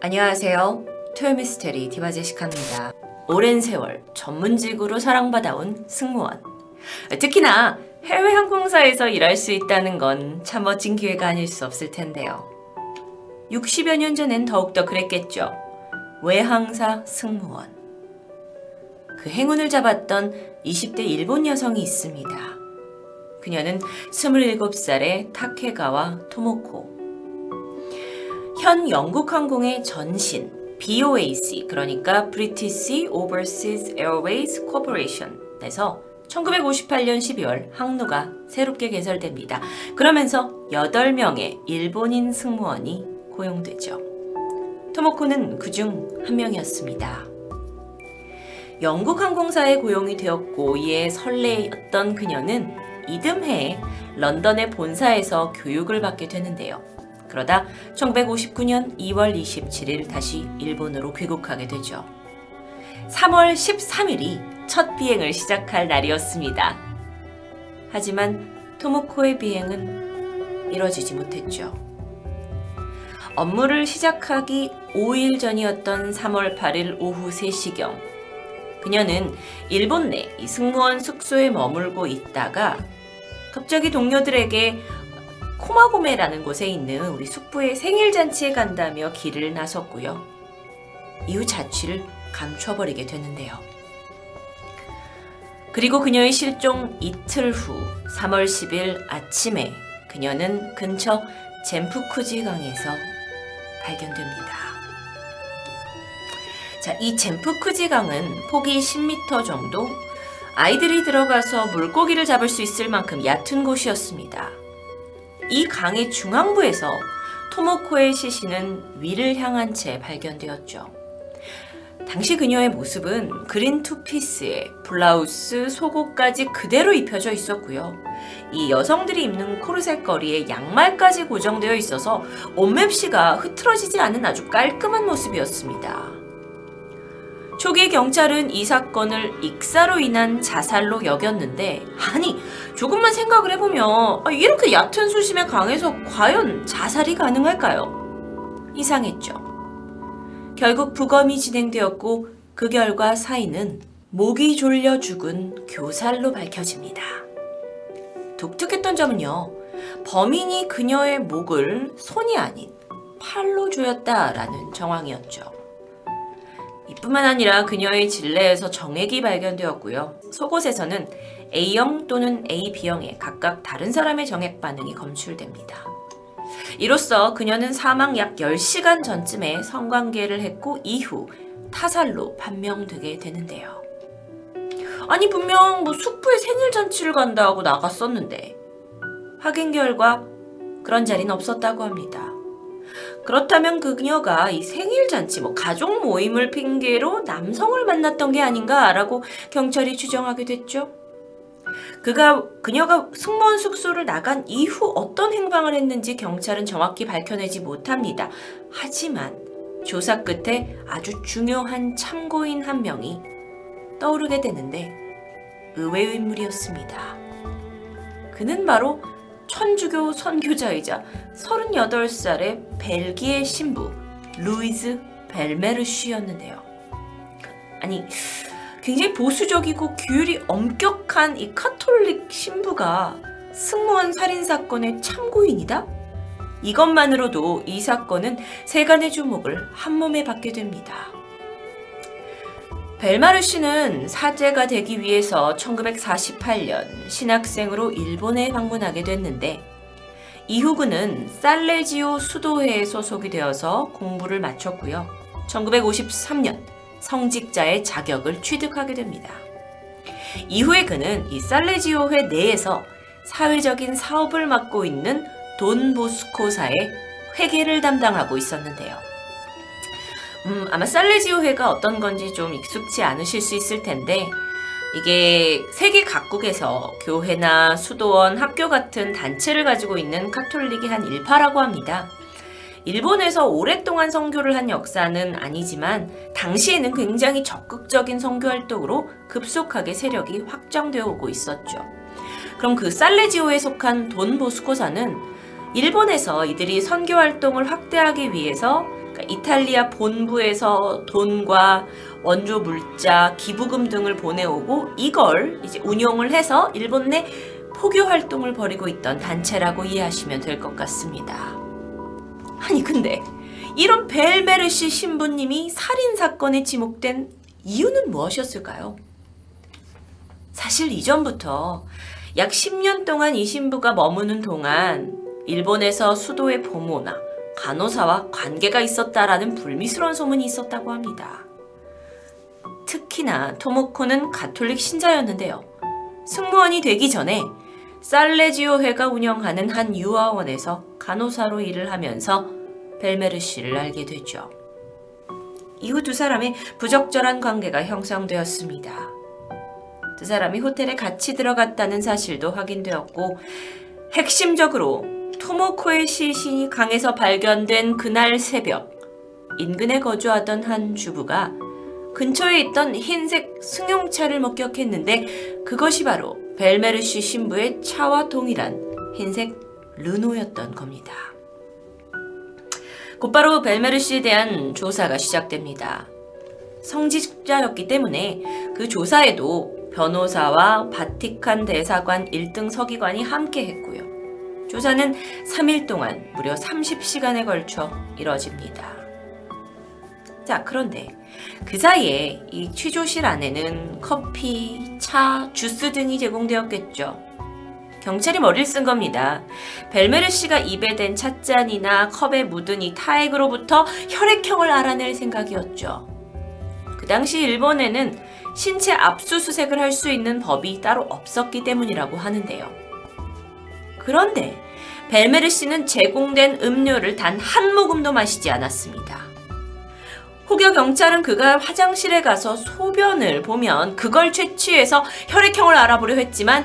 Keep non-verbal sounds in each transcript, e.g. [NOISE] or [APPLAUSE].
안녕하세요. 토요미스테리 디바제시카입니다. 오랜 세월 전문직으로 사랑받아온 승무원. 특히나 해외 항공사에서 일할 수 있다는 건 참 멋진 기회가 아닐 수 없을 텐데요. 60여 년 전엔 더욱더 그랬겠죠. 외항사 승무원. 그 행운을 잡았던 20대 일본 여성이 있습니다. 그녀는 27살의 타케가와 토모코. 현 영국 항공의 전신 BOAC 그러니까 British Overseas Airways Corporation에서 1958년 12월 항로가 새롭게 개설됩니다. 그러면서 8명의 일본인 승무원이 고용되죠. 토모코는 그중 한 명이었습니다. 영국 항공사에 고용이 되었고 이에 설레였던 그녀는 이듬해 런던의 본사에서 교육을 받게 되는데요. 그러다 1959년 2월 27일 다시 일본으로 귀국하게 되죠. 3월 13일이 첫 비행을 시작할 날이었습니다. 하지만 토모코의 비행은 이뤄지지 못했죠. 업무를 시작하기 5일 전이었던 3월 8일 오후 3시경 그녀는 일본 내 승무원 숙소에 머물고 있다가 갑자기 동료들에게 코마고메라는 곳에 있는 우리 숙부의 생일 잔치에 간다며 길을 나섰고요. 이후 자취를 감춰버리게 되는데요. 그리고 그녀의 실종 이틀 후 3월 10일 아침에 그녀는 근처 젠푸쿠지 강에서 발견됩니다. 자, 이 젠푸쿠지 강은 폭이 10m 정도 아이들이 들어가서 물고기를 잡을 수 있을 만큼 얕은 곳이었습니다. 이 강의 중앙부에서 토모코의 시신은 위를 향한 채 발견되었죠. 당시 그녀의 모습은 그린 투피스에 블라우스, 속옷까지 그대로 입혀져 있었고요. 이 여성들이 입는 코르셋 거리에 양말까지 고정되어 있어서 옷맵시가 흐트러지지 않은 아주 깔끔한 모습이었습니다. 초기 경찰은 이 사건을 익사로 인한 자살로 여겼는데 아니 조금만 생각을 해보면 아, 이렇게 얕은 수심의 강에서 과연 자살이 가능할까요? 이상했죠. 결국 부검이 진행되었고 그 결과 사인은 목이 졸려 죽은 교살로 밝혀집니다. 독특했던 점은요. 범인이 그녀의 목을 손이 아닌 팔로 조였다라는 정황이었죠. 이뿐만 아니라 그녀의 질내에서 정액이 발견되었고요. 속옷에서는 A형 또는 AB형의 각각 다른 사람의 정액 반응이 검출됩니다. 이로써 그녀는 사망 약 10시간 전쯤에 성관계를 했고 이후 타살로 판명되게 되는데요. 아니 분명 뭐 숙부의 생일 잔치를 간다고 나갔었는데 확인 결과 그런 자리는 없었다고 합니다. 그렇다면 그녀가 이 생일 잔치, 뭐 가족 모임을 핑계로 남성을 만났던 게 아닌가라고 경찰이 추정하게 됐죠. 그가 그녀가 승무원 숙소를 나간 이후 어떤 행방을 했는지 경찰은 정확히 밝혀내지 못합니다. 하지만 조사 끝에 아주 중요한 참고인 한 명이 떠오르게 되는데 의외의 인물이었습니다. 그는 바로 천주교 선교자이자 38살의 벨기에 신부 루이즈 벨메르쉬였는데요. 아니 굉장히 보수적이고 규율이 엄격한 이 카톨릭 신부가 승무원 살인 사건의 참고인이다? 이것만으로도 이 사건은 세간의 주목을 한 몸에 받게 됩니다. 벨마르 씨는 사제가 되기 위해서 1948년 신학생으로 일본에 방문하게 됐는데 이후 그는 살레지오 수도회에 소속이 되어서 공부를 마쳤고요. 1953년 성직자의 자격을 취득하게 됩니다. 이후에 그는 이 살레지오회 내에서 사회적인 사업을 맡고 있는 돈 보스코사의 회계를 담당하고 있었는데요. 음, 아마 살레지오회가 어떤 건지 좀 익숙치 않으실 수 있을 텐데 이게 세계 각국에서 교회나 수도원, 학교 같은 단체를 가지고 있는 카톨릭의 한 일파라고 합니다. 일본에서 오랫동안 선교를 한 역사는 아니지만 당시에는 굉장히 적극적인 선교 활동으로 급속하게 세력이 확장되어 오고 있었죠. 그럼 그 살레지오에 속한 돈 보스코사는 일본에서 이들이 선교 활동을 확대하기 위해서 그러니까 이탈리아 본부에서 돈과 원조 물자, 기부금 등을 보내오고 이걸 이제 운용을 해서 일본 내 포교 활동을 벌이고 있던 단체라고 이해하시면 될 것 같습니다. 아니 근데 이런 벨메르시 신부님이 살인 사건에 지목된 이유는 무엇이었을까요? 사실 이전부터 약 10년 동안 이 신부가 머무는 동안 일본에서 수도의 보모나 간호사와 관계가 있었다라는 불미스러운 소문이 있었다고 합니다. 특히나 토모코는 가톨릭 신자였는데요. 승무원이 되기 전에 살레지오회가 운영하는 한 유아원에서 간호사로 일을 하면서 벨메르시를 알게 되죠. 이후 두 사람의 부적절한 관계가 형성되었습니다. 두 사람이 호텔에 같이 들어갔다는 사실도 확인되었고 핵심적으로 토모코의 시신이 강에서 발견된 그날 새벽 인근에 거주하던 한 주부가 근처에 있던 흰색 승용차를 목격했는데 그것이 바로 벨메르시 신부의 차와 동일한 흰색 르노였던 겁니다. 곧바로 벨메르시에 대한 조사가 시작됩니다. 성직자였기 때문에 그 조사에도 변호사와 바티칸 대사관 1등 서기관이 함께 했고요. 조사는 3일 동안 무려 30시간에 걸쳐 이뤄집니다. 자, 그런데 그 사이에 이 취조실 안에는 커피, 차, 주스 등이 제공되었겠죠. 경찰이 머리를 쓴 겁니다. 벨메르 씨가 입에 댄 찻잔이나 컵에 묻은 이 타액으로부터 혈액형을 알아낼 생각이었죠. 그 당시 일본에는 신체 압수수색을 할 수 있는 법이 따로 없었기 때문이라고 하는데요. 그런데 벨메르 씨는 제공된 음료를 단 한 모금도 마시지 않았습니다. 혹여 경찰은 그가 화장실에 가서 소변을 보면 그걸 채취해서 혈액형을 알아보려 했지만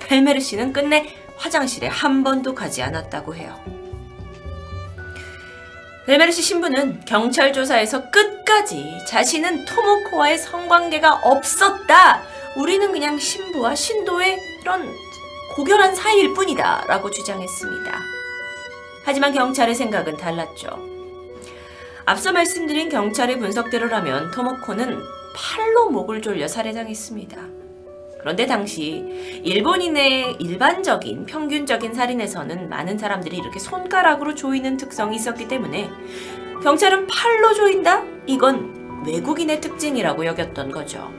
펠메르 씨는 끝내 화장실에 한 번도 가지 않았다고 해요. 벨메르 씨 신부는 경찰 조사에서 끝까지 자신은 토모코와의 성관계가 없었다. 우리는 그냥 신부와 신도의 이런 고결한 사이일 뿐이다. 라고 주장했습니다. 하지만 경찰의 생각은 달랐죠. 앞서 말씀드린 경찰의 분석대로라면 토모코는 팔로 목을 졸려 살해당했습니다. 그런데 당시 일본인의 일반적인 평균적인 살인에서는 많은 사람들이 이렇게 손가락으로 조이는 특성이 있었기 때문에 경찰은 팔로 조인다? 이건 외국인의 특징이라고 여겼던 거죠.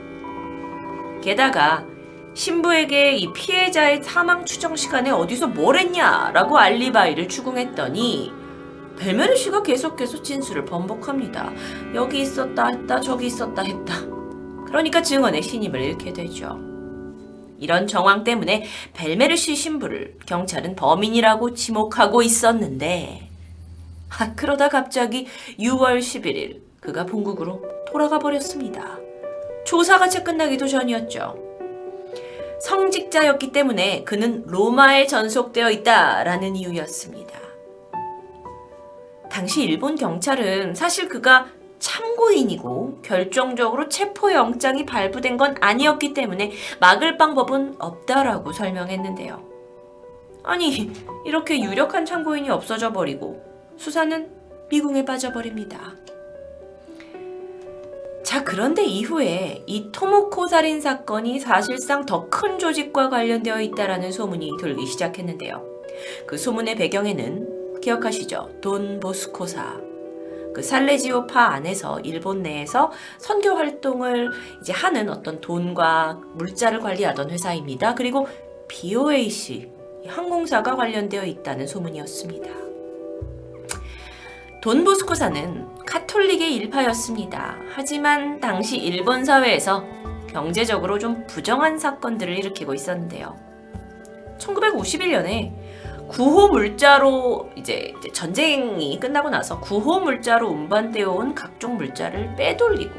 게다가 신부에게 이 피해자의 사망 추정 시간에 어디서 뭘 했냐라고 알리바이를 추궁했더니 벨메르 씨가 계속해서 진술을 번복합니다. 여기 있었다 했다 저기 있었다 했다. 그러니까 증언의 신임을 잃게 되죠. 이런 정황 때문에 벨메르시 신부를 경찰은 범인이라고 지목하고 있었는데 아, 그러다 갑자기 6월 11일 그가 본국으로 돌아가 버렸습니다. 조사가 채 끝나기도 전이었죠. 성직자였기 때문에 그는 로마에 전속되어 있다라는 이유였습니다. 당시 일본 경찰은 사실 그가 참고인이고 결정적으로 체포영장이 발부된 건 아니었기 때문에 막을 방법은 없다라고 설명했는데요. 아니, 이렇게 유력한 참고인이 없어져 버리고 수사는 미궁에 빠져버립니다. 자, 그런데 이후에 이 토모코 살인 사건이 사실상 더 큰 조직과 관련되어 있다라는 소문이 돌기 시작했는데요. 그 소문의 배경에는 기억하시죠? 돈 보스코사 그 살레지오파 안에서 일본 내에서 선교 활동을 이제 하는 어떤 돈과 물자를 관리하던 회사입니다. 그리고 BOAC 항공사가 관련되어 있다는 소문이었습니다. 돈보스코사는 카톨릭의 일파였습니다. 하지만 당시 일본 사회에서 경제적으로 좀 부정한 사건들을 일으키고 있었는데요. 1951년에 구호 물자로 이제 전쟁이 끝나고 나서 구호 물자로 운반되어 온 각종 물자를 빼돌리고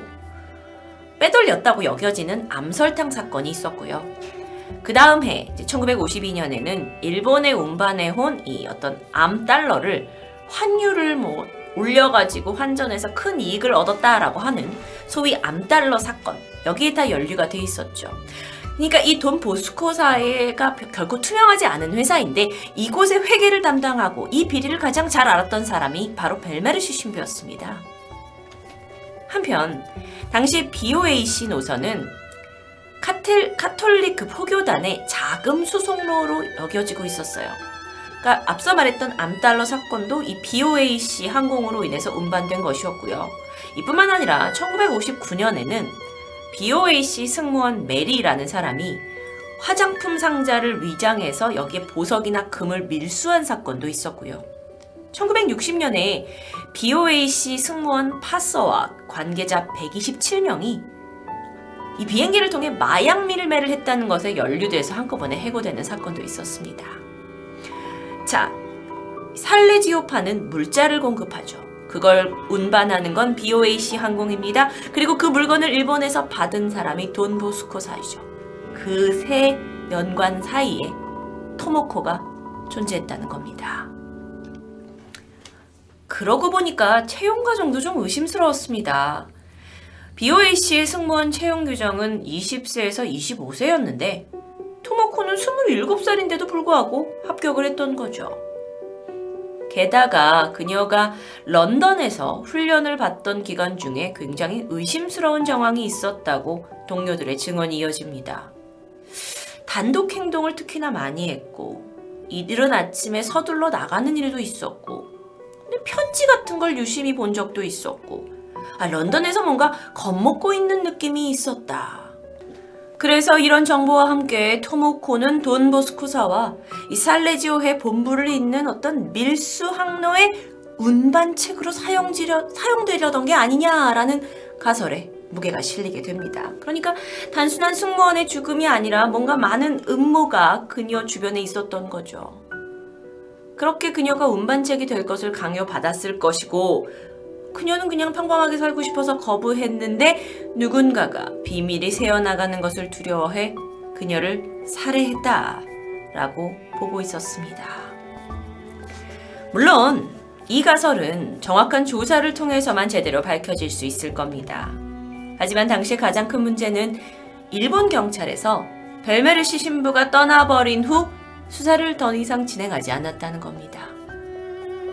빼돌렸다고 여겨지는 암설탕 사건이 있었고요. 그 다음 해 1952년에는 일본에 운반해 온 이 어떤 암 달러를 환율을 뭐 올려가지고 환전해서 큰 이익을 얻었다라고 하는 소위 암달러 사건 여기에 다 연류가 돼 있었죠. 그러니까 이 돈 보스코사가 결코 투명하지 않은 회사인데 이곳의 회계를 담당하고 이 비리를 가장 잘 알았던 사람이 바로 벨메르시 신부였습니다. 한편 당시 BOAC 노선은 카톨릭 그 포교단의 자금 수송로로 여겨지고 있었어요. 그러니까 앞서 말했던 암달러 사건도 이 BOAC 항공으로 인해서 운반된 것이었고요. 이뿐만 아니라 1959년에는 BOAC 승무원 메리라는 사람이 화장품 상자를 위장해서 여기에 보석이나 금을 밀수한 사건도 있었고요. 1960년에 BOAC 승무원 파서와 관계자 127명이 이 비행기를 통해 마약 밀매를 했다는 것에 연루돼서 한꺼번에 해고되는 사건도 있었습니다. 자, 살레지오파는 물자를 공급하죠. 그걸 운반하는 건 BOAC 항공입니다. 그리고 그 물건을 일본에서 받은 사람이 돈보스코 사이죠. 그 세 연관 사이에 토모코가 존재했다는 겁니다. 그러고 보니까 채용 과정도 좀 의심스러웠습니다. BOAC의 승무원 채용 규정은 20세에서 25세였는데 토모코는 27살인데도 불구하고 합격을 했던 거죠. 게다가 그녀가 런던에서 훈련을 받던 기간 중에 굉장히 의심스러운 정황이 있었다고 동료들의 증언이 이어집니다. 단독 행동을 특히나 많이 했고, 이른 아침에 서둘러 나가는 일도 있었고, 편지 같은 걸 유심히 본 적도 있었고, 아, 런던에서 뭔가 겁먹고 있는 느낌이 있었다. 그래서 이런 정보와 함께 토모코는 돈 보스쿠사와 이 살레지오해 본부를 잇는 어떤 밀수 항로의 운반책으로 사용지려, 사용되려던 게 아니냐라는 가설에 무게가 실리게 됩니다. 그러니까 단순한 승무원의 죽음이 아니라 뭔가 많은 음모가 그녀 주변에 있었던 거죠. 그렇게 그녀가 운반책이 될 것을 강요받았을 것이고 그녀는 그냥 평범하게 살고 싶어서 거부했는데 누군가가 비밀이 새어나가는 것을 두려워해 그녀를 살해했다 라고 보고 있었습니다. 물론 이 가설은 정확한 조사를 통해서만 제대로 밝혀질 수 있을 겁니다. 하지만 당시 가장 큰 문제는 일본 경찰에서 벨메르시 신부가 떠나버린 후 수사를 더 이상 진행하지 않았다는 겁니다.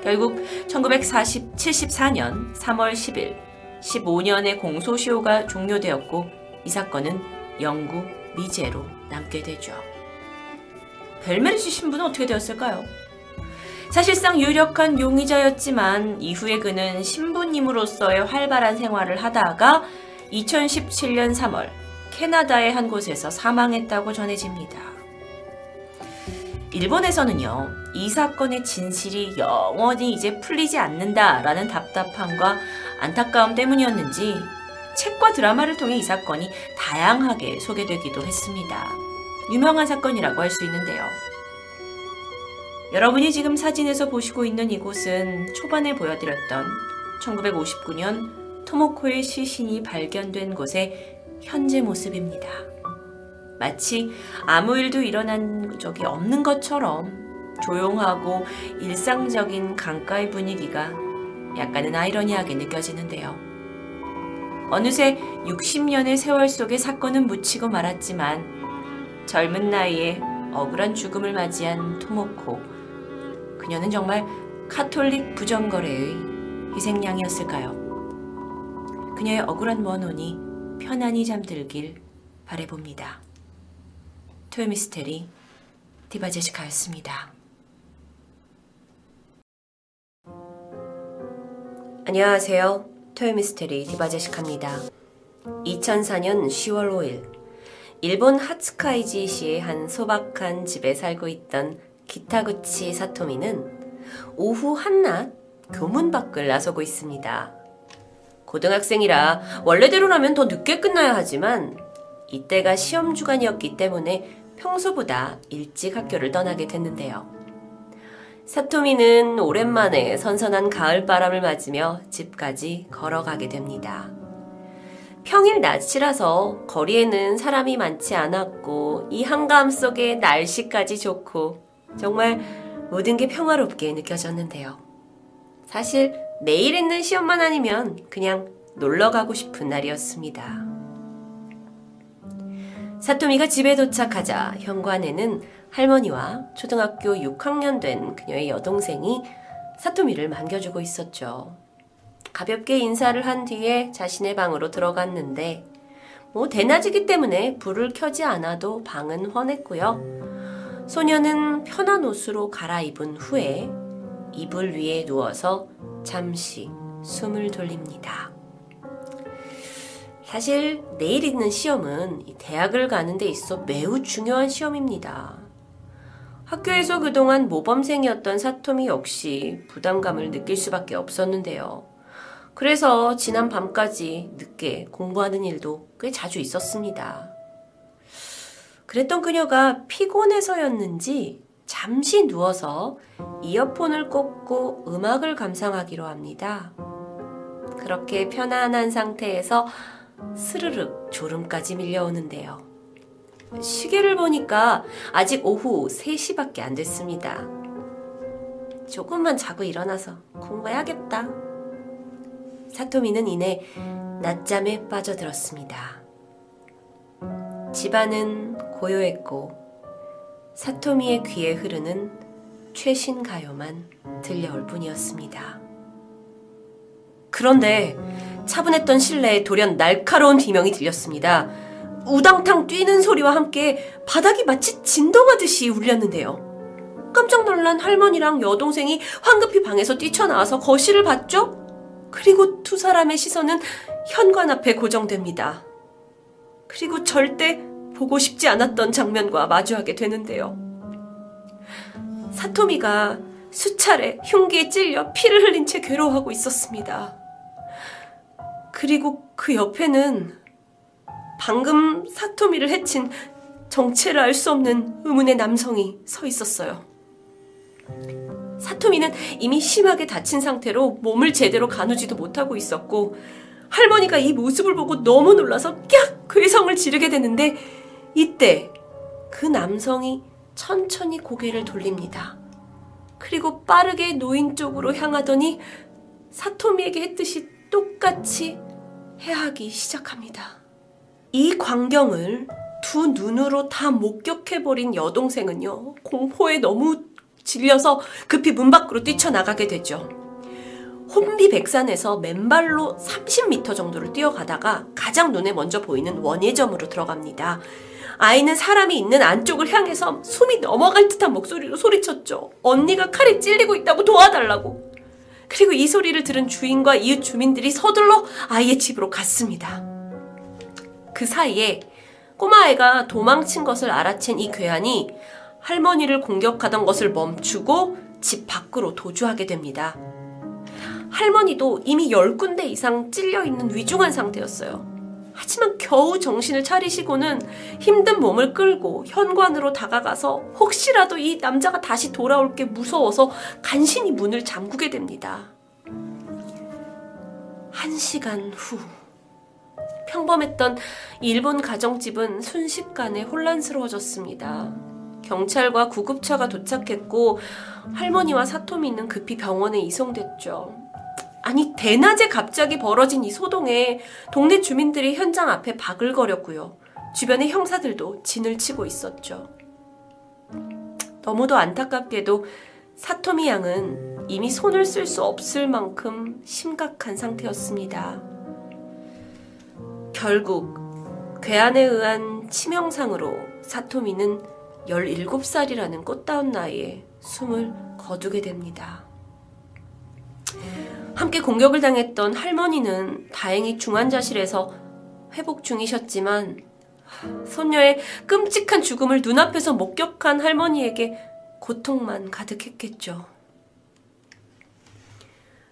결국 1974년 3월 10일 15년의 공소시효가 종료되었고 이 사건은 영구 미제로 남게 되죠. 벨메르시 신부는 어떻게 되었을까요? 사실상 유력한 용의자였지만 이후에 그는 신부님으로서의 활발한 생활을 하다가 2017년 3월 캐나다의 한 곳에서 사망했다고 전해집니다. 일본에서는요, 이 사건의 진실이 영원히 이제 풀리지 않는다라는 답답함과 안타까움 때문이었는지 책과 드라마를 통해 이 사건이 다양하게 소개되기도 했습니다. 유명한 사건이라고 할 수 있는데요. 여러분이 지금 사진에서 보시고 있는 이곳은 초반에 보여드렸던 1959년 토모코의 시신이 발견된 곳의 현재 모습입니다. 마치 아무 일도 일어난 적이 없는 것처럼 조용하고 일상적인 강가의 분위기가 약간은 아이러니하게 느껴지는데요. 어느새 60년의 세월 속에 사건은 묻히고 말았지만 젊은 나이에 억울한 죽음을 맞이한 토모코. 그녀는 정말 카톨릭 부정거래의 희생양이었을까요? 그녀의 억울한 원혼이 편안히 잠들길 바래봅니다. 토요미스테리 디바제시카였습니다. 안녕하세요. 토요미스테리 디바제시카입니다. 2004년 10월 5일 일본 하츠카이지시의 한 소박한 집에 살고 있던 기타구치 사토미는 오후 한낮 교문 밖을 나서고 있습니다. 고등학생이라 원래대로라면 더 늦게 끝나야 하지만 이때가 시험 주간이었기 때문에 평소보다 일찍 학교를 떠나게 됐는데요. 사토미는 오랜만에 선선한 가을바람을 맞으며 집까지 걸어가게 됩니다. 평일 낮이라서 거리에는 사람이 많지 않았고 이 한가함 속에 날씨까지 좋고 정말 모든 게 평화롭게 느껴졌는데요. 사실 내일 있는 시험만 아니면 그냥 놀러 가고 싶은 날이었습니다. 사토미가 집에 도착하자 현관에는 할머니와 초등학교 6학년 된 그녀의 여동생이 사토미를 만겨주고 있었죠. 가볍게 인사를 한 뒤에 자신의 방으로 들어갔는데 뭐 대낮이기 때문에 불을 켜지 않아도 방은 훤했고요. 소녀는 편한 옷으로 갈아입은 후에 이불 위에 누워서 잠시 숨을 돌립니다. 사실 내일 있는 시험은 대학을 가는 데 있어 매우 중요한 시험입니다. 학교에서 그동안 모범생이었던 사토미 역시 부담감을 느낄 수밖에 없었는데요. 그래서 지난 밤까지 늦게 공부하는 일도 꽤 자주 있었습니다. 그랬던 그녀가 피곤해서였는지 잠시 누워서 이어폰을 꽂고 음악을 감상하기로 합니다. 그렇게 편안한 상태에서 스르륵 졸음까지 밀려오는데요. 시계를 보니까 아직 오후 3시밖에 안 됐습니다. 조금만 자고 일어나서 공부해야겠다. 사토미는 이내 낮잠에 빠져들었습니다. 집안은 고요했고 사토미의 귀에 흐르는 최신 가요만 들려올 뿐이었습니다. 그런데 차분했던 실내에 돌연 날카로운 비명이 들렸습니다. 우당탕 뛰는 소리와 함께 바닥이 마치 진동하듯이 울렸는데요. 깜짝 놀란 할머니랑 여동생이 황급히 방에서 뛰쳐나와서 거실을 봤죠? 그리고 두 사람의 시선은 현관 앞에 고정됩니다. 그리고 절대 보고 싶지 않았던 장면과 마주하게 되는데요. 사토미가 수차례 흉기에 찔려 피를 흘린 채 괴로워하고 있었습니다. 그리고 그 옆에는 방금 사토미를 해친 정체를 알 수 없는 의문의 남성이 서 있었어요. 사토미는 이미 심하게 다친 상태로 몸을 제대로 가누지도 못하고 있었고 할머니가 이 모습을 보고 너무 놀라서 깍 괴성을 지르게 되는데 이때 그 남성이 천천히 고개를 돌립니다. 그리고 빠르게 노인 쪽으로 향하더니 사토미에게 했듯이 똑같이 해하기 시작합니다. 이 광경을 두 눈으로 다 목격해버린 여동생은요, 공포에 너무 질려서 급히 문 밖으로 뛰쳐나가게 되죠. 혼비백산에서 맨발로 30m 정도를 뛰어가다가 가장 눈에 먼저 보이는 원예점으로 들어갑니다. 아이는 사람이 있는 안쪽을 향해서 숨이 넘어갈 듯한 목소리로 소리쳤죠. 언니가 칼에 찔리고 있다고 도와달라고. 그리고 이 소리를 들은 주인과 이웃 주민들이 서둘러 아이의 집으로 갔습니다. 그 사이에 꼬마아이가 도망친 것을 알아챈 이 괴한이 할머니를 공격하던 것을 멈추고 집 밖으로 도주하게 됩니다. 할머니도 이미 열 군데 이상 찔려 있는 위중한 상태였어요. 하지만 겨우 정신을 차리시고는 힘든 몸을 끌고 현관으로 다가가서 혹시라도 이 남자가 다시 돌아올 게 무서워서 간신히 문을 잠그게 됩니다. 한 시간 후. 평범했던 일본 가정집은 순식간에 혼란스러워졌습니다. 경찰과 구급차가 도착했고 할머니와 사토미는 급히 병원에 이송됐죠. 아니 대낮에 갑자기 벌어진 이 소동에 동네 주민들이 현장 앞에 바글거렸고요. 주변의 형사들도 진을 치고 있었죠. 너무도 안타깝게도 사토미 양은 이미 손을 쓸 수 없을 만큼 심각한 상태였습니다. 결국 괴한에 의한 치명상으로 사토미는 17살이라는 꽃다운 나이에 숨을 거두게 됩니다. 함께 공격을 당했던 할머니는 다행히 중환자실에서 회복 중이셨지만 손녀의 끔찍한 죽음을 눈앞에서 목격한 할머니에게 고통만 가득했겠죠.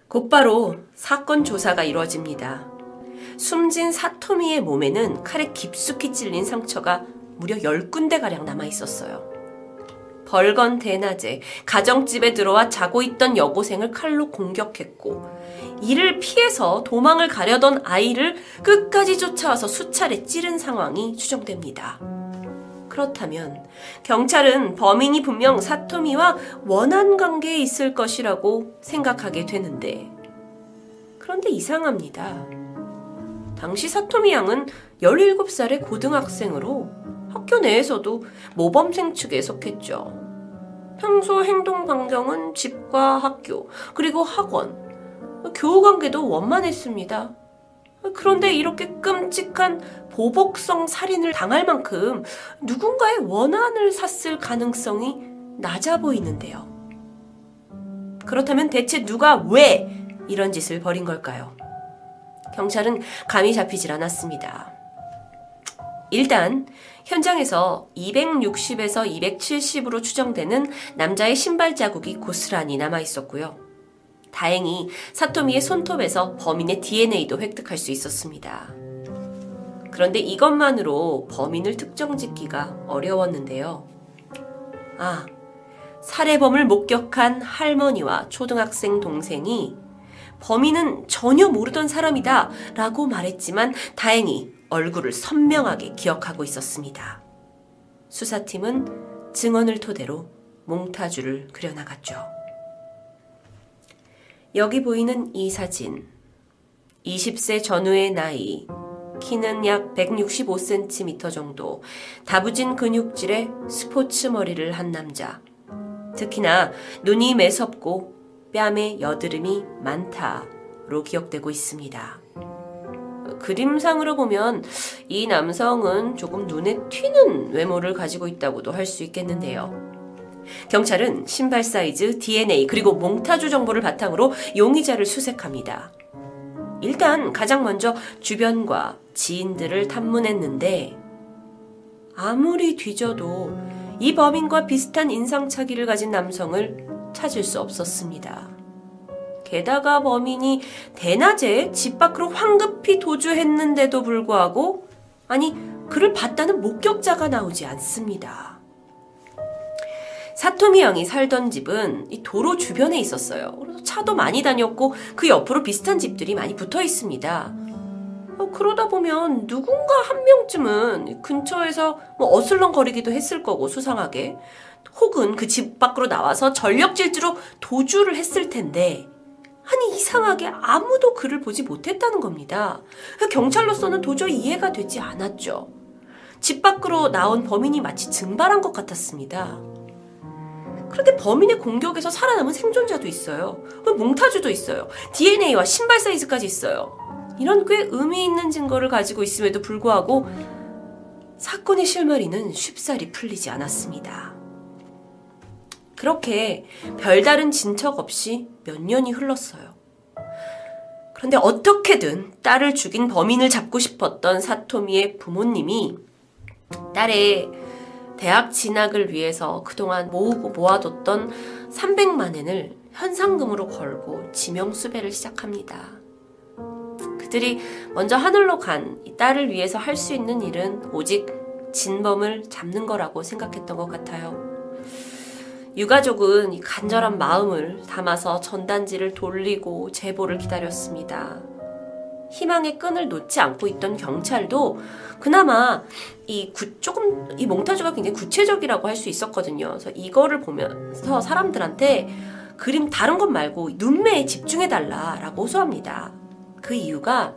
곧바로 사건 조사가 이루어집니다. 숨진 사토미의 몸에는 칼에 깊숙이 찔린 상처가 무려 10군데가량 남아 있었어요. 벌건 대낮에 가정집에 들어와 자고 있던 여고생을 칼로 공격했고 이를 피해서 도망을 가려던 아이를 끝까지 쫓아와서 수차례 찌른 상황이 추정됩니다. 그렇다면 경찰은 범인이 분명 사토미와 원한 관계에 있을 것이라고 생각하게 되는데 그런데 이상합니다. 당시 사토미 양은 17살의 고등학생으로 학교 내에서도 모범생 측에 속했죠. 평소 행동 반경은 집과 학교, 그리고 학원, 교우 관계도 원만했습니다. 그런데 이렇게 끔찍한 보복성 살인을 당할 만큼 누군가의 원한을 샀을 가능성이 낮아 보이는데요. 그렇다면 대체 누가 왜 이런 짓을 벌인 걸까요? 경찰은 감이 잡히질 않았습니다. 일단 현장에서 260에서 270으로 추정되는 남자의 신발 자국이 고스란히 남아 있었고요. 다행히 사토미의 손톱에서 범인의 DNA도 획득할 수 있었습니다. 그런데 이것만으로 범인을 특정 짓기가 어려웠는데요. 아, 살해범을 목격한 할머니와 초등학생 동생이 범인은 전혀 모르던 사람이다 라고 말했지만 다행히 얼굴을 선명하게 기억하고 있었습니다. 수사팀은 증언을 토대로 몽타주를 그려나갔죠. 여기 보이는 이 사진. 20세 전후의 나이, 키는 약 165cm 정도, 다부진 근육질의 스포츠 머리를 한 남자. 특히나 눈이 매섭고 뺨에 여드름이 많다로 기억되고 있습니다. 그림상으로 보면 이 남성은 조금 눈에 튀는 외모를 가지고 있다고도 할 수 있겠는데요. 경찰은 신발 사이즈, DNA, 그리고 몽타주 정보를 바탕으로 용의자를 수색합니다. 일단 가장 먼저 주변과 지인들을 탐문했는데 아무리 뒤져도 이 범인과 비슷한 인상차기를 가진 남성을 찾을 수 없었습니다. 게다가 범인이 대낮에 집 밖으로 황급히 도주했는데도 불구하고 아니 그를 봤다는 목격자가 나오지 않습니다. 사토미 양이 살던 집은 이 도로 주변에 있었어요. 그래서 차도 많이 다녔고 그 옆으로 비슷한 집들이 많이 붙어 있습니다. 어, 그러다 보면 누군가 한 명쯤은 근처에서 뭐 어슬렁거리기도 했을 거고 수상하게 혹은 그 집 밖으로 나와서 전력 질주로 도주를 했을 텐데 아니 이상하게 아무도 그를 보지 못했다는 겁니다. 경찰로서는 도저히 이해가 되지 않았죠. 집 밖으로 나온 범인이 마치 증발한 것 같았습니다. 그런데 범인의 공격에서 살아남은 생존자도 있어요. 몽타주도 있어요. DNA와 신발 사이즈까지 있어요. 이런 꽤 의미 있는 증거를 가지고 있음에도 불구하고 사건의 실마리는 쉽사리 풀리지 않았습니다. 그렇게 별다른 진척 없이 몇 년이 흘렀어요. 그런데 어떻게든 딸을 죽인 범인을 잡고 싶었던 사토미의 부모님이 딸의 대학 진학을 위해서 그동안 모으고 모아뒀던 300만 엔을 현상금으로 걸고 지명수배를 시작합니다. 그들이 먼저 하늘로 간 딸을 위해서 할 수 있는 일은 오직 진범을 잡는 거라고 생각했던 것 같아요. 유가족은 간절한 마음을 담아서 전단지를 돌리고 제보를 기다렸습니다. 희망의 끈을 놓지 않고 있던 경찰도 그나마 이 구, 조금 이 몽타주가 굉장히 구체적이라고 할 수 있었거든요. 그래서 이거를 보면서 사람들한테 그림 다른 것 말고 눈매에 집중해 달라라고 호소합니다. 그 이유가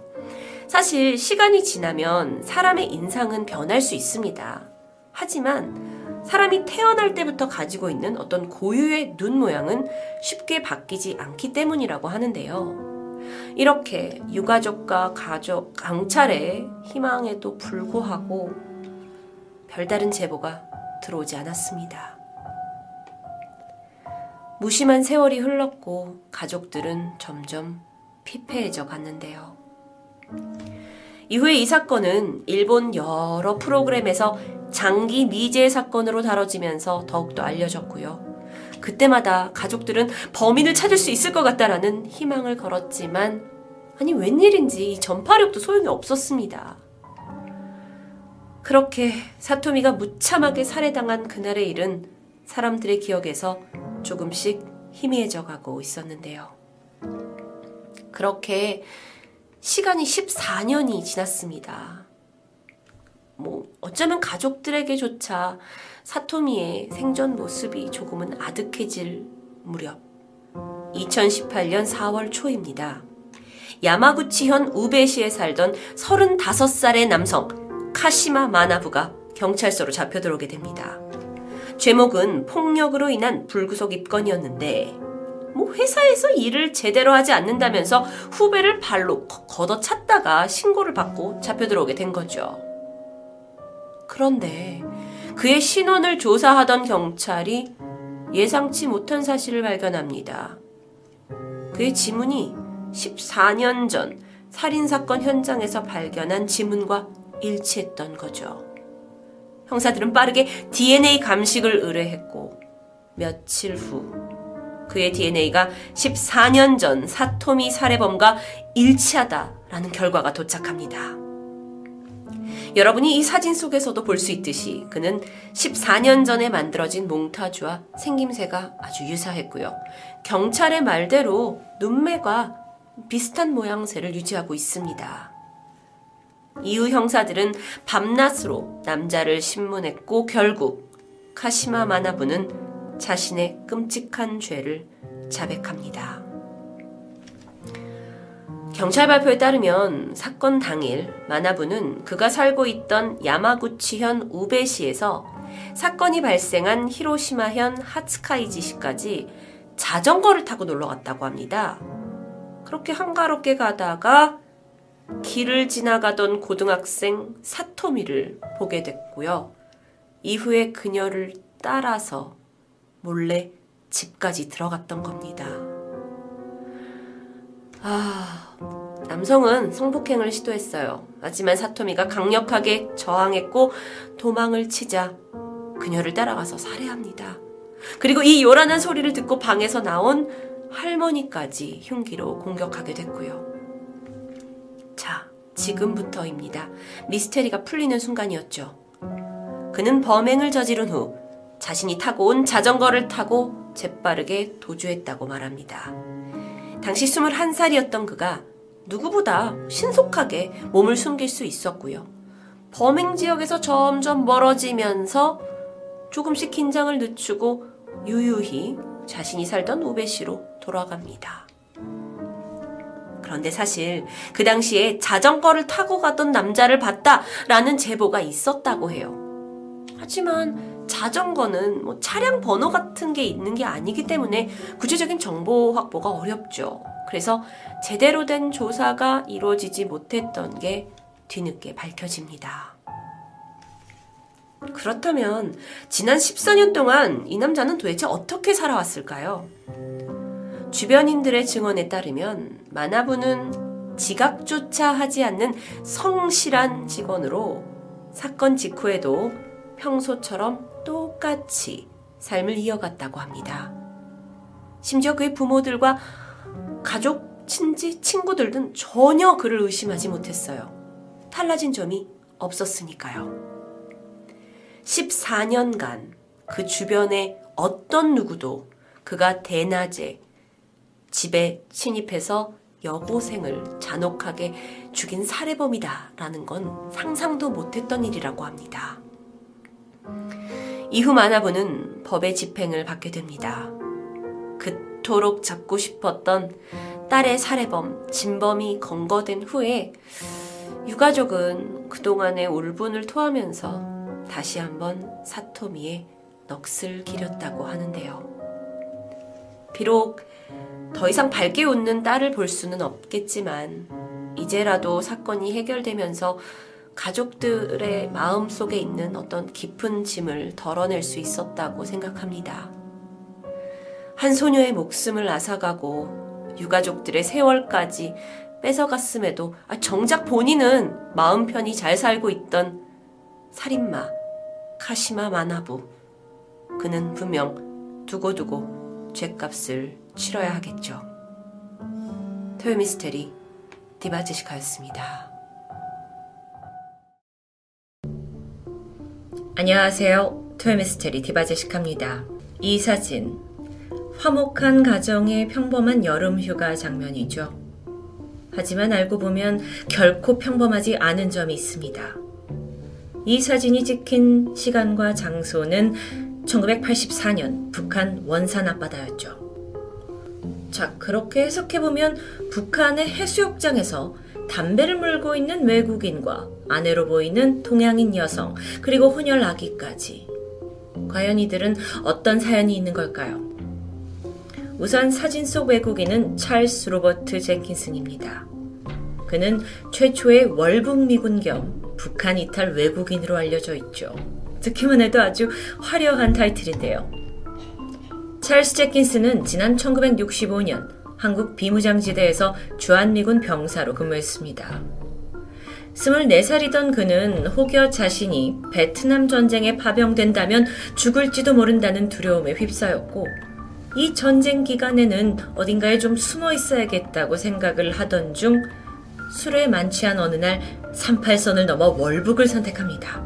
사실 시간이 지나면 사람의 인상은 변할 수 있습니다. 하지만 사람이 태어날 때부터 가지고 있는 어떤 고유의 눈 모양은 쉽게 바뀌지 않기 때문이라고 하는데요. 이렇게 유가족과 가족, 강찰의 희망에도 불구하고 별다른 제보가 들어오지 않았습니다. 무심한 세월이 흘렀고 가족들은 점점 피폐해져 갔는데요. 이후에 이 사건은 일본 여러 프로그램에서 장기 미제 사건으로 다뤄지면서 더욱더 알려졌고요. 그때마다 가족들은 범인을 찾을 수 있을 것 같다라는 희망을 걸었지만 아니 웬일인지 전파력도 소용이 없었습니다. 그렇게 사토미가 무참하게 살해당한 그날의 일은 사람들의 기억에서 조금씩 희미해져 가고 있었는데요. 그렇게 시간이 14년이 지났습니다. 뭐 어쩌면 가족들에게조차 사토미의 생전 모습이 조금은 아득해질 무렵 2018년 4월 초입니다. 야마구치현 우베시에 살던 35살의 남성 카시마 마나부가 경찰서로 잡혀 들어오게 됩니다. 제목은 폭력으로 인한 불구속 입건이었는데 뭐 회사에서 일을 제대로 하지 않는다면서 후배를 발로 걷어찼다가 신고를 받고 잡혀 들어오게 된 거죠. 그런데 그의 신원을 조사하던 경찰이 예상치 못한 사실을 발견합니다. 그의 지문이 14년 전 살인사건 현장에서 발견한 지문과 일치했던 거죠. 형사들은 빠르게 DNA 감식을 의뢰했고 며칠 후 그의 DNA가 14년 전 사토미 살해범과 일치하다라는 결과가 도착합니다. 여러분이 이 사진 속에서도 볼 수 있듯이 그는 14년 전에 만들어진 몽타주와 생김새가 아주 유사했고요. 경찰의 말대로 눈매가 비슷한 모양새를 유지하고 있습니다. 이후 형사들은 밤낮으로 남자를 신문했고 결국 카시마 마나부는 자신의 끔찍한 죄를 자백합니다. 경찰 발표에 따르면 사건 당일 마나부는 그가 살고 있던 야마구치현 우베시에서 사건이 발생한 히로시마현 하츠카이지시까지 자전거를 타고 놀러 갔다고 합니다. 그렇게 한가롭게 가다가 길을 지나가던 고등학생 사토미를 보게 됐고요. 이후에 그녀를 따라서 몰래 집까지 들어갔던 겁니다. 아, 남성은 성폭행을 시도했어요. 하지만 사토미가 강력하게 저항했고 도망을 치자 그녀를 따라가서 살해합니다. 그리고 이 요란한 소리를 듣고 방에서 나온 할머니까지 흉기로 공격하게 됐고요. 자, 지금부터입니다. 미스테리가 풀리는 순간이었죠. 그는 범행을 저지른 후 자신이 타고 온 자전거를 타고 재빠르게 도주했다고 말합니다. 당시 21살이었던 그가 누구보다 신속하게 몸을 숨길 수 있었고요. 범행 지역에서 점점 멀어지면서 조금씩 긴장을 늦추고 유유히 자신이 살던 우베시로 돌아갑니다. 그런데 사실 그 당시에 자전거를 타고 가던 남자를 봤다라는 제보가 있었다고 해요. 하지만 자전거는 뭐 차량 번호 같은 게 있는 게 아니기 때문에 구체적인 정보 확보가 어렵죠. 그래서 제대로 된 조사가 이루어지지 못했던 게 뒤늦게 밝혀집니다. 그렇다면 지난 14년 동안 이 남자는 도대체 어떻게 살아왔을까요? 주변인들의 증언에 따르면 마나부는 지각조차 하지 않는 성실한 직원으로 사건 직후에도 평소처럼 똑같이 삶을 이어갔다고 합니다. 심지어 그의 부모들과 가족, 친지, 친구들 등 전혀 그를 의심하지 못했어요. 달라진 점이 없었으니까요. 14년간 그 주변에 어떤 누구도 그가 대낮에 집에 침입해서 여고생을 잔혹하게 죽인 살해범이다라는 건 상상도 못했던 일이라고 합니다. 이후 마나부는 법의 집행을 받게 됩니다. 그토록 잡고 싶었던 딸의 살해범 진범이 검거된 후에 유가족은 그동안의 울분을 토하면서 다시 한번 사토미에 넋을 기렸다고 하는데요. 비록 더 이상 밝게 웃는 딸을 볼 수는 없겠지만 이제라도 사건이 해결되면서 가족들의 마음 속에 있는 어떤 깊은 짐을 덜어낼 수 있었다고 생각합니다. 한 소녀의 목숨을 앗아가고 유가족들의 세월까지 뺏어갔음에도 아, 정작 본인은 마음 편히 잘 살고 있던 살인마 카시마 마나부 그는 분명 두고두고 죗값을 치러야 하겠죠. 토요미스테리 디바제시카였습니다. 안녕하세요. 토요미스테리 디바제시카입니다. 이 사진, 화목한 가정의 평범한 여름 휴가 장면이죠. 하지만 알고 보면 결코 평범하지 않은 점이 있습니다. 이 사진이 찍힌 시간과 장소는 1984년 북한 원산 앞바다였죠. 자, 그렇게 해석해보면 북한의 해수욕장에서 담배를 물고 있는 외국인과 아내로 보이는 동양인 여성, 그리고 혼혈 아기까지. 과연 이들은 어떤 사연이 있는 걸까요? 우선 사진 속 외국인은 찰스 로버트 젠킨슨입니다. 그는 최초의 월북 미군 겸 북한 이탈 외국인으로 알려져 있죠. 듣기만 해도 아주 화려한 타이틀인데요. 찰스 제킨스는 지난 1965년 한국 비무장지대에서 주한미군 병사로 근무했습니다. 24살이던 그는 혹여 자신이 베트남 전쟁에 파병된다면 죽을지도 모른다는 두려움에 휩싸였고, 이 전쟁 기간에는 어딘가에 좀 숨어 있어야겠다고 생각을 하던 중 술에 만취한 어느 날 38선을 넘어 월북을 선택합니다.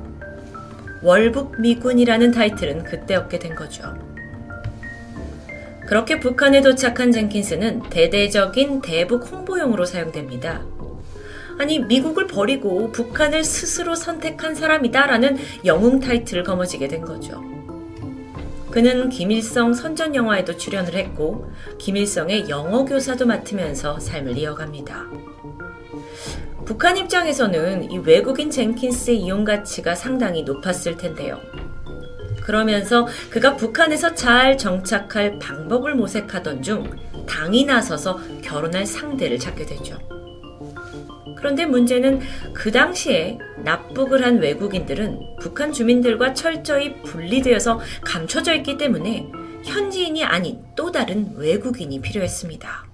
월북 미군이라는 타이틀은 그때 얻게 된 거죠. 그렇게 북한에 도착한 젠킨스는 대대적인 대북 홍보용으로 사용됩니다. 아니, 미국을 버리고 북한을 스스로 선택한 사람이다 라는 영웅 타이틀을 거머쥐게 된 거죠. 그는 김일성 선전 영화에도 출연을 했고, 김일성의 영어 교사도 맡으면서 삶을 이어갑니다. 북한 입장에서는 이 외국인 젠킨스의 이용 가치가 상당히 높았을 텐데요. 그러면서 그가 북한에서 잘 정착할 방법을 모색하던 중 당이 나서서 결혼할 상대를 찾게 되죠. 그런데 문제는 그 당시에 납북을 한 외국인들은 북한 주민들과 철저히 분리되어서 감춰져 있기 때문에 현지인이 아닌 또 다른 외국인이 필요했습니다.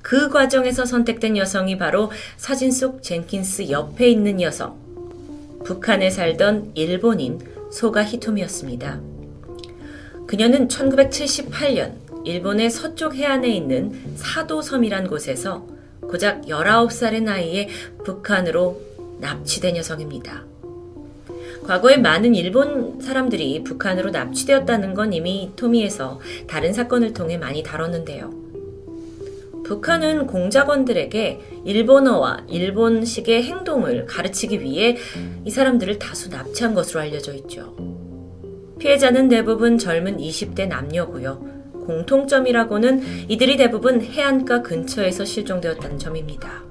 그 과정에서 선택된 여성이 바로 사진 속 젠킨스 옆에 있는 여성, 북한에 살던 일본인 소가 히토미였습니다. 그녀는 1978년 일본의 서쪽 해안에 있는 사도섬이란 곳에서 고작 19살의 나이에 북한으로 납치된 여성입니다. 과거에 많은 일본 사람들이 북한으로 납치되었다는 건 이미 토미에서 다른 사건을 통해 많이 다뤘는데요. 북한은 공작원들에게 일본어와 일본식의 행동을 가르치기 위해 이 사람들을 다수 납치한 것으로 알려져 있죠. 피해자는 대부분 젊은 20대 남녀고요. 공통점이라고는 이들이 대부분 해안가 근처에서 실종되었다는 점입니다.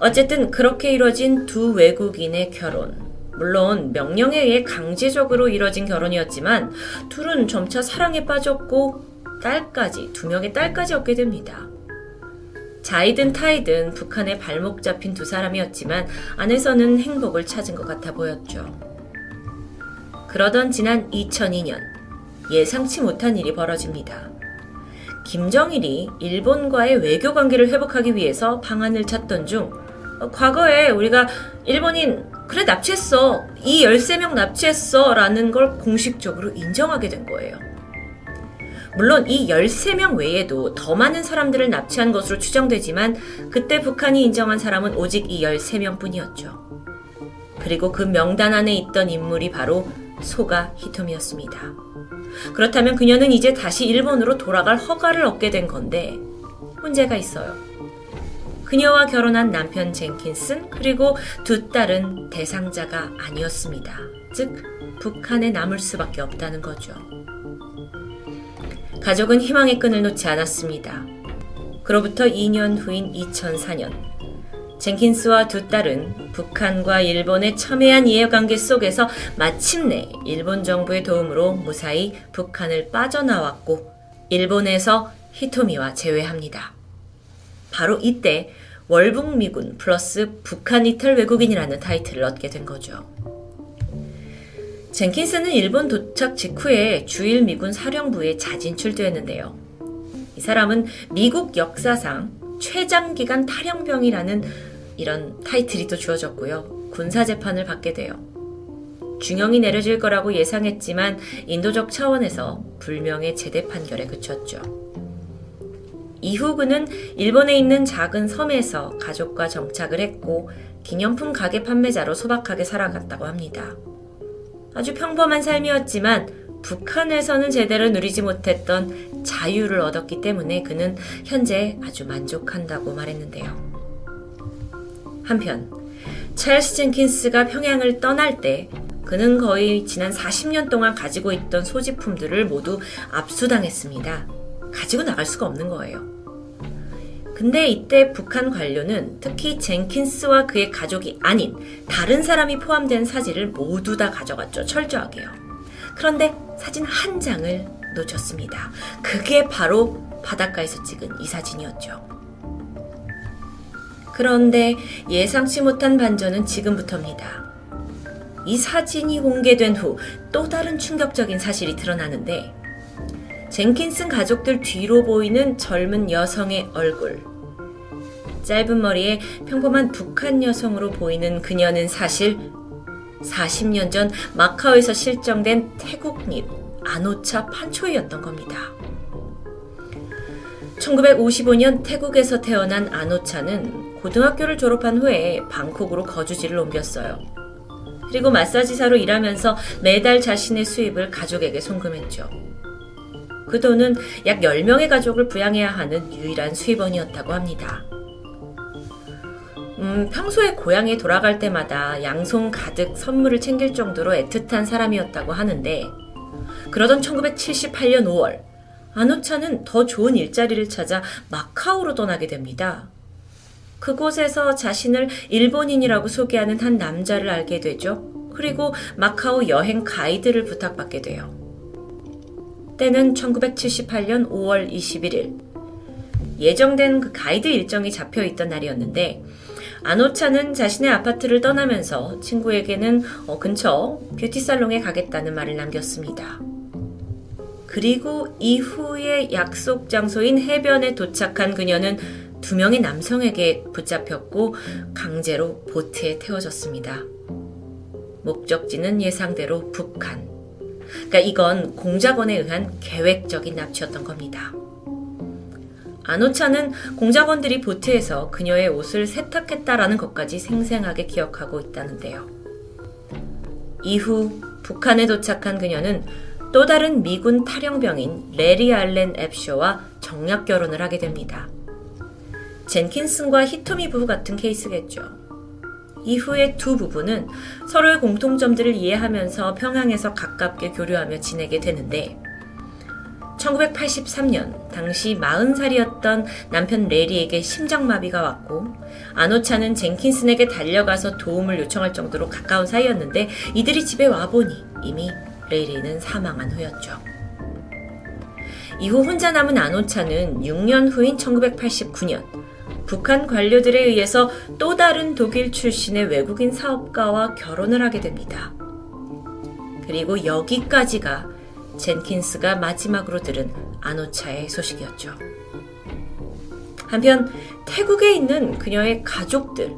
어쨌든 그렇게 이뤄진 두 외국인의 결혼. 물론 명령에 의해 강제적으로 이뤄진 결혼이었지만 둘은 점차 사랑에 빠졌고 딸까지, 두 명의 딸까지 얻게 됩니다. 자이든 타이든 북한에 발목 잡힌 두 사람이었지만 안에서는 행복을 찾은 것 같아 보였죠. 그러던 지난 2002년 예상치 못한 일이 벌어집니다. 김정일이 일본과의 외교 관계를 회복하기 위해서 방안을 찾던 중 어, 과거에 우리가 일본인 그래 납치했어 이 13명 납치했어 라는 걸 공식적으로 인정하게 된 거예요. 물론 이 13명 외에도 더 많은 사람들을 납치한 것으로 추정되지만 그때 북한이 인정한 사람은 오직 이 13명 뿐이었죠. 그리고 그 명단 안에 있던 인물이 바로 소가 히토미였습니다. 그렇다면 그녀는 이제 다시 일본으로 돌아갈 허가를 얻게 된 건데 문제가 있어요. 그녀와 결혼한 남편 젠킨슨 그리고 두 딸은 대상자가 아니었습니다. 즉 북한에 남을 수밖에 없다는 거죠. 가족은 희망의 끈을 놓지 않았습니다. 그로부터 2년 후인 2004년, 젠킨스와 두 딸은 북한과 일본의 첨예한 이해관계 속에서 마침내 일본 정부의 도움으로 무사히 북한을 빠져나왔고 일본에서 히토미와 재회합니다. 바로 이때 월북미군 플러스 북한 이탈 외국인이라는 타이틀을 얻게 된 거죠. 젠킨스는 일본 도착 직후에 주일 미군 사령부에 자진 출두했는데요. 이 사람은 미국 역사상 최장기간 탈영병이라는 이런 타이틀이 또 주어졌고요. 군사 재판을 받게 돼요. 중형이 내려질 거라고 예상했지만 인도적 차원에서 불명의 제대 판결에 그쳤죠. 이후 그는 일본에 있는 작은 섬에서 가족과 정착을 했고 기념품 가게 판매자로 소박하게 살아갔다고 합니다. 아주 평범한 삶이었지만 북한에서는 제대로 누리지 못했던 자유를 얻었기 때문에 그는 현재 아주 만족한다고 말했는데요. 한편 찰스 젠킨스가 평양을 떠날 때 그는 거의 지난 40년 동안 가지고 있던 소지품들을 모두 압수당했습니다. 가지고 나갈 수가 없는 거예요. 근데 이때 북한 관료는 특히 젠킨스와 그의 가족이 아닌 다른 사람이 포함된 사진을 모두 다 가져갔죠. 철저하게요. 그런데 사진 한 장을 놓쳤습니다. 그게 바로 바닷가에서 찍은 이 사진이었죠. 그런데 예상치 못한 반전은 지금부터입니다. 이 사진이 공개된 후 또 다른 충격적인 사실이 드러나는데 젠킨슨 가족들 뒤로 보이는 젊은 여성의 얼굴. 짧은 머리에 평범한 북한 여성으로 보이는 그녀는 사실 40년 전 마카오에서 실종된 태국립 아노차 판초이였던 겁니다. 1955년 태국에서 태어난 아노차는 고등학교를 졸업한 후에 방콕으로 거주지를 옮겼어요. 그리고 마사지사로 일하면서 매달 자신의 수입을 가족에게 송금했죠. 그 돈은 약 10명의 가족을 부양해야 하는 유일한 수입원이었다고 합니다. 음, 평소에 고향에 돌아갈 때마다 양손 가득 선물을 챙길 정도로 애틋한 사람이었다고 하는데, 그러던 1978년 5월, 아노차는 더 좋은 일자리를 찾아 마카오로 떠나게 됩니다. 그곳에서 자신을 일본인이라고 소개하는 한 남자를 알게 되죠. 그리고 마카오 여행 가이드를 부탁받게 돼요. 때는 1978년 5월 21일. 예정된 그 가이드 일정이 잡혀 있던 날이었는데, 아노차는 자신의 아파트를 떠나면서 친구에게는 어, 근처 뷰티살롱에 가겠다는 말을 남겼습니다. 그리고 이후에 약속 장소인 해변에 도착한 그녀는 두 명의 남성에게 붙잡혔고 강제로 보트에 태워졌습니다. 목적지는 예상대로 북한. 그러니까 이건 공작원에 의한 계획적인 납치였던 겁니다. 아노차는 공작원들이 보트에서 그녀의 옷을 세탁했다라는 것까지 생생하게 기억하고 있다는데요. 이후 북한에 도착한 그녀는 또 다른 미군 탈영병인 레리 알렌 앱쇼와 정략 결혼을 하게 됩니다. 젠킨슨과 히토미 부부 같은 케이스겠죠. 이후에 두 부부는 서로의 공통점들을 이해하면서 평양에서 가깝게 교류하며 지내게 되는데 1983년 당시 40살이었던 남편 레리에게 심장마비가 왔고 아노차는 젠킨슨에게 달려가서 도움을 요청할 정도로 가까운 사이였는데 이들이 집에 와보니 이미 레리는 사망한 후였죠. 이후 혼자 남은 아노차는 6년 후인 1989년 북한 관료들에 의해서 또 다른 독일 출신의 외국인 사업가와 결혼을 하게 됩니다. 그리고 여기까지가 젠킨스가 마지막으로 들은 아노차의 소식이었죠. 한편 태국에 있는 그녀의 가족들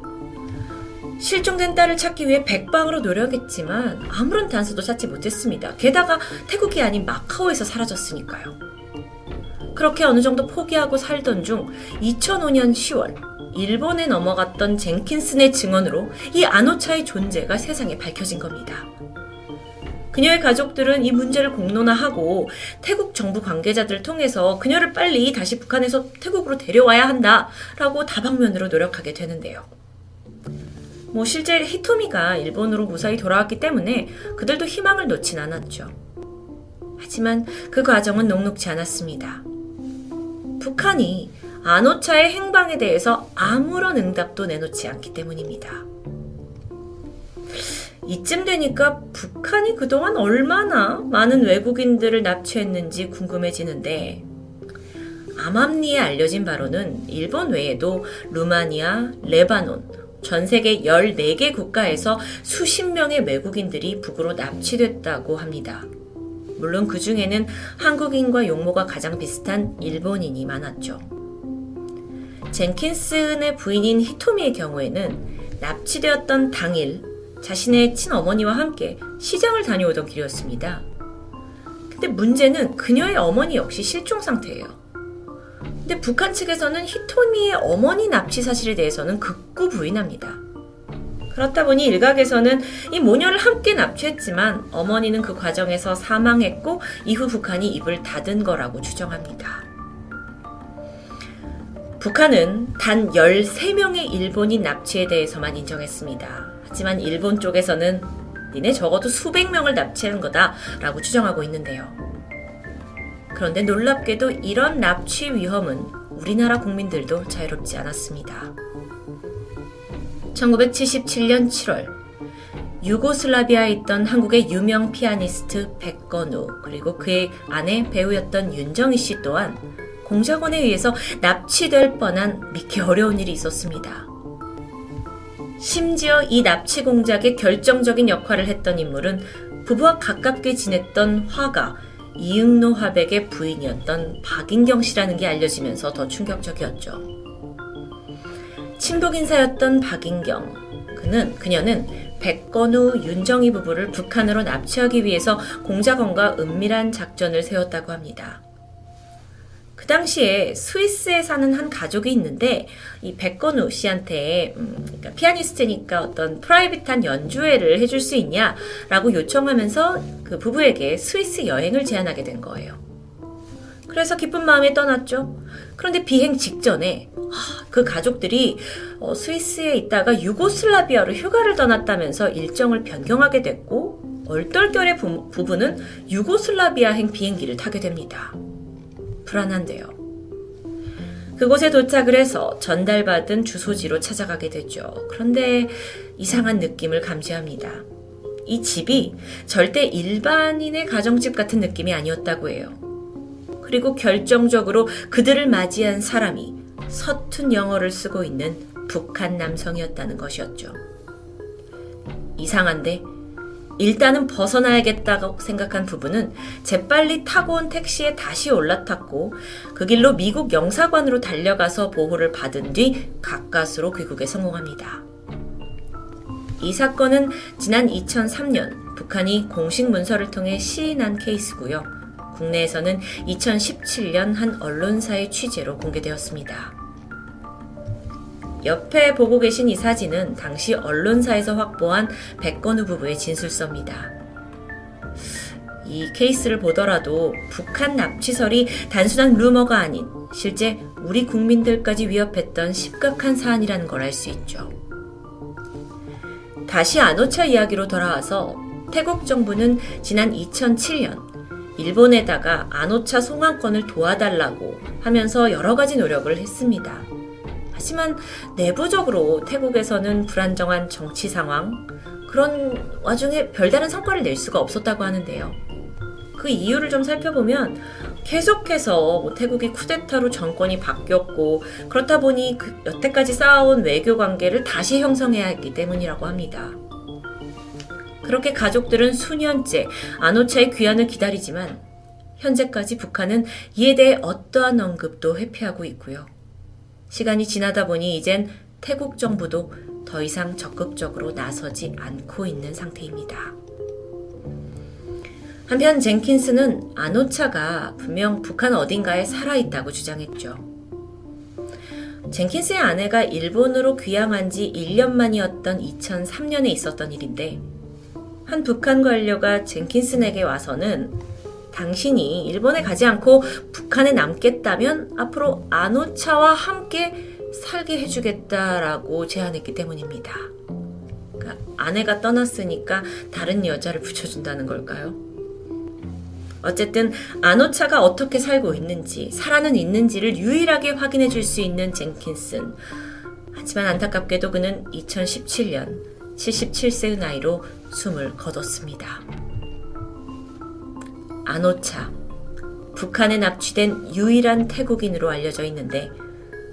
실종된 딸을 찾기 위해 백방으로 노력했지만 아무런 단서도 찾지 못했습니다. 게다가 태국이 아닌 마카오에서 사라졌으니까요. 그렇게 어느 정도 포기하고 살던 중 2005년 10월 일본에 넘어갔던 젠킨슨의 증언으로 이 아노차의 존재가 세상에 밝혀진 겁니다. 그녀의 가족들은 이 문제를 공론화하고 태국 정부 관계자들을 통해서 그녀를 빨리 다시 북한에서 태국으로 데려와야 한다라고 다방면으로 노력하게 되는데요. 뭐 실제 히토미가 일본으로 무사히 돌아왔기 때문에 그들도 희망을 놓진 않았죠. 하지만 그 과정은 녹록지 않았습니다. 북한이 아노차의 행방에 대해서 아무런 응답도 내놓지 않기 때문입니다. 이쯤 되니까 북한이 그동안 얼마나 많은 외국인들을 납치했는지 궁금해지는데 암암리에 알려진 바로는 일본 외에도 루마니아, 레바논, 전 세계 14개 국가에서 수십 명의 외국인들이 북으로 납치됐다고 합니다. 물론 그 중에는 한국인과 용모가 가장 비슷한 일본인이 많았죠. 젠킨슨의 부인인 히토미의 경우에는 납치되었던 당일 자신의 친어머니와 함께 시장을 다녀오던 길이었습니다. 근데 문제는 그녀의 어머니 역시 실종 상태예요. 근데 북한 측에서는 히토미의 어머니 납치 사실에 대해서는 극구 부인합니다. 그렇다 보니 일각에서는 이 모녀를 함께 납치했지만 어머니는 그 과정에서 사망했고 이후 북한이 입을 닫은 거라고 추정합니다. 북한은 단 13명의 일본인 납치에 대해서만 인정했습니다. 하지만 일본 쪽에서는 니네 적어도 수백 명을 납치한 거다라고 추정하고 있는데요. 그런데 놀랍게도 이런 납치 위험은 우리나라 국민들도 자유롭지 않았습니다. 1977년 7월 유고슬라비아에 있던 한국의 유명 피아니스트 백건우 그리고 그의 아내 배우였던 윤정희 씨 또한 공작원에 의해서 납치될 뻔한 믿기 어려운 일이 있었습니다. 심지어 이 납치 공작의 결정적인 역할을 했던 인물은 부부와 가깝게 지냈던 화가 이응노 화백의 부인이었던 박인경 씨라는 게 알려지면서 더 충격적이었죠. 친북 인사였던 박인경. 그는 그녀는 백건우 윤정희 부부를 북한으로 납치하기 위해서 공작원과 은밀한 작전을 세웠다고 합니다. 그 당시에 스위스에 사는 한 가족이 있는데 이 백건우 씨한테 음, 그러니까 피아니스트니까 어떤 프라이빗한 연주회를 해줄 수 있냐라고 요청하면서 그 부부에게 스위스 여행을 제안하게 된 거예요. 그래서 기쁜 마음에 떠났죠. 그런데 비행 직전에 그 가족들이 어, 스위스에 있다가 유고슬라비아로 휴가를 떠났다면서 일정을 변경하게 됐고 얼떨결에 부, 부부는 유고슬라비아행 비행기를 타게 됩니다. 불안한데요. 그곳에 도착을 해서 전달받은 주소지로 찾아가게 되죠. 그런데 이상한 느낌을 감지합니다. 이 집이 절대 일반인의 가정집 같은 느낌이 아니었다고 해요. 그리고 결정적으로 그들을 맞이한 사람이 서툰 영어를 쓰고 있는 북한 남성이었다는 것이었죠. 이상한데 일단은 벗어나야겠다고 생각한 부부는 재빨리 타고 온 택시에 다시 올라탔고 그 길로 미국 영사관으로 달려가서 보호를 받은 뒤 가까스로 귀국에 성공합니다. 이 사건은 지난 2003년 북한이 공식 문서를 통해 시인한 케이스고요. 국내에서는 2017년 한 언론사의 취재로 공개되었습니다. 옆에 보고 계신 이 사진은 당시 언론사에서 확보한 백건우 부부의 진술서입니다. 이 케이스를 보더라도 북한 납치설이 단순한 루머가 아닌 실제 우리 국민들까지 위협했던 심각한 사안이라는 걸 알 수 있죠. 다시 아노차 이야기로 돌아와서 태국 정부는 지난 2007년 일본에다가 아노차 송환권을 도와달라고 하면서 여러 가지 노력을 했습니다. 하지만 내부적으로 태국에서는 불안정한 정치 상황, 그런 와중에 별다른 성과를 낼 수가 없었다고 하는데요. 그 이유를 좀 살펴보면 계속해서 뭐 태국이 쿠데타로 정권이 바뀌었고 그렇다 보니 그 여태까지 쌓아온 외교 관계를 다시 형성해야 했기 때문이라고 합니다. 그렇게 가족들은 수년째 아노차의 귀환을 기다리지만 현재까지 북한은 이에 대해 어떠한 언급도 회피하고 있고요. 시간이 지나다 보니 이젠 태국 정부도 더 이상 적극적으로 나서지 않고 있는 상태입니다. 한편 젠킨스는 아노차가 분명 북한 어딘가에 살아있다고 주장했죠. 젠킨스의 아내가 일본으로 귀향한 지 1년 만이었던 2003년에 있었던 일인데, 한 북한 관료가 젠킨슨에게 와서는 당신이 일본에 가지 않고 북한에 남겠다면 앞으로 아노차와 함께 살게 해주겠다라고 제안했기 때문입니다. 그러니까 아내가 떠났으니까 다른 여자를 붙여준다는 걸까요? 어쨌든 아노차가 어떻게 살고 있는지, 살아는 있는지를 유일하게 확인해 줄 수 있는 젠킨슨. 하지만 안타깝게도 그는 2017년 77세의 나이로 숨을 거뒀습니다. 아노차. 북한에 납치된 유일한 태국인으로 알려져 있는데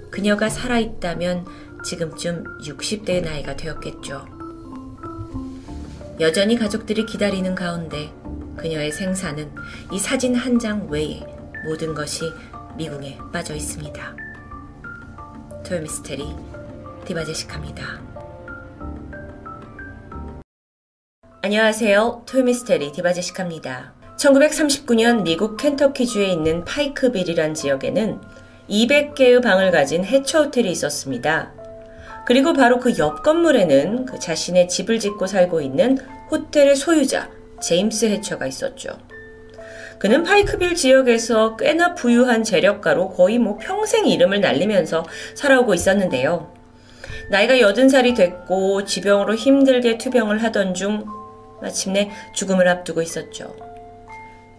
그녀가 살아있다면 지금쯤 60대의 나이가 되었겠죠. 여전히 가족들이 기다리는 가운데 그녀의 생사는 이 사진 한 장 외에 모든 것이 미궁에 빠져 있습니다. 토요미스테리 디바제시카입니다. 안녕하세요. 토요미스테리 디바제시카입니다. 1939년 미국 켄터키주에 있는 파이크빌이란 지역에는 200개의 방을 가진 해처 호텔이 있었습니다. 그리고 바로 그 옆 건물에는 그 자신의 집을 짓고 살고 있는 호텔의 소유자 제임스 해처가 있었죠. 그는 파이크빌 지역에서 꽤나 부유한 재력가로 거의 뭐 평생 이름을 날리면서 살아오고 있었는데요. 나이가 80살이 됐고 지병으로 힘들게 투병을 하던 중 마침내 죽음을 앞두고 있었죠.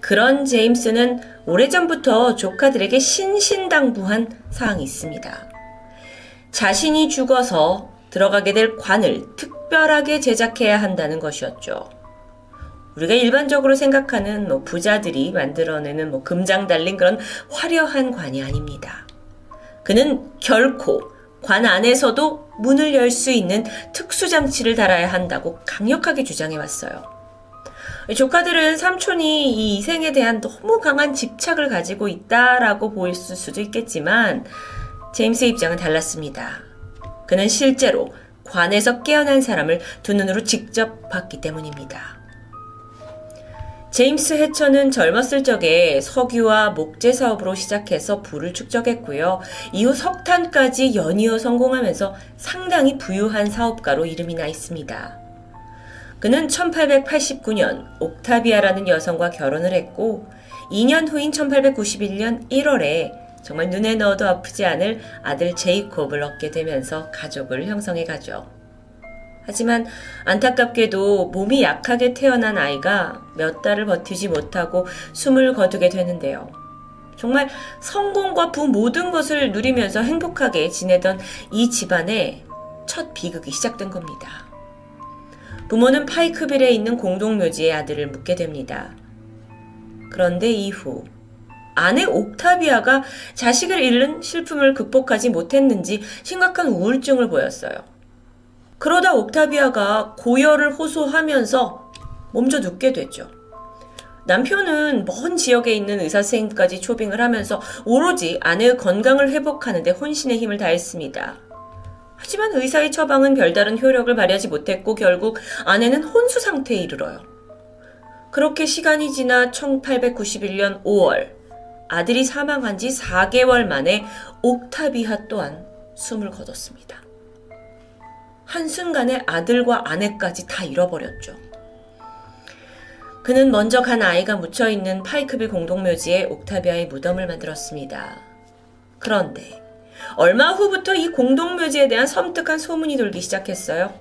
그런 제임스는 오래전부터 조카들에게 신신당부한 사항이 있습니다. 자신이 죽어서 들어가게 될 관을 특별하게 제작해야 한다는 것이었죠. 우리가 일반적으로 생각하는 뭐 부자들이 만들어내는 뭐 금장 달린 그런 화려한 관이 아닙니다. 그는 결코 관 안에서도 문을 열 수 있는 특수장치를 달아야 한다고 강력하게 주장해 왔어요. 조카들은 삼촌이 이 이생에 대한 너무 강한 집착을 가지고 있다라고 보일 수도 있겠지만 제임스의 입장은 달랐습니다. 그는 실제로 관에서 깨어난 사람을 두 눈으로 직접 봤기 때문입니다. 제임스 해처는 젊었을 적에 석유와 목재 사업으로 시작해서 부를 축적했고요. 이후 석탄까지 연이어 성공하면서 상당히 부유한 사업가로 이름이 나 있습니다. 그는 1889년 옥타비아라는 여성과 결혼을 했고 2년 후인 1891년 1월에 정말 눈에 넣어도 아프지 않을 아들 제이콥을 얻게 되면서 가족을 형성해 가죠. 하지만 안타깝게도 몸이 약하게 태어난 아이가 몇 달을 버티지 못하고 숨을 거두게 되는데요. 정말 성공과 부 모든 것을 누리면서 행복하게 지내던 이 집안의 첫 비극이 시작된 겁니다. 부모는 파이크빌에 있는 공동묘지의 아들을 묻게 됩니다. 그런데 이후 아내 옥타비아가 자식을 잃는 슬픔을 극복하지 못했는지 심각한 우울증을 보였어요. 그러다 옥타비아가 고열을 호소하면서 몸져 눕게 됐죠. 남편은 먼 지역에 있는 의사 선생님까지 초빙을 하면서 오로지 아내의 건강을 회복하는데 혼신의 힘을 다했습니다. 하지만 의사의 처방은 별다른 효력을 발휘하지 못했고 결국 아내는 혼수 상태에 이르러요. 그렇게 시간이 지나 1891년 5월 아들이 사망한 지 4개월 만에 옥타비아 또한 숨을 거뒀습니다. 한순간에 아들과 아내까지 다 잃어버렸죠. 그는 먼저 간 아이가 묻혀있는 파이크빌 공동묘지에 옥타비아의 무덤을 만들었습니다. 그런데 얼마 후부터 이 공동묘지에 대한 섬뜩한 소문이 돌기 시작했어요.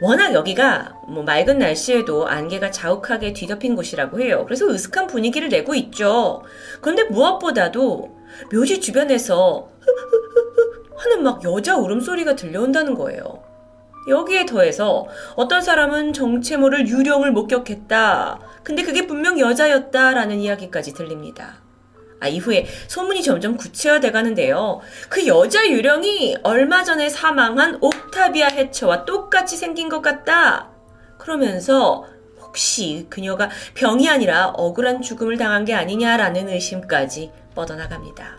워낙 여기가 뭐 맑은 날씨에도 안개가 자욱하게 뒤덮인 곳이라고 해요. 그래서 으슥한 분위기를 내고 있죠. 그런데 무엇보다도 묘지 주변에서 하는 막 여자 울음소리가 들려온다는 거예요. 여기에 더해서 어떤 사람은 정체 모를 유령을 목격했다. 근데 그게 분명 여자였다라는 이야기까지 들립니다. 아, 이후에 소문이 점점 구체화돼 가는데요. 그 여자 유령이 얼마 전에 사망한 옥타비아 해처와 똑같이 생긴 것 같다. 그러면서 혹시 그녀가 병이 아니라 억울한 죽음을 당한 게 아니냐라는 의심까지 뻗어나갑니다.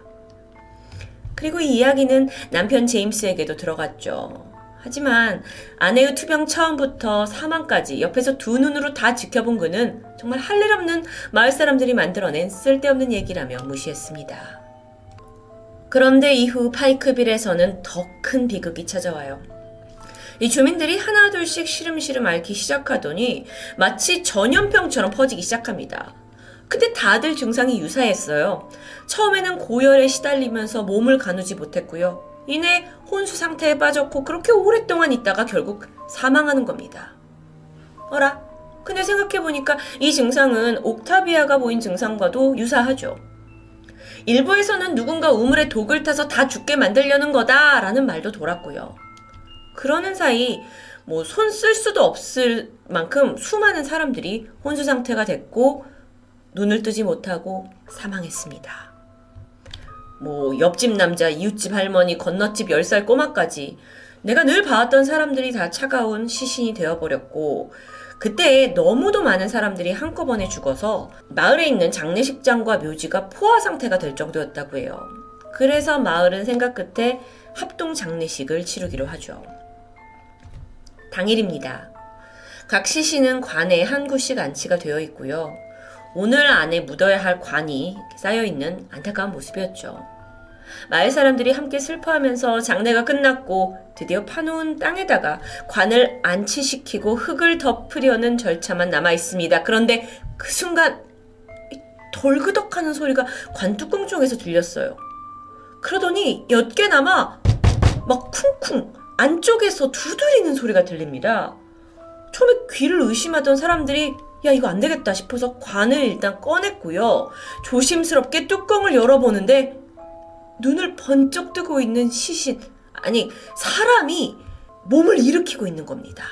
그리고 이 이야기는 남편 제임스에게도 들어갔죠. 하지만 아내의 투병 처음부터 사망까지 옆에서 두 눈으로 다 지켜본 그는 정말 할 일 없는 마을 사람들이 만들어낸 쓸데없는 얘기라며 무시했습니다. 그런데 이후 파이크빌에서는 더 큰 비극이 찾아와요. 이 주민들이 하나둘씩 시름시름 앓기 시작하더니 마치 전염병처럼 퍼지기 시작합니다. 근데 다들 증상이 유사했어요. 처음에는 고열에 시달리면서 몸을 가누지 못했고요. 이내 혼수 상태에 빠졌고 그렇게 오랫동안 있다가 결국 사망하는 겁니다. 어라? 근데 생각해보니까 이 증상은 옥타비아가 보인 증상과도 유사하죠. 일부에서는 누군가 우물에 독을 타서 다 죽게 만들려는 거다라는 말도 돌았고요. 그러는 사이 뭐 손 쓸 수도 없을 만큼 수많은 사람들이 혼수 상태가 됐고 눈을 뜨지 못하고 사망했습니다. 뭐 옆집 남자, 이웃집 할머니, 건너집 10살 꼬마까지 내가 늘 봐왔던 사람들이 다 차가운 시신이 되어버렸고 그때 너무도 많은 사람들이 한꺼번에 죽어서 마을에 있는 장례식장과 묘지가 포화 상태가 될 정도였다고 해요. 그래서 마을은 생각 끝에 합동 장례식을 치르기로 하죠. 당일입니다. 각 시신은 관에 한 구씩 안치가 되어 있고요. 오늘 안에 묻어야 할 관이 쌓여있는 안타까운 모습이었죠. 마을 사람들이 함께 슬퍼하면서 장례가 끝났고 드디어 파놓은 땅에다가 관을 안치시키고 흙을 덮으려는 절차만 남아 있습니다. 그런데 그 순간 덜그덕하는 소리가 관뚜껑 쪽에서 들렸어요. 그러더니 몇 개 남아 막 쿵쿵 안쪽에서 두드리는 소리가 들립니다. 처음에 귀를 의심하던 사람들이 야, 이거 안 되겠다 싶어서 관을 일단 꺼냈고요. 조심스럽게 뚜껑을 열어보는데 눈을 번쩍 뜨고 있는 시신, 아니, 사람이 몸을 일으키고 있는 겁니다.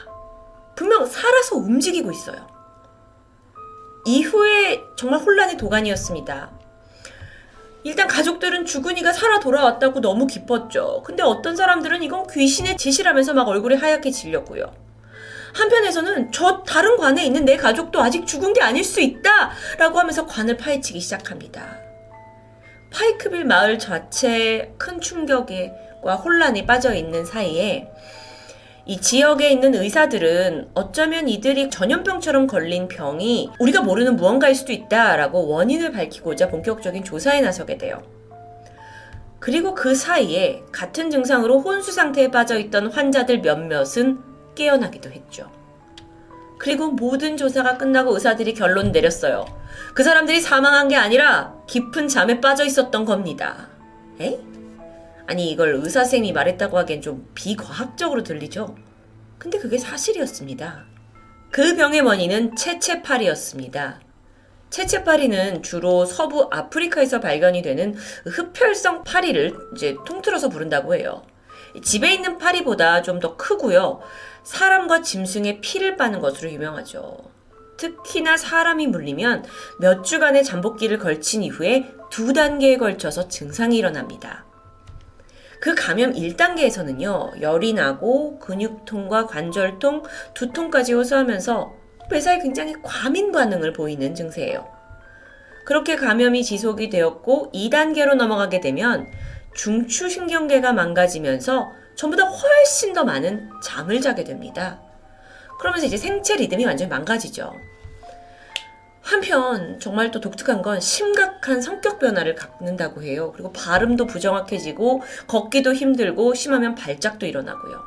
분명 살아서 움직이고 있어요. 이후에 정말 혼란의 도가니였습니다. 일단 가족들은 주근이가 살아 돌아왔다고 너무 기뻤죠. 근데 어떤 사람들은 이건 귀신의 짓이라면서 막 얼굴이 하얗게 질렸고요. 한편에서는 저 다른 관에 있는 내 가족도 아직 죽은 게 아닐 수 있다! 라고 하면서 관을 파헤치기 시작합니다. 파이크빌 마을 자체에 큰 충격과 혼란이 빠져 있는 사이에 이 지역에 있는 의사들은 어쩌면 이들이 전염병처럼 걸린 병이 우리가 모르는 무언가일 수도 있다라고 원인을 밝히고자 본격적인 조사에 나서게 돼요. 그리고 그 사이에 같은 증상으로 혼수 상태에 빠져 있던 환자들 몇몇은 깨어나기도 했죠. 그리고 모든 조사가 끝나고 의사들이 결론 내렸어요. 그 사람들이 사망한 게 아니라 깊은 잠에 빠져 있었던 겁니다. 에? 아니 이걸 의사쌤이 말했다고 하기엔 좀 비과학적으로 들리죠? 근데 그게 사실이었습니다. 그 병의 원인은 체체파리였습니다. 체체파리는 주로 서부 아프리카에서 발견이 되는 흡혈성 파리를 이제 통틀어서 부른다고 해요. 집에 있는 파리보다 좀 더 크고요. 사람과 짐승의 피를 빠는 것으로 유명하죠. 특히나 사람이 물리면 몇 주간의 잠복기를 걸친 이후에 두 단계에 걸쳐서 증상이 일어납니다. 그 감염 1단계에서는요, 열이 나고 근육통과 관절통, 두통까지 호소하면서 배사에 굉장히 과민 반응을 보이는 증세예요. 그렇게 감염이 지속이 되었고 2단계로 넘어가게 되면 중추신경계가 망가지면서 전보다 훨씬 더 많은 잠을 자게 됩니다. 그러면서 이제 생체 리듬이 완전히 망가지죠. 한편 정말 또 독특한 건 심각한 성격 변화를 갖는다고 해요. 그리고 발음도 부정확해지고 걷기도 힘들고 심하면 발작도 일어나고요.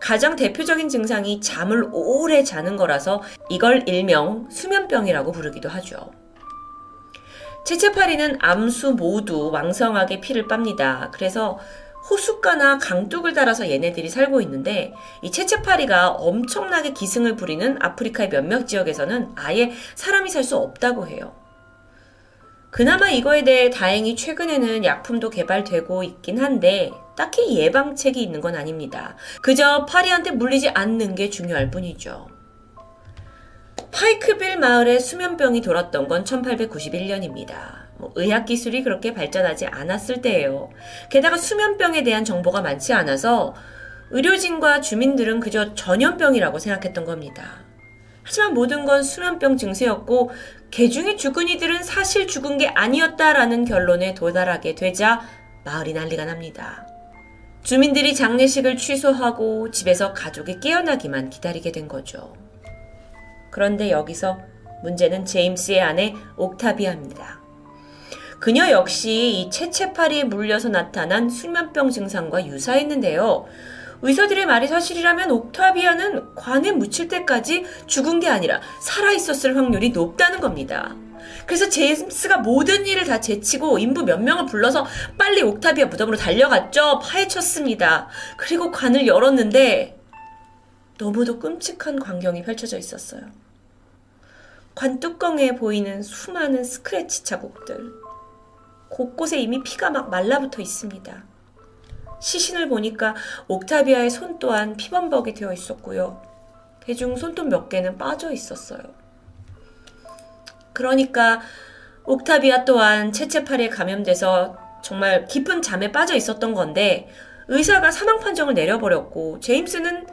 가장 대표적인 증상이 잠을 오래 자는 거라서 이걸 일명 수면병이라고 부르기도 하죠. 체체파리는 암수 모두 왕성하게 피를 빱니다. 그래서 호숫가나 강둑을 달아서 얘네들이 살고 있는데 이 채채파리가 엄청나게 기승을 부리는 아프리카의 몇몇 지역에서는 아예 사람이 살 수 없다고 해요. 그나마 이거에 대해 다행히 최근에는 약품도 개발되고 있긴 한데 딱히 예방책이 있는 건 아닙니다. 그저 파리한테 물리지 않는 게 중요할 뿐이죠. 파이크빌 마을에 수면병이 돌았던 건 1891년입니다. 뭐 의학 기술이 그렇게 발전하지 않았을 때예요. 게다가 수면병에 대한 정보가 많지 않아서 의료진과 주민들은 그저 전염병이라고 생각했던 겁니다. 하지만 모든 건 수면병 증세였고 개중에 죽은 이들은 사실 죽은 게 아니었다라는 결론에 도달하게 되자 마을이 난리가 납니다. 주민들이 장례식을 취소하고 집에서 가족이 깨어나기만 기다리게 된 거죠. 그런데 여기서 문제는 제임스의 아내 옥타비아입니다. 그녀 역시 이 체체파리에 물려서 나타난 수면병 증상과 유사했는데요. 의사들의 말이 사실이라면 옥타비아는 관에 묻힐 때까지 죽은 게 아니라 살아있었을 확률이 높다는 겁니다. 그래서 제임스가 모든 일을 다 제치고 인부 몇 명을 불러서 빨리 옥타비아 무덤으로 달려갔죠. 파헤쳤습니다. 그리고 관을 열었는데 너무도 끔찍한 광경이 펼쳐져 있었어요. 관 뚜껑에 보이는 수많은 스크래치 자국들. 곳곳에 이미 피가 막 말라붙어 있습니다. 시신을 보니까 옥타비아의 손 또한 피범벅이 되어 있었고요. 대중 손톱 몇 개는 빠져 있었어요. 그러니까 옥타비아 또한 체체팔에 감염돼서 정말 깊은 잠에 빠져 있었던 건데 의사가 사망 판정을 내려버렸고 제임스는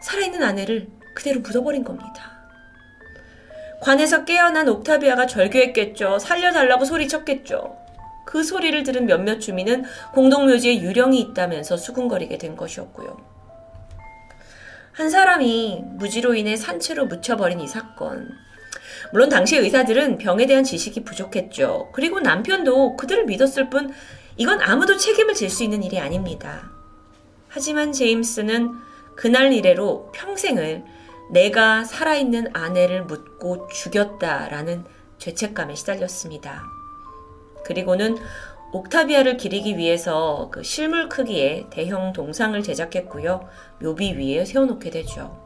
살아있는 아내를 그대로 묻어버린 겁니다. 관에서 깨어난 옥타비아가 절규했겠죠. 살려달라고 소리쳤겠죠. 그 소리를 들은 몇몇 주민은 공동묘지에 유령이 있다면서 수군거리게 된 것이었고요. 한 사람이 무지로 인해 산채로 묻혀버린 이 사건. 물론 당시 의사들은 병에 대한 지식이 부족했죠. 그리고 남편도 그들을 믿었을 뿐 이건 아무도 책임을 질 수 있는 일이 아닙니다. 하지만 제임스는 그날 이래로 평생을 내가 살아있는 아내를 묻고 죽였다라는 죄책감에 시달렸습니다. 그리고는 옥타비아를 기리기 위해서 그 실물 크기의 대형 동상을 제작했고요. 묘비 위에 세워놓게 되죠.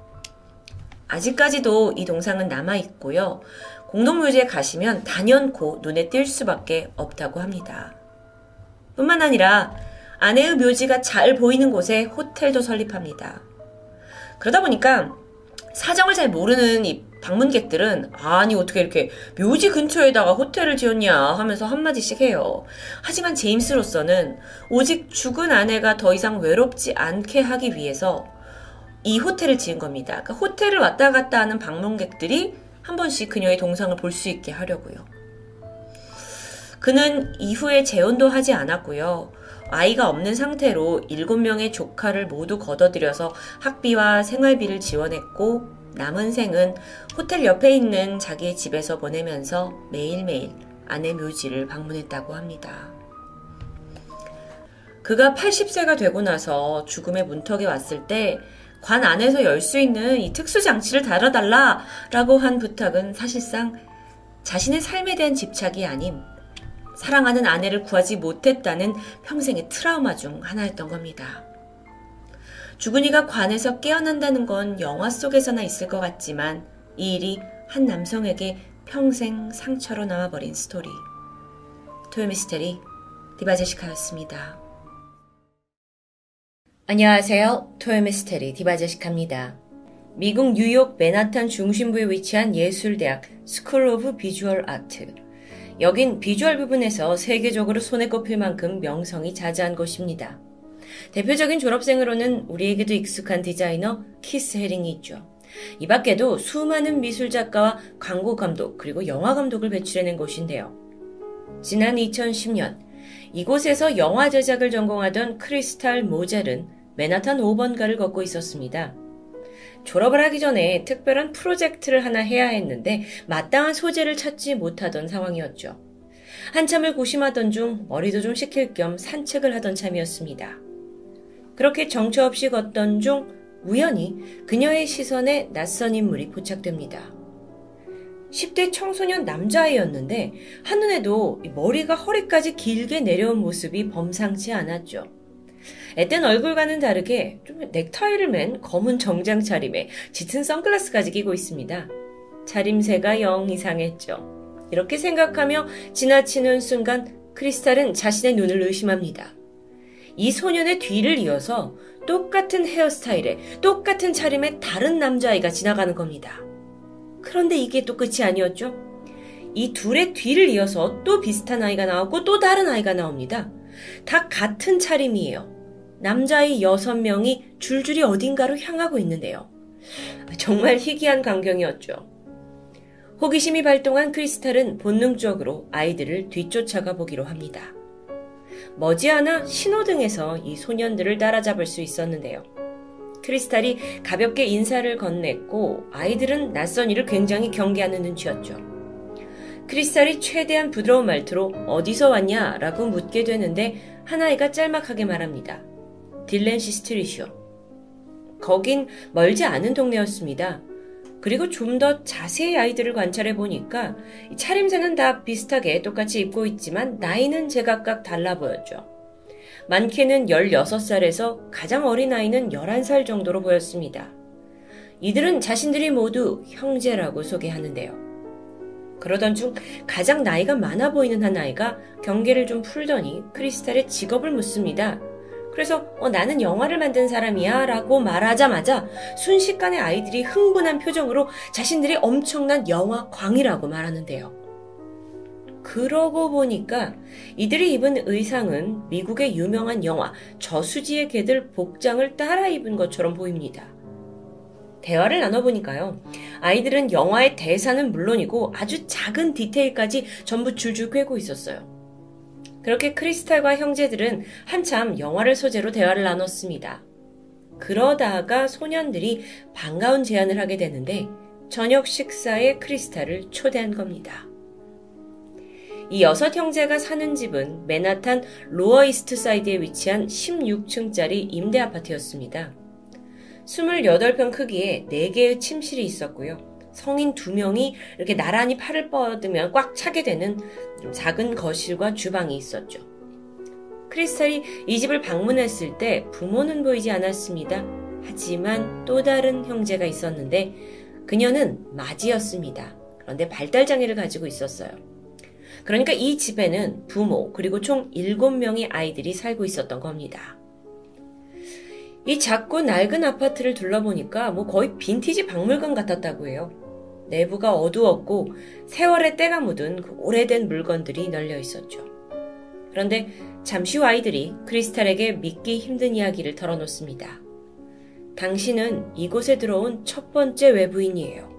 아직까지도 이 동상은 남아 있고요. 공동묘지에 가시면 단연코 눈에 띌 수밖에 없다고 합니다. 뿐만 아니라 아내의 묘지가 잘 보이는 곳에 호텔도 설립합니다. 그러다 보니까 사정을 잘 모르는 이 방문객들은 아니 어떻게 이렇게 묘지 근처에다가 호텔을 지었냐 하면서 한마디씩 해요. 하지만 제임스로서는 오직 죽은 아내가 더 이상 외롭지 않게 하기 위해서 이 호텔을 지은 겁니다. 그러니까 호텔을 왔다 갔다 하는 방문객들이 한 번씩 그녀의 동상을 볼 수 있게 하려고요. 그는 이후에 재혼도 하지 않았고요. 아이가 없는 상태로 7명의 조카를 모두 걷어들여서 학비와 생활비를 지원했고 남은 생은 호텔 옆에 있는 자기의 집에서 보내면서 매일매일 아내 묘지를 방문했다고 합니다. 그가 80세가 되고 나서 죽음의 문턱에 왔을 때 관 안에서 열 수 있는 이 특수 장치를 달아달라 라고 한 부탁은 사실상 자신의 삶에 대한 집착이 아닌 사랑하는 아내를 구하지 못했다는 평생의 트라우마 중 하나였던 겁니다. 죽은 이가 관에서 깨어난다는 건 영화 속에서나 있을 것 같지만 이 일이 한 남성에게 평생 상처로 남아버린 스토리. 토요미스테리 디바제시카였습니다. 안녕하세요. 토요미스테리 디바제시카입니다. 미국 뉴욕 맨하탄 중심부에 위치한 예술대학 스쿨 오브 비주얼 아트. 여긴 비주얼 부분에서 세계적으로 손에 꼽힐 만큼 명성이 자자한 곳입니다. 대표적인 졸업생으로는 우리에게도 익숙한 디자이너 키스 헤링이 있죠. 이 밖에도 수많은 미술 작가와 광고 감독 그리고 영화 감독을 배출해낸 곳인데요. 지난 2010년 이곳에서 영화 제작을 전공하던 크리스탈 모젤은 맨하탄 5번가를 걷고 있었습니다. 졸업을 하기 전에 특별한 프로젝트를 하나 해야 했는데 마땅한 소재를 찾지 못하던 상황이었죠. 한참을 고심하던 중 머리도 좀 식힐 겸 산책을 하던 참이었습니다. 그렇게 정처 없이 걷던 중 우연히 그녀의 시선에 낯선 인물이 포착됩니다. 10대 청소년 남자아이였는데 한눈에도 머리가 허리까지 길게 내려온 모습이 범상치 않았죠. 앳된 얼굴과는 다르게 좀 넥타이를 맨 검은 정장 차림에 짙은 선글라스까지 끼고 있습니다. 차림새가 영 이상했죠. 이렇게 생각하며 지나치는 순간 크리스탈은 자신의 눈을 의심합니다. 이 소년의 뒤를 이어서 똑같은 헤어스타일에 똑같은 차림의 다른 남자아이가 지나가는 겁니다. 그런데 이게 또 끝이 아니었죠? 이 둘의 뒤를 이어서 또 비슷한 아이가 나왔고 또 다른 아이가 나옵니다. 다 같은 차림이에요. 남자의 여섯 명이 줄줄이 어딘가로 향하고 있는데요. 정말 희귀한 광경이었죠. 호기심이 발동한 크리스탈은 본능적으로 아이들을 뒤쫓아가 보기로 합니다. 머지않아 신호등에서 이 소년들을 따라잡을 수 있었는데요. 크리스탈이 가볍게 인사를 건넸고 아이들은 낯선 이를 굉장히 경계하는 눈치였죠. 크리스탈이 최대한 부드러운 말투로 어디서 왔냐 라고 묻게 되는데 하나이가 짤막하게 말합니다. 딜렌시 스트리시오. 거긴 멀지 않은 동네였습니다. 그리고 좀 더 자세히 아이들을 관찰해 보니까 차림새는 다 비슷하게 똑같이 입고 있지만 나이는 제각각 달라 보였죠. 많게는 16살에서 가장 어린 아이는 11살 정도로 보였습니다. 이들은 자신들이 모두 형제라고 소개하는데요. 그러던 중 가장 나이가 많아 보이는 한 아이가 경계를 좀 풀더니 크리스탈의 직업을 묻습니다. 그래서 어, 나는 영화를 만든 사람이야 라고 말하자마자 순식간에 아이들이 흥분한 표정으로 자신들이 엄청난 영화 광이라고 말하는데요. 그러고 보니까 이들이 입은 의상은 미국의 유명한 영화 저수지의 개들 복장을 따라 입은 것처럼 보입니다. 대화를 나눠보니까요. 아이들은 영화의 대사는 물론이고 아주 작은 디테일까지 전부 줄줄 꿰고 있었어요. 그렇게 크리스탈과 형제들은 한참 영화를 소재로 대화를 나눴습니다. 그러다가 소년들이 반가운 제안을 하게 되는데 저녁 식사에 크리스탈을 초대한 겁니다. 이 여섯 형제가 사는 집은 맨하탄 로어 이스트 사이드에 위치한 16층짜리 임대 아파트였습니다. 28평 크기에 4개의 침실이 있었고요. 성인 두 명이 이렇게 나란히 팔을 뻗으면 꽉 차게 되는 작은 거실과 주방이 있었죠. 크리스탈이 이 집을 방문했을 때 부모는 보이지 않았습니다. 하지만 또 다른 형제가 있었는데 그녀는 맞이였습니다. 그런데 발달장애를 가지고 있었어요. 그러니까 이 집에는 부모, 그리고 총 7명의 아이들이 살고 있었던 겁니다. 이 작고 낡은 아파트를 둘러보니까 뭐 거의 빈티지 박물관 같았다고 해요. 내부가 어두웠고 세월의 때가 묻은 그 오래된 물건들이 널려 있었죠. 그런데 잠시 후 아이들이 크리스탈에게 믿기 힘든 이야기를 털어놓습니다. 당신은 이곳에 들어온 첫 번째 외부인이에요.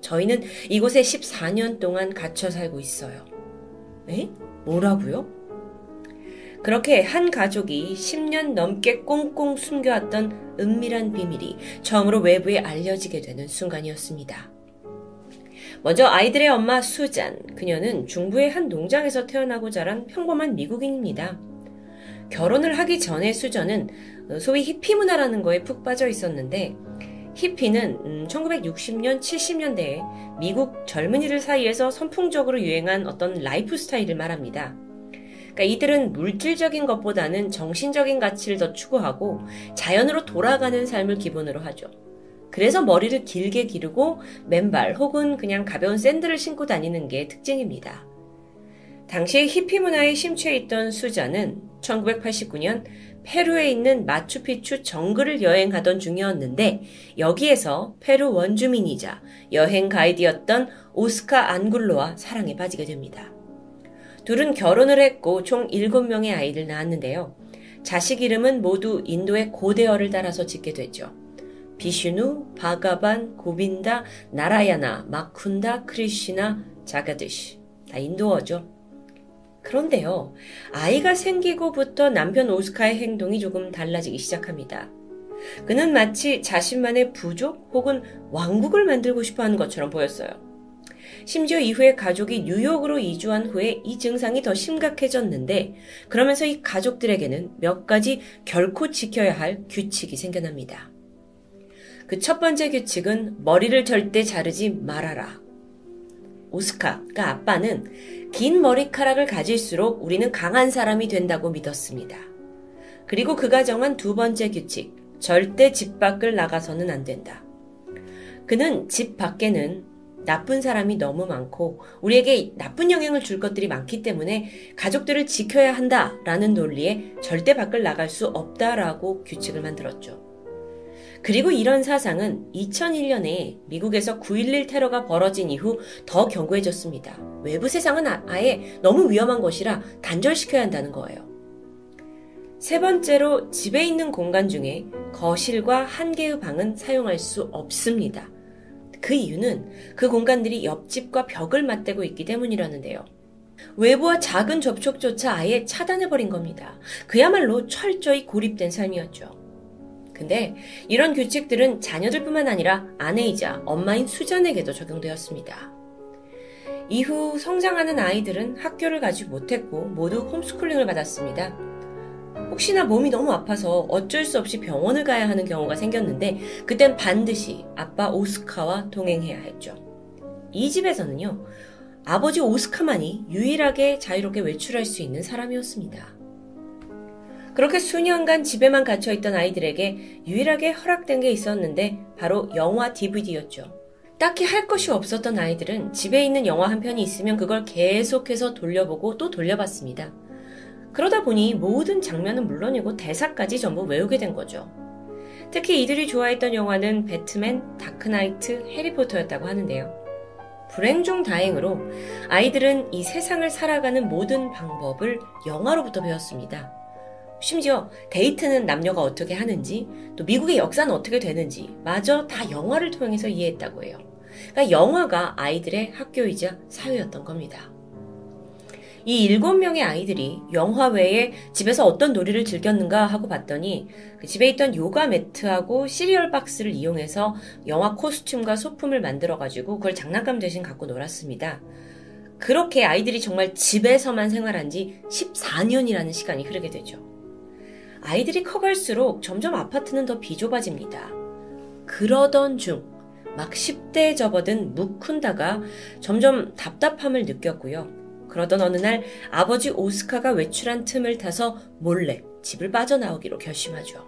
저희는 이곳에 14년 동안 갇혀 살고 있어요. 에? 뭐라고요? 그렇게 한 가족이 10년 넘게 꽁꽁 숨겨왔던 은밀한 비밀이 처음으로 외부에 알려지게 되는 순간이었습니다. 먼저 아이들의 엄마 수잔. 그녀는 중부의 한 농장에서 태어나고 자란 평범한 미국인입니다. 결혼을 하기 전에 수전은 소위 히피 문화라는 거에 푹 빠져 있었는데 히피는 1960년, 음, 70년대에 미국 젊은이들 사이에서 선풍적으로 유행한 어떤 라이프 스타일을 말합니다. 그러니까 이들은 물질적인 것보다는 정신적인 가치를 더 추구하고 자연으로 돌아가는 삶을 기본으로 하죠. 그래서 머리를 길게 기르고 맨발 혹은 그냥 가벼운 샌들을 신고 다니는 게 특징입니다. 당시 히피 문화에 심취해 있던 수자는 1989년 페루에 있는 마추픽추 정글을 여행하던 중이었는데 여기에서 페루 원주민이자 여행 가이드였던 오스카 안굴로와 사랑에 빠지게 됩니다. 둘은 결혼을 했고 총 7명의 아이를 낳았는데요. 자식 이름은 모두 인도의 고대어를 따라서 짓게 되죠. 비슈누, 바가반, 고빈다, 나라야나, 마쿤다, 크리시나, 자가드시. 다 인도어죠. 그런데요, 아이가 생기고부터 남편 오스카의 행동이 조금 달라지기 시작합니다. 그는 마치 자신만의 부족 혹은 왕국을 만들고 싶어 하는 것처럼 보였어요. 심지어 이후에 가족이 뉴욕으로 이주한 후에 이 증상이 더 심각해졌는데 그러면서 이 가족들에게는 몇 가지 결코 지켜야 할 규칙이 생겨납니다. 그 첫 번째 규칙은 머리를 절대 자르지 말아라. 오스카, 그러니까 아빠는 긴 머리카락을 가질수록 우리는 강한 사람이 된다고 믿었습니다. 그리고 그가 정한 두 번째 규칙, 절대 집 밖을 나가서는 안 된다. 그는 집 밖에는 나쁜 사람이 너무 많고 우리에게 나쁜 영향을 줄 것들이 많기 때문에 가족들을 지켜야 한다라는 논리에 절대 밖을 나갈 수 없다라고 규칙을 만들었죠. 그리고 이런 사상은 2001년에 미국에서 9.11 테러가 벌어진 이후 더 견고해졌습니다. 외부 세상은 아, 아예 너무 위험한 것이라 단절시켜야 한다는 거예요. 세 번째로 집에 있는 공간 중에 거실과 한 개의 방은 사용할 수 없습니다. 그 이유는 그 공간들이 옆집과 벽을 맞대고 있기 때문이라는데요. 외부와 작은 접촉조차 아예 차단해버린 겁니다. 그야말로 철저히 고립된 삶이었죠. 근데 이런 규칙들은 자녀들뿐만 아니라 아내이자 엄마인 수잔에게도 적용되었습니다. 이후 성장하는 아이들은 학교를 가지 못했고 모두 홈스쿨링을 받았습니다. 혹시나 몸이 너무 아파서 어쩔 수 없이 병원을 가야 하는 경우가 생겼는데 그땐 반드시 아빠 오스카와 동행해야 했죠. 이 집에서는요. 아버지 오스카만이 유일하게 자유롭게 외출할 수 있는 사람이었습니다. 그렇게 수년간 집에만 갇혀있던 아이들에게 유일하게 허락된 게 있었는데 바로 영화 DVD였죠. 딱히 할 것이 없었던 아이들은 집에 있는 영화 한 편이 있으면 그걸 계속해서 돌려보고 또 돌려봤습니다. 그러다 보니 모든 장면은 물론이고 대사까지 전부 외우게 된 거죠. 특히 이들이 좋아했던 영화는 배트맨, 다크나이트, 해리포터였다고 하는데요. 불행 중 다행으로 아이들은 이 세상을 살아가는 모든 방법을 영화로부터 배웠습니다. 심지어 데이트는 남녀가 어떻게 하는지, 또 미국의 역사는 어떻게 되는지, 마저 다 영화를 통해서 이해했다고 해요. 그러니까 영화가 아이들의 학교이자 사회였던 겁니다. 이 일곱 명의 아이들이 영화 외에 집에서 어떤 놀이를 즐겼는가 하고 봤더니 그 집에 있던 요가 매트하고 시리얼 박스를 이용해서 영화 코스튬과 소품을 만들어가지고 그걸 장난감 대신 갖고 놀았습니다. 그렇게 아이들이 정말 집에서만 생활한 지 14년이라는 시간이 흐르게 되죠. 아이들이 커갈수록 점점 아파트는 더 비좁아집니다. 그러던 중, 막 10대에 접어든 무쿤다가 점점 답답함을 느꼈고요. 그러던 어느 날 아버지 오스카가 외출한 틈을 타서 몰래 집을 빠져나오기로 결심하죠.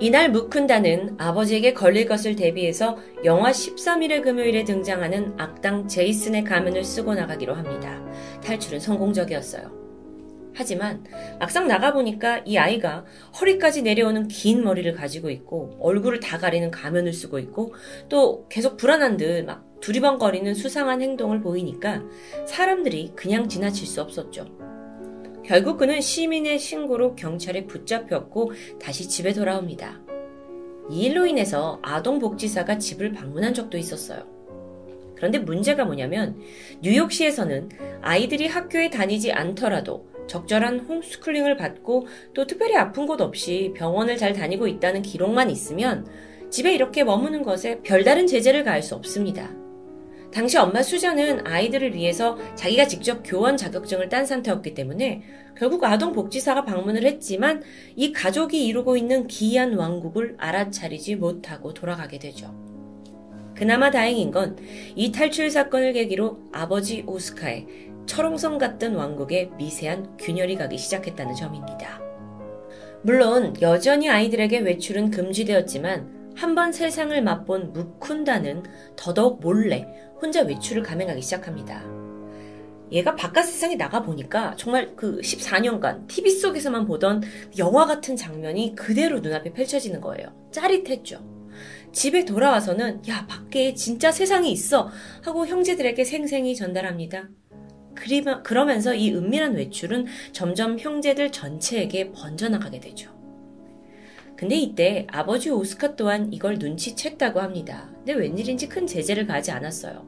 이날 무쿤다는 아버지에게 걸릴 것을 대비해서 영화 13일의 금요일에 등장하는 악당 제이슨의 가면을 쓰고 나가기로 합니다. 탈출은 성공적이었어요. 하지만 막상 나가보니까 이 아이가 허리까지 내려오는 긴 머리를 가지고 있고 얼굴을 다 가리는 가면을 쓰고 있고 또 계속 불안한 듯 막 두리번거리는 수상한 행동을 보이니까 사람들이 그냥 지나칠 수 없었죠. 결국 그는 시민의 신고로 경찰에 붙잡혔고 다시 집에 돌아옵니다. 이 일로 인해서 아동복지사가 집을 방문한 적도 있었어요. 그런데 문제가 뭐냐면 뉴욕시에서는 아이들이 학교에 다니지 않더라도 적절한 홈스쿨링을 받고 또 특별히 아픈 곳 없이 병원을 잘 다니고 있다는 기록만 있으면 집에 이렇게 머무는 것에 별다른 제재를 가할 수 없습니다. 당시 엄마 수자는 아이들을 위해서 자기가 직접 교원 자격증을 딴 상태였기 때문에 결국 아동복지사가 방문을 했지만 이 가족이 이루고 있는 기이한 왕국을 알아차리지 못하고 돌아가게 되죠. 그나마 다행인 건 이 탈출 사건을 계기로 아버지 오스카의 철옹성 같던 왕국에 미세한 균열이 가기 시작했다는 점입니다. 물론 여전히 아이들에게 외출은 금지되었지만 한 번 세상을 맛본 무쿤다는 더더욱 몰래 혼자 외출을 감행하기 시작합니다. 얘가 바깥 세상에 나가 보니까 정말 그 14년간 TV 속에서만 보던 영화 같은 장면이 그대로 눈앞에 펼쳐지는 거예요. 짜릿했죠. 집에 돌아와서는 야, 밖에 진짜 세상이 있어! 하고 형제들에게 생생히 전달합니다. 그러면서 이 은밀한 외출은 점점 형제들 전체에게 번져나가게 되죠. 근데 이때 아버지 오스카 또한 이걸 눈치챘다고 합니다. 근데 웬일인지 큰 제재를 가하지 않았어요.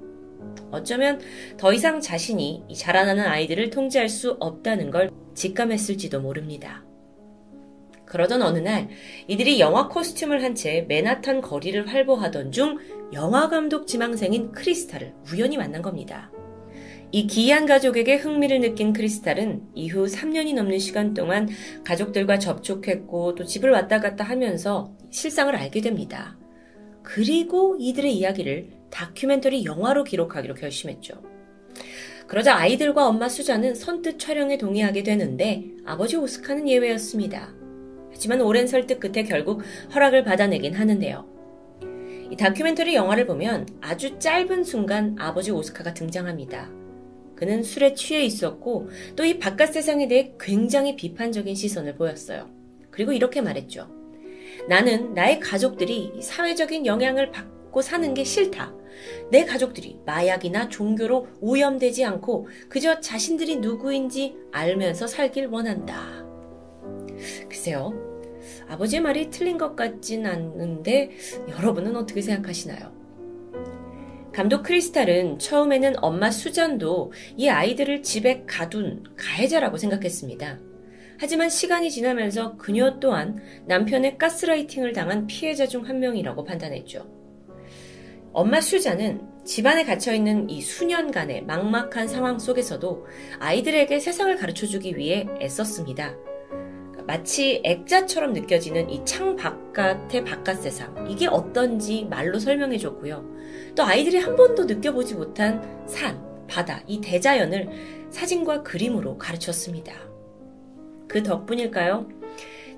어쩌면 더 이상 자신이 자라나는 아이들을 통제할 수 없다는 걸 직감했을지도 모릅니다. 그러던 어느 날 이들이 영화 코스튬을 한 채 맨하탄 거리를 활보하던 중 영화 감독 지망생인 크리스탈을 우연히 만난 겁니다. 이 기이한 가족에게 흥미를 느낀 크리스탈은 이후 3년이 넘는 시간 동안 가족들과 접촉했고 또 집을 왔다 갔다 하면서 실상을 알게 됩니다. 그리고 이들의 이야기를 다큐멘터리 영화로 기록하기로 결심했죠. 그러자 아이들과 엄마 수자는 선뜻 촬영에 동의하게 되는데 아버지 오스카는 예외였습니다. 하지만 오랜 설득 끝에 결국 허락을 받아내긴 하는데요. 이 다큐멘터리 영화를 보면 아주 짧은 순간 아버지 오스카가 등장합니다. 그는 술에 취해 있었고 또 이 바깥 세상에 대해 굉장히 비판적인 시선을 보였어요. 그리고 이렇게 말했죠. 나는 나의 가족들이 사회적인 영향을 받고 사는 게 싫다. 내 가족들이 마약이나 종교로 오염되지 않고 그저 자신들이 누구인지 알면서 살길 원한다. 글쎄요. 아버지의 말이 틀린 것 같진 않는데 여러분은 어떻게 생각하시나요? 감독 크리스탈은 처음에는 엄마 수잔도 이 아이들을 집에 가둔 가해자라고 생각했습니다. 하지만 시간이 지나면서 그녀 또한 남편의 가스라이팅을 당한 피해자 중 한 명이라고 판단했죠. 엄마 수잔은 집안에 갇혀있는 이 수년간의 막막한 상황 속에서도 아이들에게 세상을 가르쳐 주기 위해 애썼습니다. 마치 액자처럼 느껴지는 이 창 바깥의 바깥 세상. 이게 어떤지 말로 설명해 줬고요. 또 아이들이 한 번도 느껴보지 못한 산, 바다, 이 대자연을 사진과 그림으로 가르쳤습니다. 그 덕분일까요?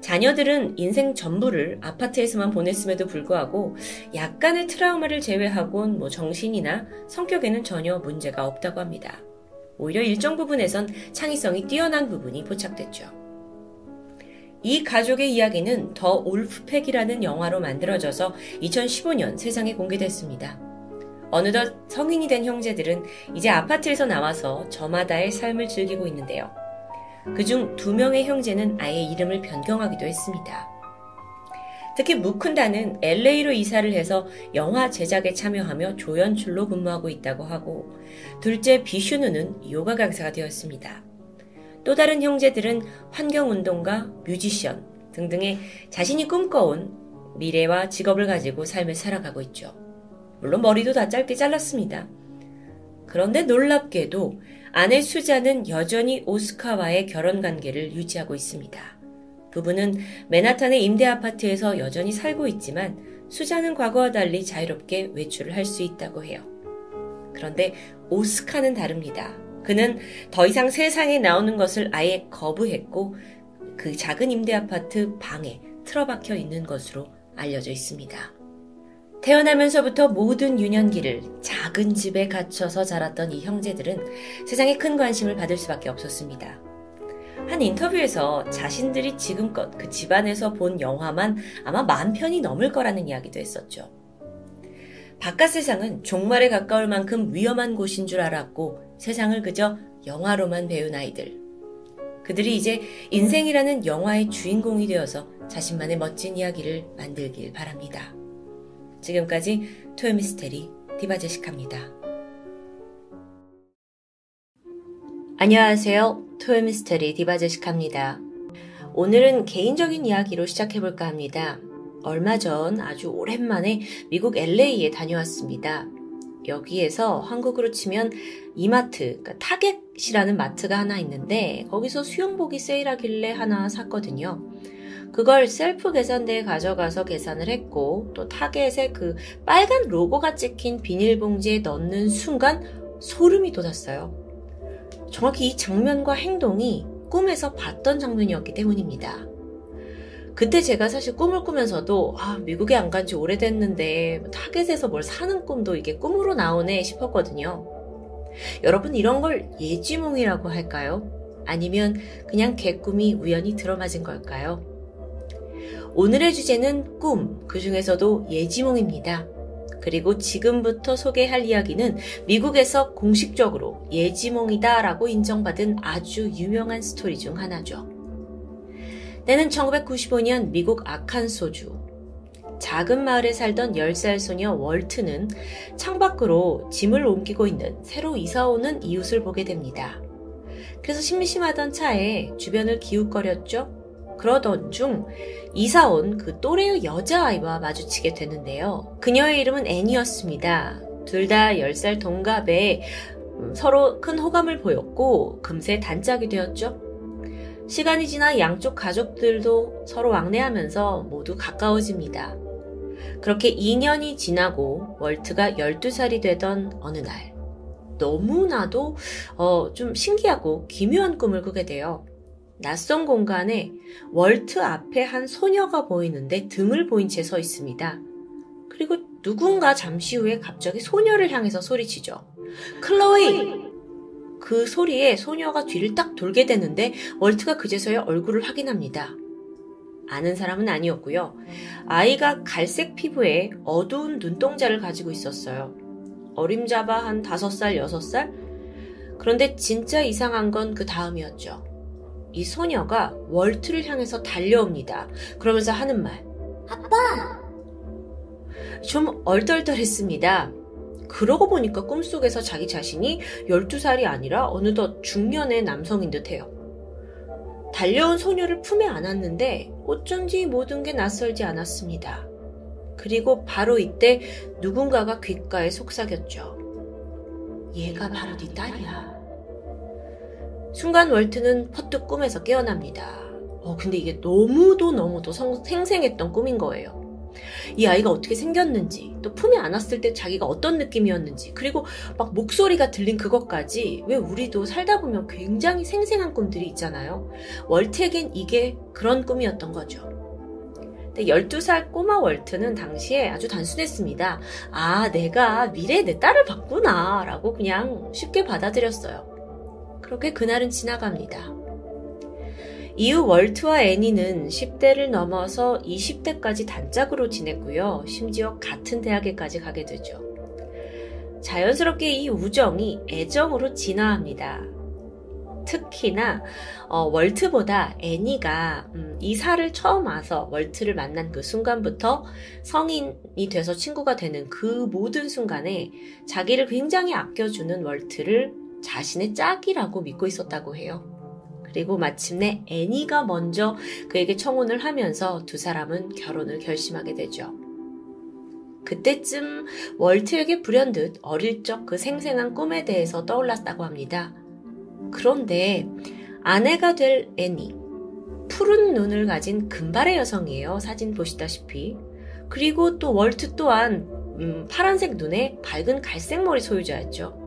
자녀들은 인생 전부를 아파트에서만 보냈음에도 불구하고 약간의 트라우마를 제외하곤 뭐 정신이나 성격에는 전혀 문제가 없다고 합니다. 오히려 일정 부분에선 창의성이 뛰어난 부분이 포착됐죠. 이 가족의 이야기는 더 올프팩이라는 영화로 만들어져서 2015년 세상에 공개됐습니다. 어느덧 성인이 된 형제들은 이제 아파트에서 나와서 저마다의 삶을 즐기고 있는데요. 그중 두 명의 형제는 아예 이름을 변경하기도 했습니다. 특히 무쿤다는 LA로 이사를 해서 영화 제작에 참여하며 조연출로 근무하고 있다고 하고, 둘째 비슈누는 요가 강사가 되었습니다. 또 다른 형제들은 환경운동가, 뮤지션 등등의 자신이 꿈꿔온 미래와 직업을 가지고 삶을 살아가고 있죠. 물론 머리도 다 짧게 잘랐습니다. 그런데 놀랍게도 아내 수자는 여전히 오스카와의 결혼 관계를 유지하고 있습니다. 부부는 맨하탄의 임대 아파트에서 여전히 살고 있지만 수자는 과거와 달리 자유롭게 외출을 할 수 있다고 해요. 그런데 오스카는 다릅니다. 그는 더 이상 세상에 나오는 것을 아예 거부했고 그 작은 임대 아파트 방에 틀어박혀 있는 것으로 알려져 있습니다. 태어나면서부터 모든 유년기를 작은 집에 갇혀서 자랐던 이 형제들은 세상에 큰 관심을 받을 수밖에 없었습니다. 한 인터뷰에서 자신들이 지금껏 그 집안에서 본 영화만 아마 만 편이 넘을 거라는 이야기도 했었죠. 바깥 세상은 종말에 가까울 만큼 위험한 곳인 줄 알았고 세상을 그저 영화로만 배운 아이들. 그들이 이제 인생이라는 영화의 주인공이 되어서 자신만의 멋진 이야기를 만들길 바랍니다. 지금까지 토요미스테리 디바제시카입니다. 안녕하세요. 토요미스테리 디바제시카입니다. 오늘은 개인적인 이야기로 시작해볼까 합니다. 얼마 전 아주 오랜만에 미국 LA에 다녀왔습니다. 여기에서 한국으로 치면 이마트, 그러니까 타겟이라는 마트가 하나 있는데 거기서 수영복이 세일하길래 하나 샀거든요. 그걸 셀프 계산대에 가져가서 계산을 했고 또 타겟에 그 빨간 로고가 찍힌 비닐봉지에 넣는 순간 소름이 돋았어요. 정확히 이 장면과 행동이 꿈에서 봤던 장면이었기 때문입니다. 그때 제가 사실 꿈을 꾸면서도 아, 미국에 안 간 지 오래됐는데 타겟에서 뭘 사는 꿈도 이게 꿈으로 나오네 싶었거든요. 여러분 이런 걸 예지몽이라고 할까요? 아니면 그냥 개꿈이 우연히 들어맞은 걸까요? 오늘의 주제는 꿈, 그 중에서도 예지몽입니다. 그리고 지금부터 소개할 이야기는 미국에서 공식적으로 예지몽이다 라고 인정받은 아주 유명한 스토리 중 하나죠. 때는 1995년 미국 아칸소주. 작은 마을에 살던 10살 소녀 월트는 창밖으로 짐을 옮기고 있는 새로 이사 오는 이웃을 보게 됩니다. 그래서 심심하던 차에 주변을 기웃거렸죠. 그러던 중 이사 온 그 또래의 여자아이와 마주치게 되는데요. 그녀의 이름은 애니였습니다. 둘 다 10살 동갑에 음, 서로 큰 호감을 보였고 금세 단짝이 되었죠. 시간이 지나 양쪽 가족들도 서로 왕래하면서 모두 가까워집니다. 그렇게 2년이 지나고 월트가 12살이 되던 어느 날, 너무나도 어, 좀 신기하고 기묘한 꿈을 꾸게 돼요. 낯선 공간에 월트 앞에 한 소녀가 보이는데 등을 보인 채 서 있습니다. 그리고 누군가 잠시 후에 갑자기 소녀를 향해서 소리치죠. 클로이! 그 소리에 소녀가 뒤를 딱 돌게 되는데 월트가 그제서야 얼굴을 확인합니다. 아는 사람은 아니었고요. 아이가 갈색 피부에 어두운 눈동자를 가지고 있었어요. 어림잡아 한 5살, 6살? 그런데 진짜 이상한 건 그 다음이었죠. 이 소녀가 월트를 향해서 달려옵니다. 그러면서 하는 말. 아빠! 좀 얼떨떨했습니다. 그러고 보니까 꿈속에서 자기 자신이 12살이 아니라 어느덧 중년의 남성인 듯 해요. 달려온 소녀를 품에 안았는데 어쩐지 모든 게 낯설지 않았습니다. 그리고 바로 이때 누군가가 귓가에 속삭였죠. 얘가 바로 네 딸이야. 순간 월트는 퍼뜩 꿈에서 깨어납니다. 어, 근데 이게 너무도 너무도 성, 생생했던 꿈인 거예요. 이 아이가 어떻게 생겼는지, 또 품에 안았을 때 자기가 어떤 느낌이었는지, 그리고 막 목소리가 들린 그것까지 왜 우리도 살다 보면 굉장히 생생한 꿈들이 있잖아요. 월트에겐 이게 그런 꿈이었던 거죠. 근데 12살 꼬마 월트는 당시에 아주 단순했습니다. 아, 내가 미래에 내 딸을 봤구나. 라고 그냥 쉽게 받아들였어요. 그렇게 그날은 지나갑니다. 이후 월트와 애니는 10대를 넘어서 20대까지 단짝으로 지냈고요. 심지어 같은 대학에까지 가게 되죠. 자연스럽게 이 우정이 애정으로 진화합니다. 특히나 어, 월트보다 애니가 음, 이사를 처음 와서 월트를 만난 그 순간부터 성인이 돼서 친구가 되는 그 모든 순간에 자기를 굉장히 아껴주는 월트를 자신의 짝이라고 믿고 있었다고 해요. 그리고 마침내 애니가 먼저 그에게 청혼을 하면서 두 사람은 결혼을 결심하게 되죠. 그때쯤 월트에게 불현듯 어릴 적 그 생생한 꿈에 대해서 떠올랐다고 합니다. 그런데 아내가 될 애니, 푸른 눈을 가진 금발의 여성이에요. 사진 보시다시피. 그리고 또 월트 또한 음, 파란색 눈에 밝은 갈색 머리 소유자였죠.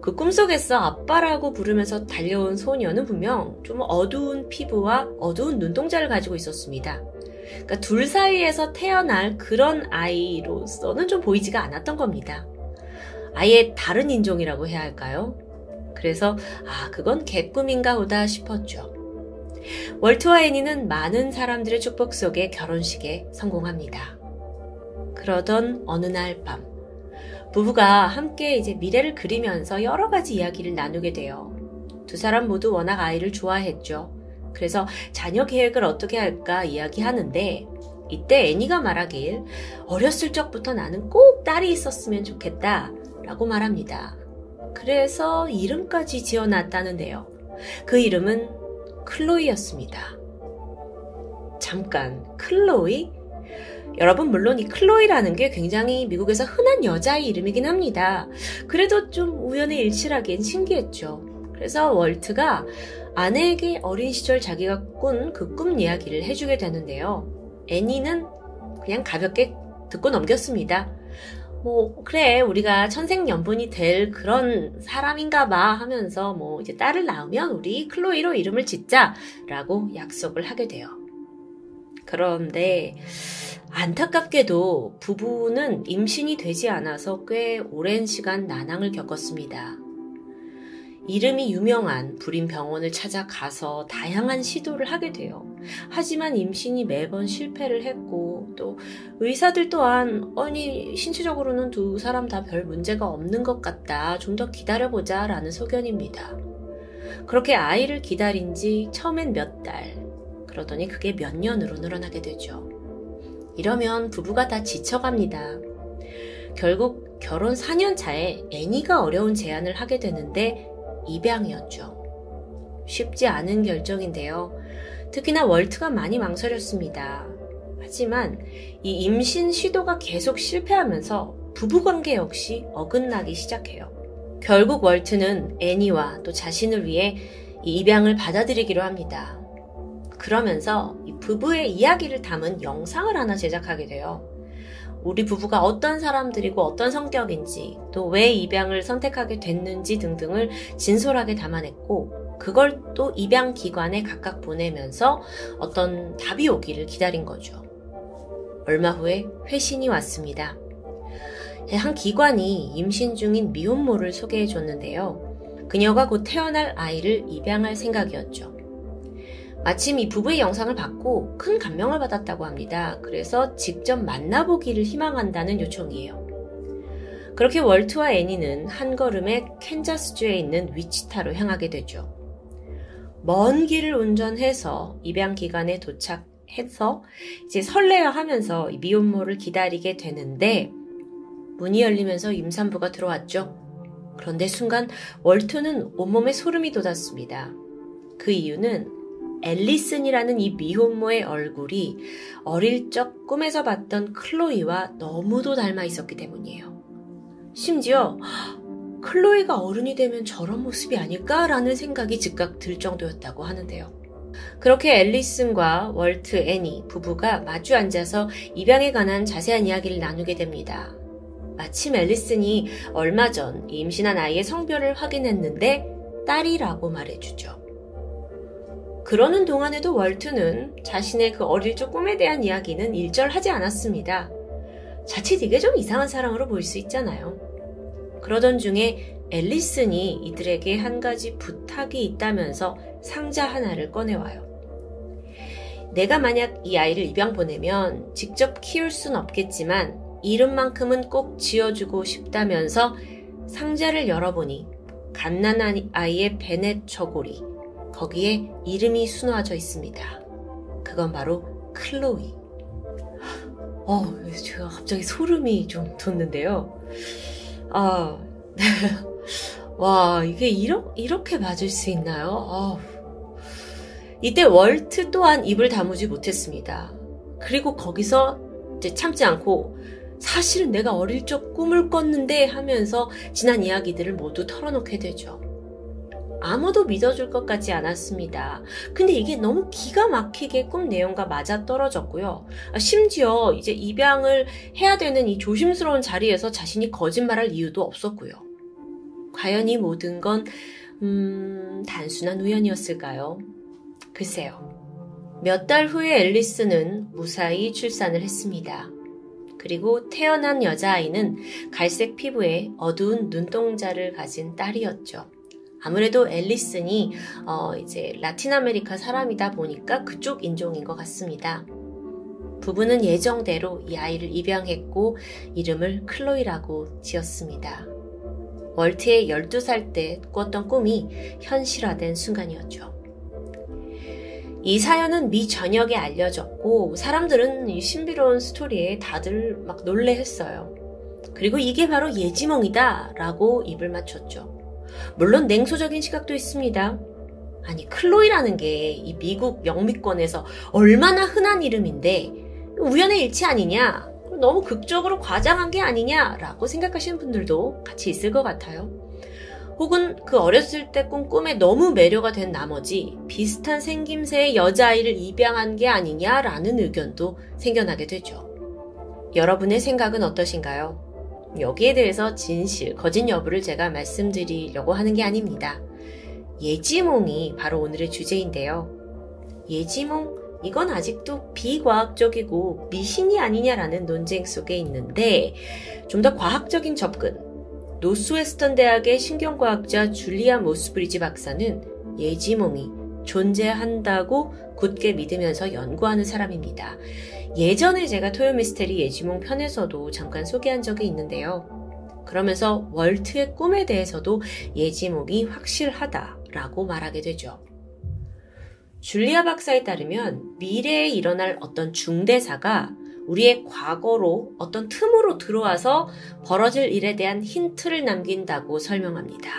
그 꿈속에서 아빠라고 부르면서 달려온 소녀는 분명 좀 어두운 피부와 어두운 눈동자를 가지고 있었습니다. 그러니까 둘 사이에서 태어날 그런 아이로서는 좀 보이지가 않았던 겁니다. 아예 다른 인종이라고 해야 할까요? 그래서 아 그건 개꿈인가 보다 싶었죠. 월트와 애니는 많은 사람들의 축복 속에 결혼식에 성공합니다. 그러던 어느 날 밤, 부부가 함께 이제 미래를 그리면서 여러 가지 이야기를 나누게 돼요. 두 사람 모두 워낙 아이를 좋아했죠. 그래서 자녀 계획을 어떻게 할까 이야기하는데 이때 애니가 말하길 어렸을 적부터 나는 꼭 딸이 있었으면 좋겠다 라고 말합니다. 그래서 이름까지 지어놨다는데요. 그 이름은 클로이였습니다. 잠깐, 클로이? 여러분, 물론 이 클로이라는 게 굉장히 미국에서 흔한 여자의 이름이긴 합니다. 그래도 좀 우연의 일치라기엔 신기했죠. 그래서 월트가 아내에게 어린 시절 자기가 꾼 그 꿈 이야기를 해주게 되는데요. 애니는 그냥 가볍게 듣고 넘겼습니다. 뭐, 그래, 우리가 천생연분이 될 그런 사람인가 봐 하면서 뭐, 이제 딸을 낳으면 우리 클로이로 이름을 짓자 라고 약속을 하게 돼요. 그런데, 안타깝게도 부부는 임신이 되지 않아서 꽤 오랜 시간 난항을 겪었습니다. 이름이 유명한 불임 병원을 찾아가서 다양한 시도를 하게 돼요. 하지만 임신이 매번 실패를 했고 또 의사들 또한 아니 신체적으로는 두 사람 다 별 문제가 없는 것 같다. 좀 더 기다려보자 라는 소견입니다. 그렇게 아이를 기다린 지 처음엔 몇 달, 그러더니 그게 몇 년으로 늘어나게 되죠. 이러면 부부가 다 지쳐갑니다. 결국 결혼 4년 차에 애니가 어려운 제안을 하게 되는데 입양이었죠. 쉽지 않은 결정인데요. 특히나 월트가 많이 망설였습니다. 하지만 이 임신 시도가 계속 실패하면서 부부관계 역시 어긋나기 시작해요. 결국 월트는 애니와 또 자신을 위해 이 입양을 받아들이기로 합니다. 그러면서 이 부부의 이야기를 담은 영상을 하나 제작하게 돼요. 우리 부부가 어떤 사람들이고 어떤 성격인지 또 왜 입양을 선택하게 됐는지 등등을 진솔하게 담아냈고 그걸 또 입양 기관에 각각 보내면서 어떤 답이 오기를 기다린 거죠. 얼마 후에 회신이 왔습니다. 한 기관이 임신 중인 미혼모를 소개해 줬는데요. 그녀가 곧 태어날 아이를 입양할 생각이었죠. 마침 이 부부의 영상을 받고 큰 감명을 받았다고 합니다. 그래서 직접 만나보기를 희망한다는 요청이에요. 그렇게 월트와 애니는 한 걸음에 캔자스주에 있는 위치타로 향하게 되죠. 먼 길을 운전해서 입양 기간에 도착해서 이제 설레어 하면서 미혼모를 기다리게 되는데 문이 열리면서 임산부가 들어왔죠. 그런데 순간 월트는 온몸에 소름이 돋았습니다. 그 이유는 앨리슨이라는 이 미혼모의 얼굴이 어릴 적 꿈에서 봤던 클로이와 너무도 닮아 있었기 때문이에요. 심지어 클로이가 어른이 되면 저런 모습이 아닐까라는 생각이 즉각 들 정도였다고 하는데요. 그렇게 앨리슨과 월트 애니 부부가 마주 앉아서 입양에 관한 자세한 이야기를 나누게 됩니다. 마침 앨리슨이 얼마 전 임신한 아이의 성별을 확인했는데 딸이라고 말해주죠. 그러는 동안에도 월트는 자신의 그 어릴 적 꿈에 대한 이야기는 일절하지 않았습니다. 자칫 이게 좀 이상한 사랑으로 보일 수 있잖아요. 그러던 중에 앨리슨이 이들에게 한 가지 부탁이 있다면서 상자 하나를 꺼내와요. 내가 만약 이 아이를 입양 보내면 직접 키울 순 없겠지만 이름만큼은 꼭 지어주고 싶다면서 상자를 열어보니 갓난 아이 아이의 베넷 저고리, 거기에 이름이 수놓아져 있습니다. 그건 바로 클로이. 어, 제가 갑자기 소름이 좀 돋는데요. 아, [LAUGHS] 와, 이게 이러, 이렇게 맞을 수 있나요? 아, 이때 월트 또한 입을 다무지 못했습니다. 그리고 거기서 이제 참지 않고 사실은 내가 어릴 적 꿈을 꿨는데 하면서 지난 이야기들을 모두 털어놓게 되죠. 아무도 믿어줄 것 같지 않았습니다. 근데 이게 너무 기가 막히게 꿈 내용과 맞아 떨어졌고요. 아, 심지어 이제 입양을 해야 되는 이 조심스러운 자리에서 자신이 거짓말할 이유도 없었고요. 과연 이 모든 건, 음, 단순한 우연이었을까요? 글쎄요. 몇 달 후에 앨리슨은 무사히 출산을 했습니다. 그리고 태어난 여자아이는 갈색 피부에 어두운 눈동자를 가진 딸이었죠. 아무래도 앨리슨이 어 이제 라틴 아메리카 사람이다 보니까 그쪽 인종인 것 같습니다. 부부는 예정대로 이 아이를 입양했고 이름을 클로이라고 지었습니다. 월트의 12살 때 꿨던 꿈이 현실화된 순간이었죠. 이 사연은 미 전역에 알려졌고 사람들은 이 신비로운 스토리에 다들 막 놀래했어요. 그리고 이게 바로 예지몽이다 라고 입을 맞췄죠. 물론 냉소적인 시각도 있습니다. 아니 클로이라는 게 이 미국 영미권에서 얼마나 흔한 이름인데 우연의 일치 아니냐 너무 극적으로 과장한 게 아니냐라고 생각하시는 분들도 같이 있을 것 같아요. 혹은 그 어렸을 때 꾼 꿈에 너무 매료가 된 나머지 비슷한 생김새의 여자아이를 입양한 게 아니냐라는 의견도 생겨나게 되죠. 여러분의 생각은 어떠신가요? 여기에 대해서 진실, 거짓 여부를 제가 말씀드리려고 하는 게 아닙니다. 예지몽이 바로 오늘의 주제인데요. 예지몽, 이건 아직도 비과학적이고 미신이 아니냐라는 논쟁 속에 있는데 좀 더 과학적인 접근, 노스웨스턴 대학의 신경과학자 줄리아 모스브리지 박사는 예지몽이 존재한다고 굳게 믿으면서 연구하는 사람입니다. 예전에 제가 토요미스테리 예지몽 편에서도 잠깐 소개한 적이 있는데요. 그러면서 월트의 꿈에 대해서도 예지몽이 확실하다라고 말하게 되죠. 줄리아 박사에 따르면 미래에 일어날 어떤 중대사가 우리의 과거로 어떤 틈으로 들어와서 벌어질 일에 대한 힌트를 남긴다고 설명합니다.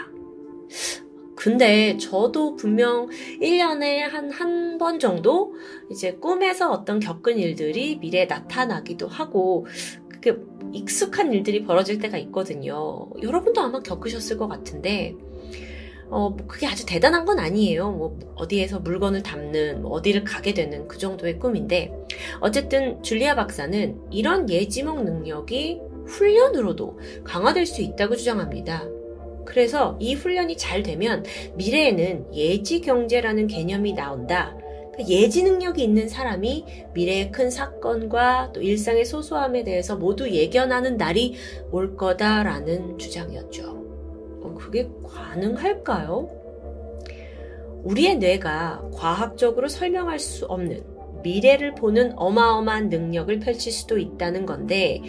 근데 저도 분명 1년에 한 한 번 정도 이제 꿈에서 어떤 겪은 일들이 미래에 나타나기도 하고 그게 익숙한 일들이 벌어질 때가 있거든요. 여러분도 아마 겪으셨을 것 같은데 어, 뭐 그게 아주 대단한 건 아니에요. 뭐 어디에서 물건을 담는, 뭐 어디를 가게 되는 그 정도의 꿈인데 어쨌든 줄리아 박사는 이런 예지몽 능력이 훈련으로도 강화될 수 있다고 주장합니다. 그래서 이 훈련이 잘 되면 미래에는 예지 경제라는 개념이 나온다. 그러니까 예지 능력이 있는 사람이 미래의 큰 사건과 또 일상의 소소함에 대해서 모두 예견하는 날이 올 거다라는 주장이었죠. 그게 가능할까요? 우리의 뇌가 과학적으로 설명할 수 없는 미래를 보는 어마어마한 능력을 펼칠 수도 있다는 건데,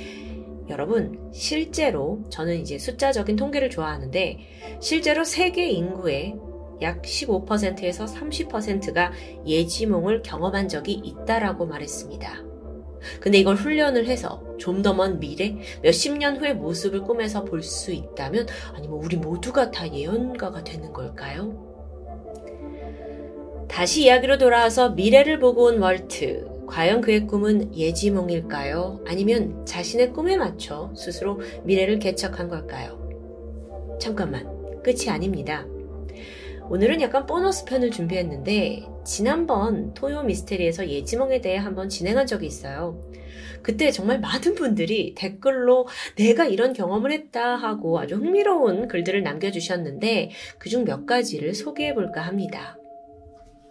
여러분, 실제로, 저는 이제 숫자적인 통계를 좋아하는데, 실제로 세계 인구의 약 15%에서 30%가 예지몽을 경험한 적이 있다라고 말했습니다. 근데 이걸 훈련을 해서 좀 더 먼 미래, 몇십 년 후의 모습을 꿈에서 볼 수 있다면, 아니면 우리 모두가 다 예언가가 되는 걸까요? 다시 이야기로 돌아와서 미래를 보고 온 월트. 과연 그의 꿈은 예지몽일까요? 아니면 자신의 꿈에 맞춰 스스로 미래를 개척한 걸까요? 잠깐만, 끝이 아닙니다. 오늘은 약간 보너스 편을 준비했는데 지난번 토요 미스테리에서 예지몽에 대해 한번 진행한 적이 있어요. 그때 정말 많은 분들이 댓글로 내가 이런 경험을 했다 하고 아주 흥미로운 글들을 남겨주셨는데 그중 몇 가지를 소개해 볼까 합니다.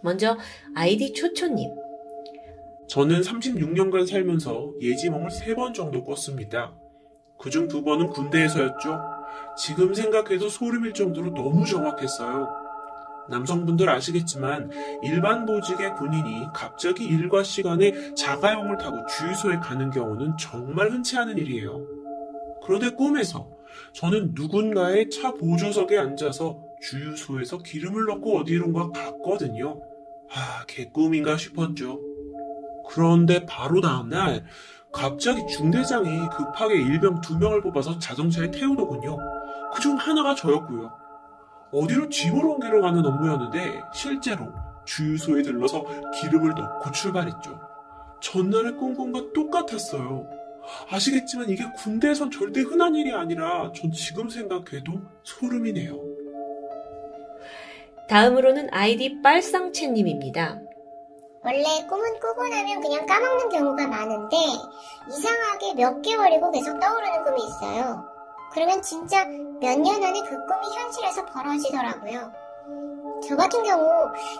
먼저 아이디 초초님. 저는 36년간 살면서 예지몽을 3번 정도 꿨습니다. 그중 두 번은 군대에서였죠. 지금 생각해도 소름일 정도로 너무 정확했어요. 남성분들 아시겠지만 일반 보직의 군인이 갑자기 일과 시간에 자가용을 타고 주유소에 가는 경우는 정말 흔치 않은 일이에요. 그런데 꿈에서 저는 누군가의 차 보조석에 앉아서 주유소에서 기름을 넣고 어디론가 갔거든요. 아, 개꿈인가 싶었죠. 그런데 바로 다음날 갑자기 중대장이 급하게 일병 두 명을 뽑아서 자동차에 태우더군요. 그 중 하나가 저였고요. 어디로 짐을 옮기러 가는 업무였는데 실제로 주유소에 들러서 기름을 넣고 출발했죠. 전날의 꽁꽁과 똑같았어요. 아시겠지만 이게 군대에선 절대 흔한 일이 아니라 전 지금 생각해도 소름이네요. 다음으로는 아이디 빨상채님입니다. 원래 꿈은 꾸고 나면 그냥 까먹는 경우가 많은데 이상하게 몇 개월이고 계속 떠오르는 꿈이 있어요. 그러면 진짜 몇 년 안에 그 꿈이 현실에서 벌어지더라고요. 저 같은 경우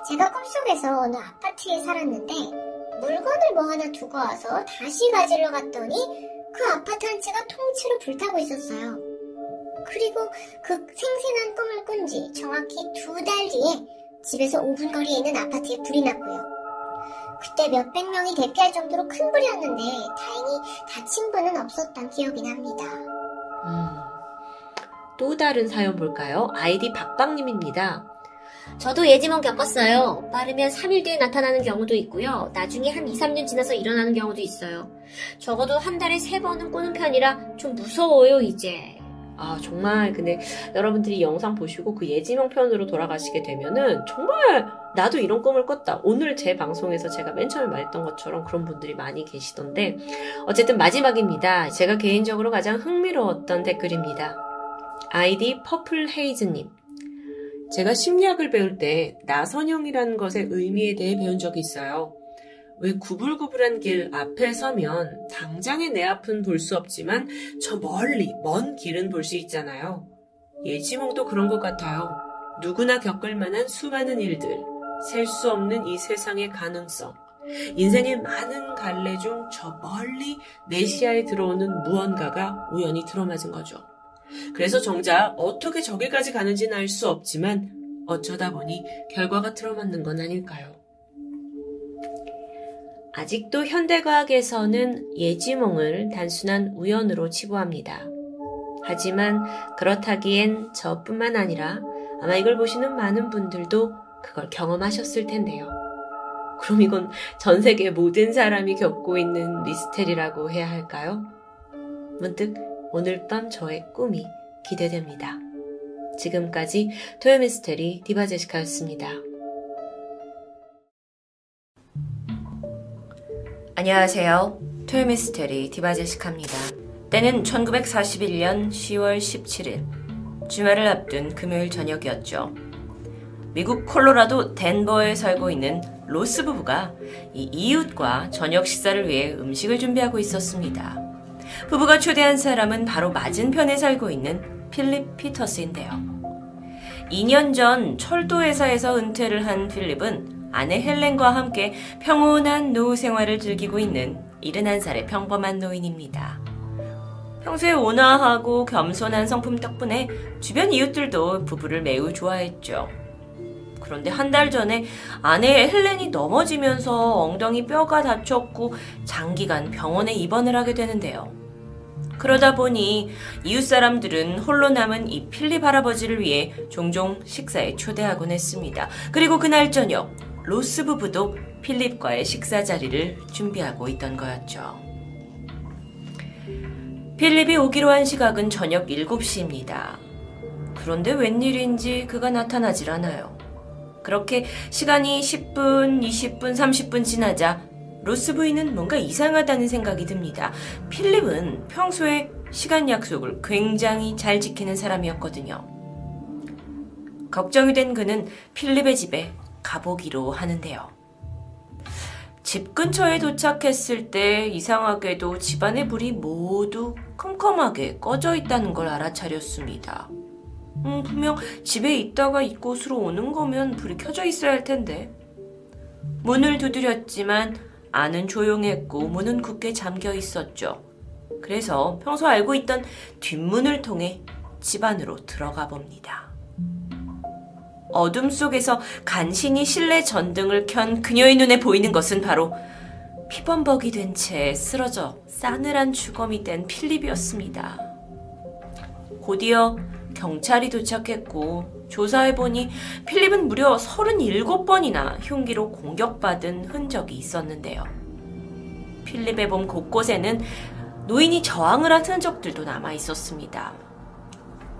제가 꿈속에서 어느 아파트에 살았는데 물건을 뭐 하나 두고 와서 다시 가지러 갔더니 그 아파트 한 채가 통째로 불타고 있었어요. 그리고 그 생생한 꿈을 꾼 지 정확히 두 달 뒤에 집에서 5분 거리에 있는 아파트에 불이 났고요. 그때 몇백 명이 대피할 정도로 큰 불이었는데 다행히 다친 분은 없었던 기억이 납니다. 음, 또 다른 사연 볼까요? 아이디 박박님입니다. 저도 예지몽 겪었어요. 빠르면 3일 뒤에 나타나는 경우도 있고요. 나중에 한 2, 3년 지나서 일어나는 경우도 있어요. 적어도 한 달에 3번은 꾸는 편이라 좀 무서워요, 이제. 아, 정말, 근데 여러분들이 영상 보시고 그 예지명 편으로 돌아가시게 되면은 정말 나도 이런 꿈을 꿨다. 오늘 제 방송에서 제가 맨 처음에 말했던 것처럼 그런 분들이 많이 계시던데, 어쨌든 마지막입니다. 제가 개인적으로 가장 흥미로웠던 댓글입니다. 아이디 퍼플 헤이즈님. 제가 심리학을 배울 때 나선형이라는 것의 의미에 대해 배운 적이 있어요. 왜 구불구불한 길 앞에 서면 당장에 내 앞은 볼 수 없지만 저 멀리 먼 길은 볼 수 있잖아요. 예지몽도 그런 것 같아요. 누구나 겪을 만한 수많은 일들, 셀 수 없는 이 세상의 가능성, 인생의 많은 갈래 중 저 멀리 내 시야에 들어오는 무언가가 우연히 들어맞은 거죠. 그래서 정작 어떻게 저기까지 가는지는 알 수 없지만 어쩌다 보니 결과가 들어맞는 건 아닐까요? 아직도 현대과학에서는 예지몽을 단순한 우연으로 치부합니다. 하지만 그렇다기엔 저뿐만 아니라 아마 이걸 보시는 많은 분들도 그걸 경험하셨을 텐데요. 그럼 이건 전 세계 모든 사람이 겪고 있는 미스테리라고 해야 할까요? 문득 오늘 밤 저의 꿈이 기대됩니다. 지금까지 토요미스테리 디바제시카였습니다. 안녕하세요. 토요미스테리 디바제시카입니다. 때는 1941년 10월 17일 주말을 앞둔 금요일 저녁이었죠. 미국 콜로라도 덴버에 살고 있는 로스 부부가 이 이웃과 저녁 식사를 위해 음식을 준비하고 있었습니다. 부부가 초대한 사람은 바로 맞은편에 살고 있는 필립 피터스인데요. 2년 전 철도 회사에서 은퇴를 한 필립은 아내 헬렌과 함께 평온한 노후 생활을 즐기고 있는 71살의 평범한 노인입니다. 평소에 온화하고 겸손한 성품 덕분에 주변 이웃들도 부부를 매우 좋아했죠. 그런데 한 달 전에 아내 헬렌이 넘어지면서 엉덩이 뼈가 다쳤고 장기간 병원에 입원을 하게 되는데요. 그러다 보니 이웃 사람들은 홀로 남은 이 필립 할아버지를 위해 종종 식사에 초대하곤 했습니다. 그리고 그날 저녁 로스 부부도 필립과의 식사 자리를 준비하고 있던 거였죠. 필립이 오기로 한 시각은 저녁 7시입니다. 그런데 웬일인지 그가 나타나질 않아요. 그렇게 시간이 10분, 20분, 30분 지나자 로스 부인은 뭔가 이상하다는 생각이 듭니다. 필립은 평소에 시간 약속을 굉장히 잘 지키는 사람이었거든요. 걱정이 된 그는 필립의 집에 가보기로 하는데요. 집 근처에 도착했을 때 이상하게도 집안의 불이 모두 컴컴하게 꺼져 있다는 걸 알아차렸습니다. 음, 분명 집에 있다가 이곳으로 오는 거면 불이 켜져 있어야 할 텐데. 문을 두드렸지만 안은 조용했고 문은 굳게 잠겨 있었죠. 그래서 평소 알고 있던 뒷문을 통해 집 안으로 들어가 봅니다. 어둠 속에서 간신히 실내 전등을 켠 그녀의 눈에 보이는 것은 바로 피범벅이 된 채 쓰러져 싸늘한 주검이 된 필립이었습니다. 곧이어 경찰이 도착했고 조사해보니 필립은 무려 37번이나 흉기로 공격받은 흔적이 있었는데요. 필립의 몸 곳곳에는 노인이 저항을 한 흔적들도 남아 있었습니다.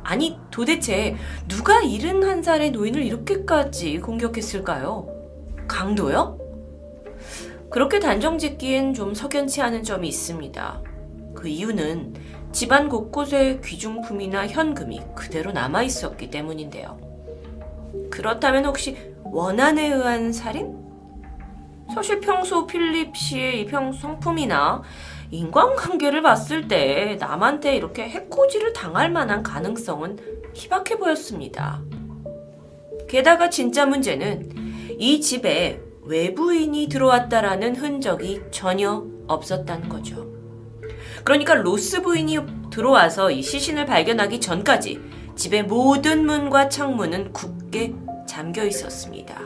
아니, 도대체 누가 71살의 노인을 이렇게까지 공격했을까요? 강도요? 그렇게 단정 짓기엔 좀 석연치 않은 점이 있습니다. 그 이유는 집안 곳곳에 귀중품이나 현금이 그대로 남아 있었기 때문인데요. 그렇다면 혹시 원한에 의한 살인? 사실 평소 필립 씨의 이평 성품이나 인간관계를 봤을 때 남한테 이렇게 해코지를 당할 만한 가능성은 희박해 보였습니다. 게다가 진짜 문제는 이 집에 외부인이 들어왔다라는 흔적이 전혀 없었다는 거죠. 그러니까 로스 부인이 들어와서 이 시신을 발견하기 전까지 집의 모든 문과 창문은 굳게 잠겨 있었습니다.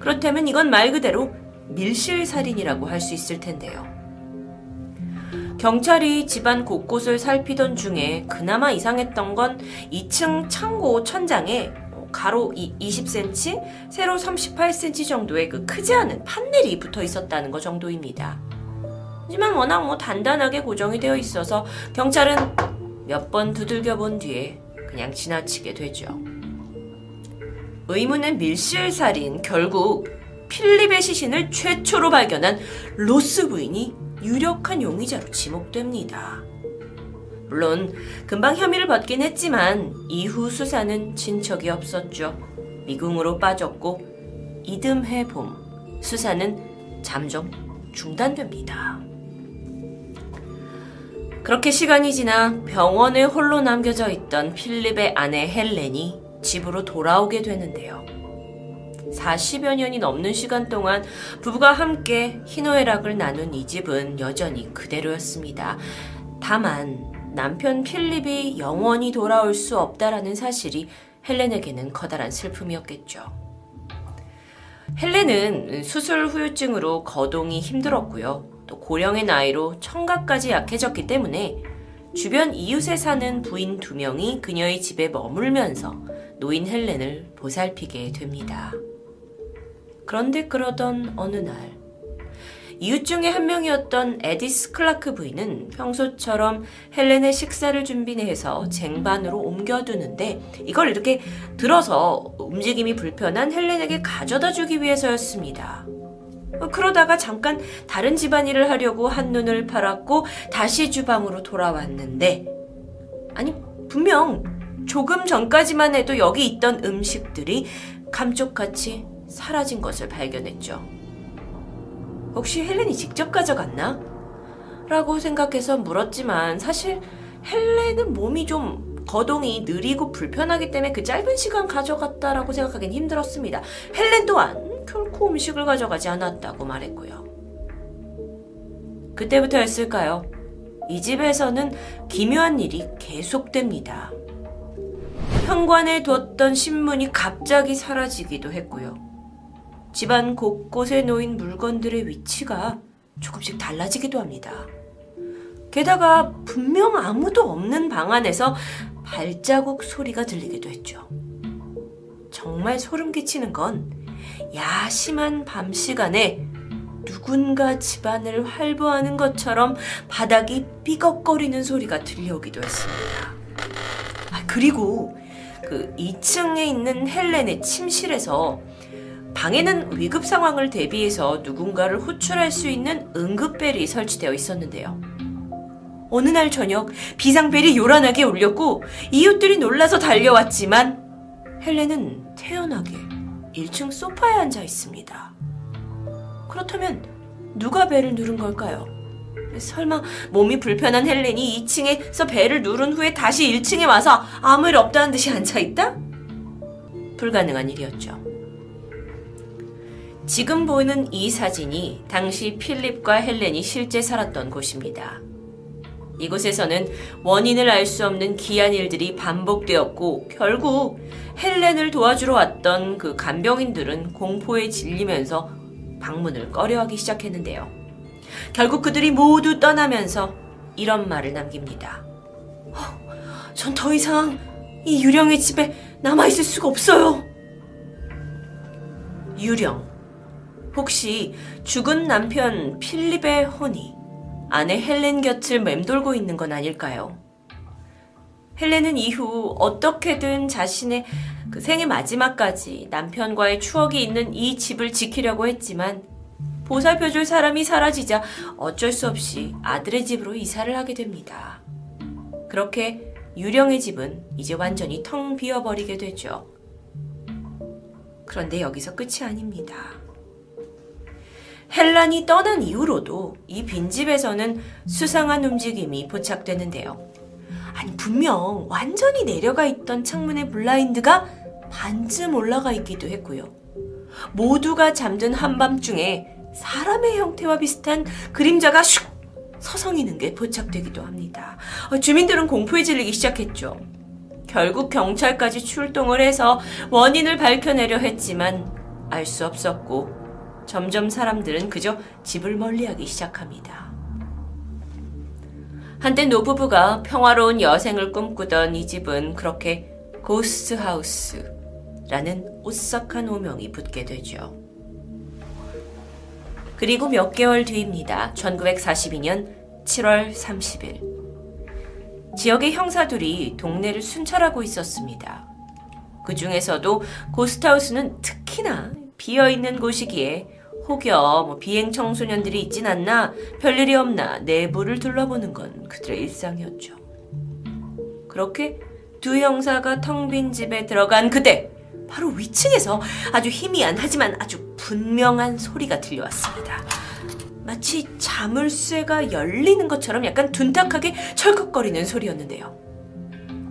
그렇다면 이건 말 그대로 밀실살인이라고 할 수 있을 텐데요. 경찰이 집안 곳곳을 살피던 중에 그나마 이상했던 건 2층 창고 천장에 가로 20cm, 세로 38cm 정도의 그 크지 않은 판넬이 붙어 있었다는 것 정도입니다. 하지만 워낙 뭐 단단하게 고정이 되어 있어서 경찰은 몇 번 두들겨 본 뒤에 그냥 지나치게 되죠. 의문의 밀실살인 결국 필립의 시신을 최초로 발견한 로스 부인이 유력한 용의자로 지목됩니다. 물론 금방 혐의를 받긴 했지만 이후 수사는 진척이 없었죠. 미궁으로 빠졌고 이듬해 봄 수사는 잠정 중단됩니다. 그렇게 시간이 지나 병원에 홀로 남겨져 있던 필립의 아내 헬렌이 집으로 돌아오게 되는데요. 40여 년이 넘는 시간 동안 부부가 함께 희노애락을 나눈 이 집은 여전히 그대로였습니다. 다만 남편 필립이 영원히 돌아올 수 없다라는 사실이 헬렌에게는 커다란 슬픔이었겠죠. 헬렌은 수술 후유증으로 거동이 힘들었고요. 또 고령의 나이로 청각까지 약해졌기 때문에 주변 이웃에 사는 부인 두 명이 그녀의 집에 머물면서 노인 헬렌을 보살피게 됩니다. 그런데 그러던 어느 날, 이웃 중에 한 명이었던 에디스 클라크 부인은 평소처럼 헬렌의 식사를 준비해서 쟁반으로 옮겨두는데 이걸 이렇게 들어서 움직임이 불편한 헬렌에게 가져다 주기 위해서였습니다. 그러다가 잠깐 다른 집안일을 하려고 한눈을 팔았고 다시 주방으로 돌아왔는데 아니 분명 조금 전까지만 해도 여기 있던 음식들이 감쪽같이 사라진 것을 발견했죠. 혹시 헬렌이 직접 가져갔나? 라고 생각해서 물었지만 사실 헬렌은 몸이 좀 거동이 느리고 불편하기 때문에 그 짧은 시간 가져갔다라고 생각하기는 힘들었습니다. 헬렌 또한 결코 음식을 가져가지 않았다고 말했고요. 그때부터였을까요? 이 집에서는 기묘한 일이 계속됩니다. 현관에 뒀던 신문이 갑자기 사라지기도 했고요. 집안 곳곳에 놓인 물건들의 위치가 조금씩 달라지기도 합니다. 게다가 분명 아무도 없는 방 안에서 발자국 소리가 들리기도 했죠. 정말 소름 끼치는 건 야심한 밤 시간에 누군가 집안을 활보하는 것처럼 바닥이 삐걱거리는 소리가 들려오기도 했습니다. 아, 그리고 그 2층에 있는 헬렌의 침실에서 방에는 위급 상황을 대비해서 누군가를 호출할 수 있는 응급벨이 설치되어 있었는데요. 어느 날 저녁 비상벨이 요란하게 울렸고 이웃들이 놀라서 달려왔지만 헬렌은 태연하게 1층 소파에 앉아 있습니다. 그렇다면 누가 벨을 누른 걸까요? 설마 몸이 불편한 헬렌이 2층에서 벨을 누른 후에 다시 1층에 와서 아무 일 없다는 듯이 앉아 있다? 불가능한 일이었죠. 지금 보이는 이 사진이 당시 필립과 헬렌이 실제 살았던 곳입니다. 이곳에서는 원인을 알 수 없는 기한 일들이 반복되었고 결국 헬렌을 도와주러 왔던 그 간병인들은 공포에 질리면서 방문을 꺼려하기 시작했는데요. 결국 그들이 모두 떠나면서 이런 말을 남깁니다. 어, 전더 이상 이 유령의 집에 남아있을 수가 없어요. 유령. 혹시 죽은 남편 필립의 혼이 아내 헬렌 곁을 맴돌고 있는 건 아닐까요? 헬렌은 이후 어떻게든 자신의 그 생의 마지막까지 남편과의 추억이 있는 이 집을 지키려고 했지만 보살펴줄 사람이 사라지자 어쩔 수 없이 아들의 집으로 이사를 하게 됩니다. 그렇게 유령의 집은 이제 완전히 텅 비어버리게 되죠. 그런데 여기서 끝이 아닙니다. 헬란이 떠난 이후로도 이 빈집에서는 수상한 움직임이 포착되는데요. 아니, 분명 완전히 내려가 있던 창문의 블라인드가 반쯤 올라가 있기도 했고요. 모두가 잠든 한밤중에 사람의 형태와 비슷한 그림자가 슉 서성이는 게 포착되기도 합니다. 어, 주민들은 공포에 질리기 시작했죠. 결국 경찰까지 출동을 해서 원인을 밝혀내려 했지만 알 수 없었고 점점 사람들은 그저 집을 멀리하기 시작합니다. 한때 노부부가 평화로운 여생을 꿈꾸던 이 집은 그렇게 고스트 하우스라는 오싹한 오명이 붙게 되죠. 그리고 몇 개월 뒤입니다. 1942년 7월 30일. 지역의 형사들이 동네를 순찰하고 있었습니다. 그 중에서도 고스트하우스는 특히나 비어있는 곳이기에 혹여 뭐 비행 청소년들이 있진 않나 별일이 없나 내부를 둘러보는 건 그들의 일상이었죠. 그렇게 두 형사가 텅 빈 집에 들어간 그때 바로 위층에서 아주 희미한 하지만 아주 분명한 소리가 들려왔습니다. 마치 자물쇠가 열리는 것처럼 약간 둔탁하게 철컥거리는 소리였는데요.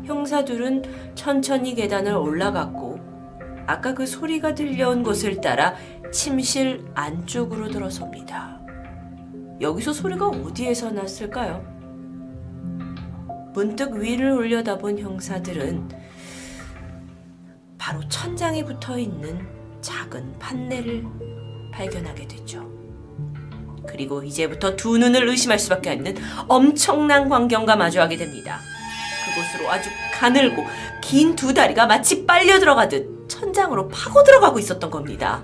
형사들은 천천히 계단을 올라갔고 아까 그 소리가 들려온 곳을 따라 침실 안쪽으로 들어섭니다. 여기서 소리가 어디에서 났을까요? 문득 위를 올려다본 형사들은 바로 천장에 붙어 있는 작은 판넬을 발견하게 되죠. 그리고 이제부터 두 눈을 의심할 수밖에 없는 엄청난 광경과 마주하게 됩니다. 그곳으로 아주 가늘고 긴 두 다리가 마치 빨려 들어가듯 천장으로 파고 들어가고 있었던 겁니다.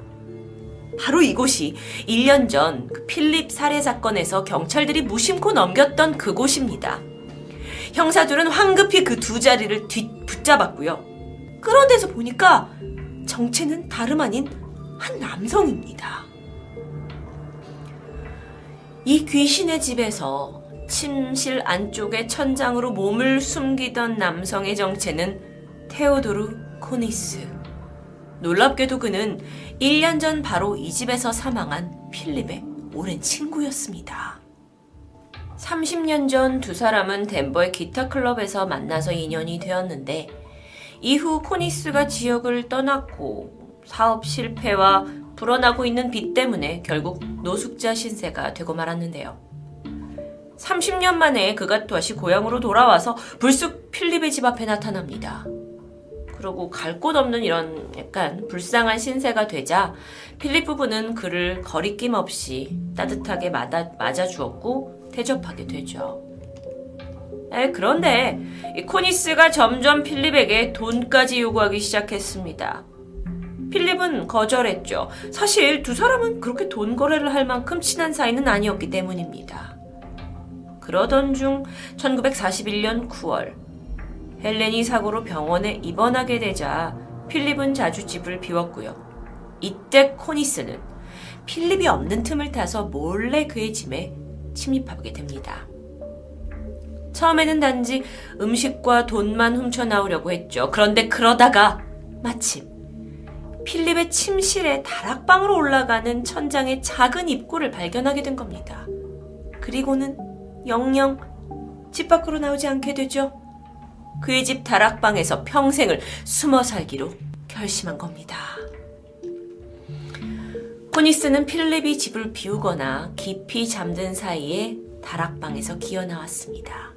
바로 이곳이 1년 전그 필립 살해 사건에서 경찰들이 무심코 넘겼던 그곳입니다. 형사들은 황급히 그 두 자리를 뒤 붙잡았고요. 끌어내서 보니까 정체는 다름 아닌 한 남성입니다. 이 귀신의 집에서 침실 안쪽의 천장으로 몸을 숨기던 남성의 정체는 테오도르 코니스. 놀랍게도 그는 1년 전 바로 이 집에서 사망한 필립의 오랜 친구였습니다. 30년 전 두 사람은 덴버의 기타 클럽에서 만나서 인연이 되었는데 이후 코니스가 지역을 떠났고 사업 실패와 불어나고 있는 빚 때문에 결국 노숙자 신세가 되고 말았는데요. 30년 만에 그가 다시 고향으로 돌아와서 불쑥 필립의 집 앞에 나타납니다. 그러고 갈 곳 없는 이런 약간 불쌍한 신세가 되자 필립 부부는 그를 거리낌 없이 따뜻하게 맞아, 맞아주었고 대접하게 되죠. 에, 그런데 코니스가 점점 필립에게 돈까지 요구하기 시작했습니다. 필립은 거절했죠. 사실 두 사람은 그렇게 돈 거래를 할 만큼 친한 사이는 아니었기 때문입니다. 그러던 중 1941년 9월 헬렌이 사고로 병원에 입원하게 되자 필립은 자주 집을 비웠고요. 이때 코니스는 필립이 없는 틈을 타서 몰래 그의 집에 침입하게 됩니다. 처음에는 단지 음식과 돈만 훔쳐 나오려고 했죠. 그런데 그러다가 마침 필립의 침실에 다락방으로 올라가는 천장의 작은 입구를 발견하게 된 겁니다. 그리고는 영영 집 밖으로 나오지 않게 되죠. 그의 집 다락방에서 평생을 숨어 살기로 결심한 겁니다. 코니스는 필립이 집을 비우거나 깊이 잠든 사이에 다락방에서 기어 나왔습니다.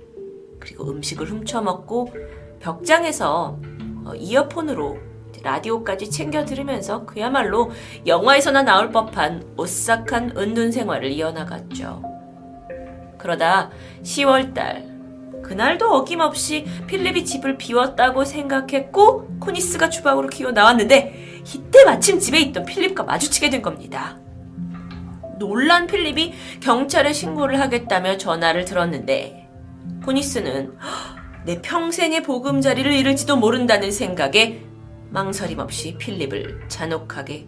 그리고 음식을 훔쳐 먹고 벽장에서 어, 이어폰으로 라디오까지 챙겨 들으면서 그야말로 영화에서나 나올 법한 오싹한 은둔 생활을 이어나갔죠. 그러다 10월달 그날도 어김없이 필립이 집을 비웠다고 생각했고 코니스가 주방으로 기어 나왔는데 이때 마침 집에 있던 필립과 마주치게 된 겁니다. 놀란 필립이 경찰에 신고를 하겠다며 전화를 들었는데 코니스는 내 평생의 보금자리를 잃을지도 모른다는 생각에 망설임 없이 필립을 잔혹하게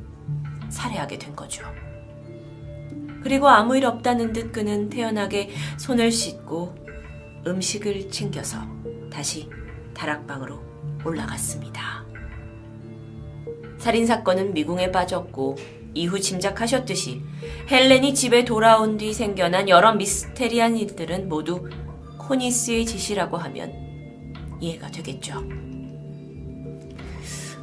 살해하게 된 거죠. 그리고 아무 일 없다는 듯 그는 태연하게 손을 씻고 음식을 챙겨서 다시 다락방으로 올라갔습니다. 살인 사건은 미궁에 빠졌고 이후 짐작하셨듯이 헬렌이 집에 돌아온 뒤 생겨난 여러 미스테리한 일들은 모두 코니스의 짓이라고 하면 이해가 되겠죠.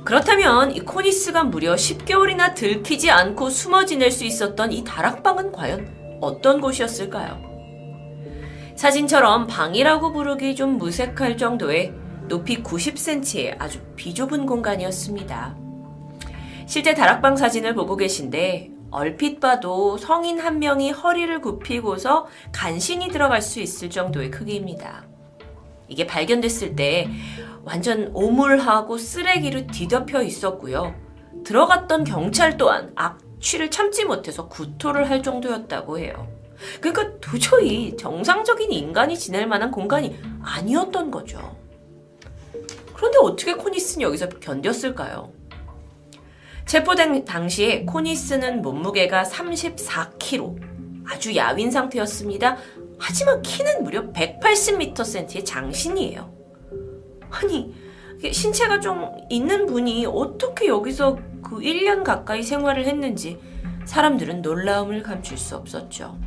그렇다면 이 코니스가 무려 10개월이나 들키지 않고 숨어 지낼 수 있었던 이 다락방은 과연 어떤 곳이었을까요? 사진처럼 방이라고 부르기 좀 무색할 정도의 높이 90cm의 아주 비좁은 공간이었습니다. 실제 다락방 사진을 보고 계신데 얼핏 봐도 성인 한 명이 허리를 굽히고서 간신히 들어갈 수 있을 정도의 크기입니다. 이게 발견됐을 때 완전 오물하고 쓰레기로 뒤덮여 있었고요. 들어갔던 경찰 또한 악취를 참지 못해서 구토를 할 정도였다고 해요. 그러니까 도저히 정상적인 인간이 지낼 만한 공간이 아니었던 거죠. 그런데 어떻게 코니스는 여기서 견뎠을까요? 체포된 당시에 코니스는 몸무게가 34kg, 아주 야윈 상태였습니다. 하지만 키는 무려 180mcm의 장신이에요. 아니, 신체가 좀 있는 분이 어떻게 여기서 그 1년 가까이 생활을 했는지 사람들은 놀라움을 감출 수 없었죠.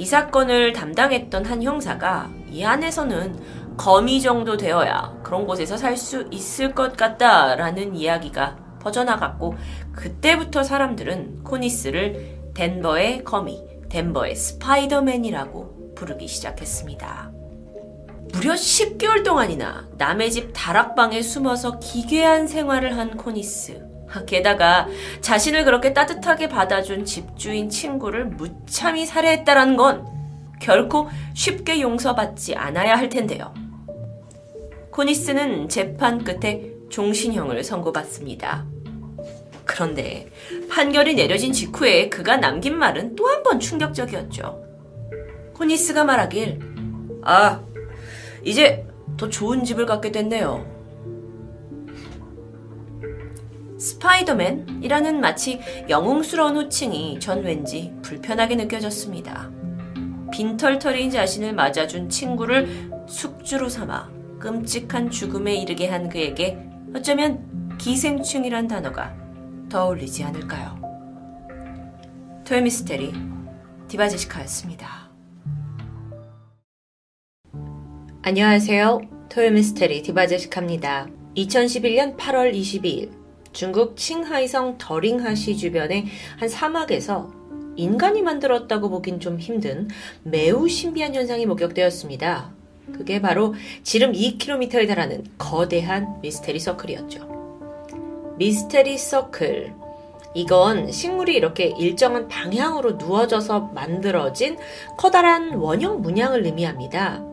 이 사건을 담당했던 한 형사가 이 안에서는 거미 정도 되어야 그런 곳에서 살 수 있을 것 같다라는 이야기가 퍼져나갔고 그때부터 사람들은 코니스를 덴버의 거미, 덴버의 스파이더맨이라고 부르기 시작했습니다. 무려 10개월 동안이나 남의 집 다락방에 숨어서 기괴한 생활을 한 코니스. 게다가 자신을 그렇게 따뜻하게 받아준 집주인 친구를 무참히 살해했다라는 건 결코 쉽게 용서받지 않아야 할 텐데요. 코니스는 재판 끝에 종신형을 선고받습니다. 그런데 판결이 내려진 직후에 그가 남긴 말은 또 한 번 충격적이었죠. 코니스가 말하길, 아, 이제 더 좋은 집을 갖게 됐네요. 스파이더맨이라는 마치 영웅스러운 호칭이 전 왠지 불편하게 느껴졌습니다. 빈털터리인 자신을 맞아준 친구를 숙주로 삼아 끔찍한 죽음에 이르게 한 그에게 어쩌면 기생충이란 단어가 더 어울리지 않을까요? 토요미스테리 디바제시카였습니다. 안녕하세요. 토요미스테리 디바제시카입니다. 2011년 8월 22일 중국 칭하이성 더링하시 주변의 한 사막에서 인간이 만들었다고 보긴 좀 힘든 매우 신비한 현상이 목격되었습니다. 그게 바로 지름 2km에 달하는 거대한 미스테리 서클이었죠. 미스테리 서클. 이건 식물이 이렇게 일정한 방향으로 누워져서 만들어진 커다란 원형 문양을 의미합니다.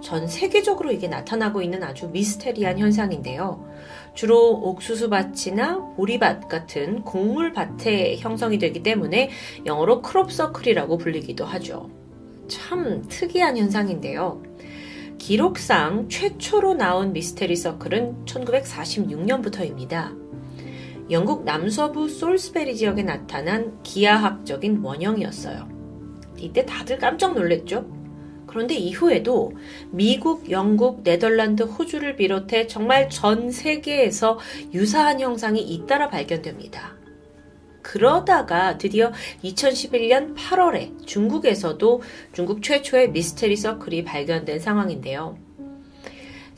전 세계적으로 이게 나타나고 있는 아주 미스테리한 현상인데요. 주로 옥수수밭이나 보리밭 같은 곡물밭에 형성이 되기 때문에 영어로 crop circle이라고 불리기도 하죠. 참 특이한 현상인데요. 기록상 최초로 나온 미스테리 서클은 1946년부터입니다. 영국 남서부 솔스베리 지역에 나타난 기하학적인 원형이었어요. 이때 다들 깜짝 놀랐죠? 그런데 이후에도 미국, 영국, 네덜란드, 호주를 비롯해 정말 전 세계에서 유사한 형상이 잇따라 발견됩니다. 그러다가 드디어 2011년 8월에 중국에서도 중국 최초의 미스테리 서클이 발견된 상황인데요.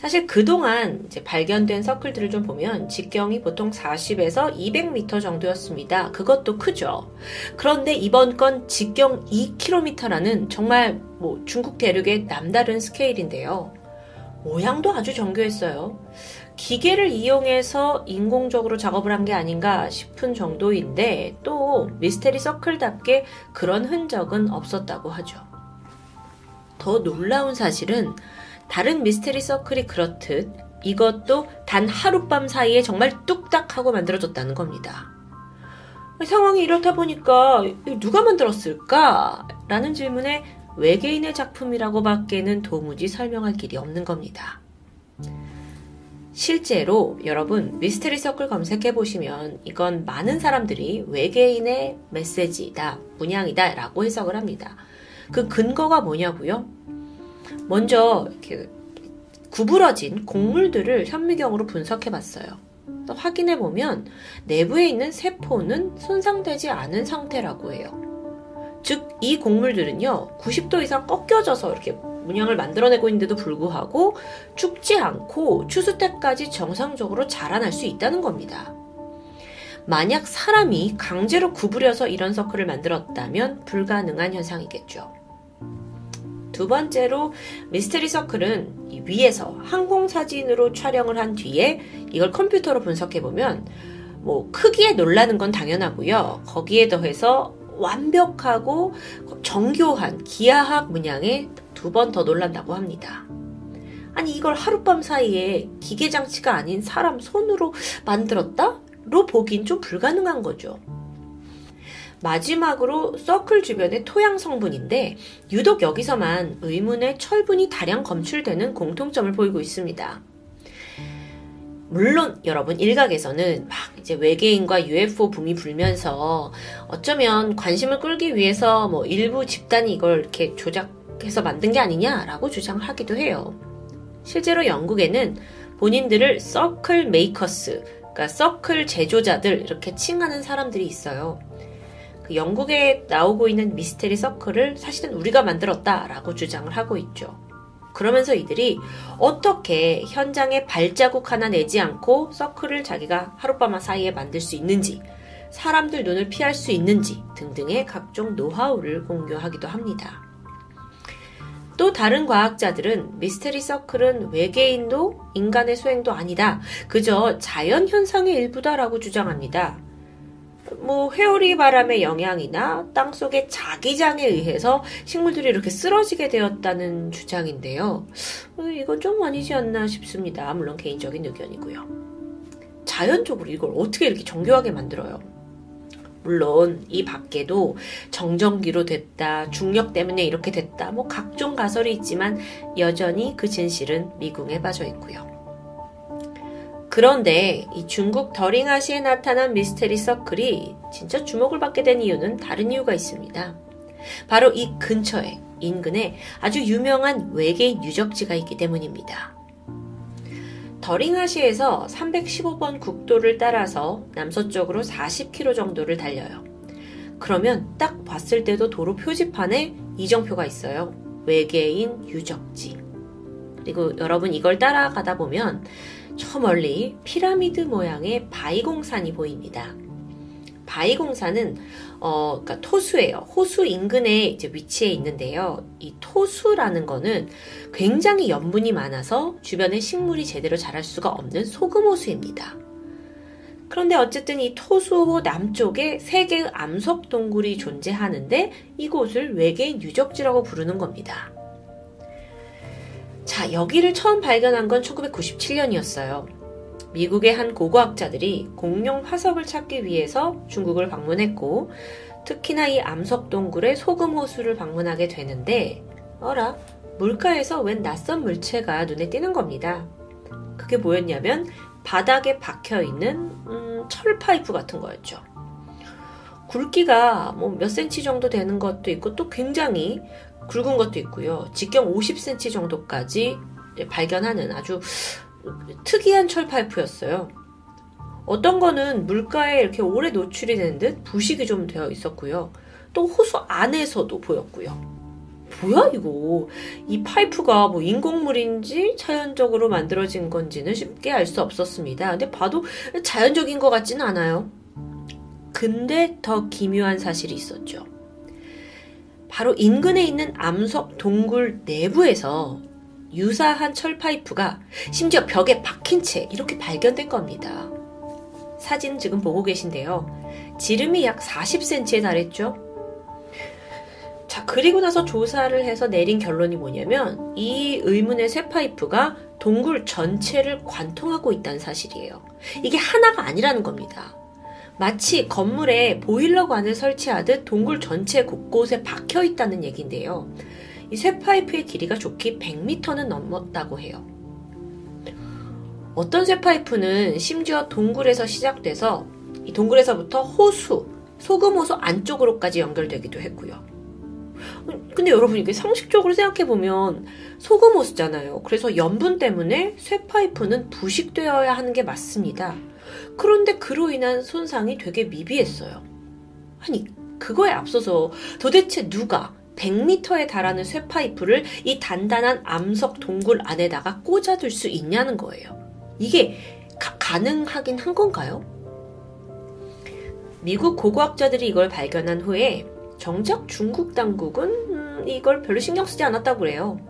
사실 그동안 이제 발견된 서클들을 좀 보면 직경이 보통 40에서 200m 정도였습니다. 그것도 크죠. 그런데 이번 건 직경 2km라는 정말 뭐 중국 대륙의 남다른 스케일인데요. 모양도 아주 정교했어요. 기계를 이용해서 인공적으로 작업을 한 게 아닌가 싶은 정도인데 또 미스테리 서클답게 그런 흔적은 없었다고 하죠. 더 놀라운 사실은 다른 미스테리 서클이 그렇듯 이것도 단 하룻밤 사이에 정말 뚝딱 하고 만들어졌다는 겁니다. 상황이 이렇다 보니까 누가 만들었을까? 라는 질문에 외계인의 작품이라고 밖에는 도무지 설명할 길이 없는 겁니다. 실제로 여러분 미스테리 서클 검색해 보시면 이건 많은 사람들이 외계인의 메시지다, 문양이다 라고 해석을 합니다. 그 근거가 뭐냐고요? 먼저 이렇게 구부러진 곡물들을 현미경으로 분석해 봤어요. 확인해 보면 내부에 있는 세포는 손상되지 않은 상태라고 해요. 즉, 이 곡물들은요, 90도 이상 꺾여져서 이렇게 문양을 만들어내고 있는데도 불구하고 죽지 않고 추수 때까지 정상적으로 자라날 수 있다는 겁니다. 만약 사람이 강제로 구부려서 이런 서클을 만들었다면 불가능한 현상이겠죠. 두 번째로 미스테리 서클은 위에서 항공 사진으로 촬영을 한 뒤에 이걸 컴퓨터로 분석해 보면 뭐 크기에 놀라는 건 당연하고요. 거기에 더해서 완벽하고 정교한 기하학 문양에 두 번 더 놀란다고 합니다. 아니 이걸 하룻밤 사이에 기계 장치가 아닌 사람 손으로 만들었다? 로 보긴 좀 불가능한 거죠. 마지막으로 서클 주변의 토양 성분인데 유독 여기서만 의문의 철분이 다량 검출되는 공통점을 보이고 있습니다. 물론 여러분 일각에서는 막 이제 외계인과 UFO 붐이 불면서 어쩌면 관심을 끌기 위해서 뭐 일부 집단이 이걸 이렇게 조작해서 만든 게 아니냐라고 주장을 하기도 해요. 실제로 영국에는 본인들을 circle makers, 그러니까 서클 제조자들 이렇게 칭하는 사람들이 있어요. 그 영국에 나오고 있는 미스테리 서클을 사실은 우리가 만들었다라고 주장을 하고 있죠. 그러면서 이들이 어떻게 현장에 발자국 하나 내지 않고 서클을 자기가 하룻밤 사이에 만들 수 있는지, 사람들 눈을 피할 수 있는지 등등의 각종 노하우를 공유하기도 합니다. 또 다른 과학자들은 미스테리 서클은 외계인도 인간의 소행도 아니다. 그저 자연 현상의 일부다라고 주장합니다. 뭐 회오리 바람의 영향이나 땅 속의 자기장에 의해서 식물들이 이렇게 쓰러지게 되었다는 주장인데요. 어, 이건 좀 아니지 않나 싶습니다. 물론 개인적인 의견이고요. 자연적으로 이걸 어떻게 이렇게 정교하게 만들어요? 물론 이 밖에도 정전기로 됐다, 중력 때문에 이렇게 됐다, 뭐 각종 가설이 있지만 여전히 그 진실은 미궁에 빠져 있고요. 그런데 이 중국 더링하시에 나타난 미스테리 서클이 진짜 주목을 받게 된 이유는 다른 이유가 있습니다. 바로 이 근처에 인근에 아주 유명한 외계인 유적지가 있기 때문입니다. 더링하시에서 315번 국도를 따라서 남서쪽으로 40km 정도를 달려요. 그러면 딱 봤을 때도 도로 표지판에 이정표가 있어요. 외계인 유적지. 그리고 여러분 이걸 따라가다 보면 저 멀리 피라미드 모양의 바이공산이 보입니다. 바이공산은 어, 그러니까 토수예요. 호수 인근에 이제 위치해 있는데요. 이 토수라는 거는 굉장히 염분이 많아서 주변에 식물이 제대로 자랄 수가 없는 소금 호수입니다. 그런데 어쨌든 이 토수 남쪽에 세 개의 암석 동굴이 존재하는데 이곳을 외계인 유적지라고 부르는 겁니다. 자, 여기를 처음 발견한 건 1997년이었어요. 미국의 한 고고학자들이 공룡 화석을 찾기 위해서 중국을 방문했고, 특히나 이 암석동굴의 소금호수를 방문하게 되는데, 어라, 물가에서 웬 낯선 물체가 눈에 띄는 겁니다. 그게 뭐였냐면, 바닥에 박혀 있는, 음, 철 파이프 같은 거였죠. 굵기가 뭐 몇 센치 정도 되는 것도 있고, 또 굉장히 굵은 것도 있고요. 직경 50cm 정도까지 발견하는 아주 특이한 철 파이프였어요. 어떤 거는 물가에 이렇게 오래 노출이 된 듯 부식이 좀 되어 있었고요. 또 호수 안에서도 보였고요. 뭐야 이거? 이 파이프가 뭐 인공물인지 자연적으로 만들어진 건지는 쉽게 알 수 없었습니다. 근데 봐도 자연적인 것 같지는 않아요. 근데 더 기묘한 사실이 있었죠. 바로 인근에 있는 암석 동굴 내부에서 유사한 철 파이프가 심지어 벽에 박힌 채 이렇게 발견된 겁니다. 사진 지금 보고 계신데요. 지름이 약 40cm에 달했죠. 자, 그리고 나서 조사를 해서 내린 결론이 뭐냐면 이 의문의 쇠 파이프가 동굴 전체를 관통하고 있다는 사실이에요. 이게 하나가 아니라는 겁니다. 마치 건물에 보일러관을 설치하듯 동굴 전체 곳곳에 박혀 있다는 얘기인데요. 이 쇠파이프의 길이가 좋게 100m는 넘었다고 해요. 어떤 쇠파이프는 심지어 동굴에서 시작돼서 이 동굴에서부터 호수, 소금 호수 안쪽으로까지 연결되기도 했고요. 근데 여러분 이게 상식적으로 생각해 보면 소금 호수잖아요. 그래서 염분 때문에 쇠 파이프는 부식되어야 하는 게 맞습니다. 그런데 그로 인한 손상이 되게 미비했어요. 아니, 그거에 앞서서 도대체 누가 100m에 달하는 쇠파이프를 이 단단한 암석 동굴 안에다가 꽂아둘 수 있냐는 거예요. 이게 가, 가능하긴 한 건가요? 미국 고고학자들이 이걸 발견한 후에 정작 중국 당국은 음, 이걸 별로 신경 쓰지 않았다고 그래요.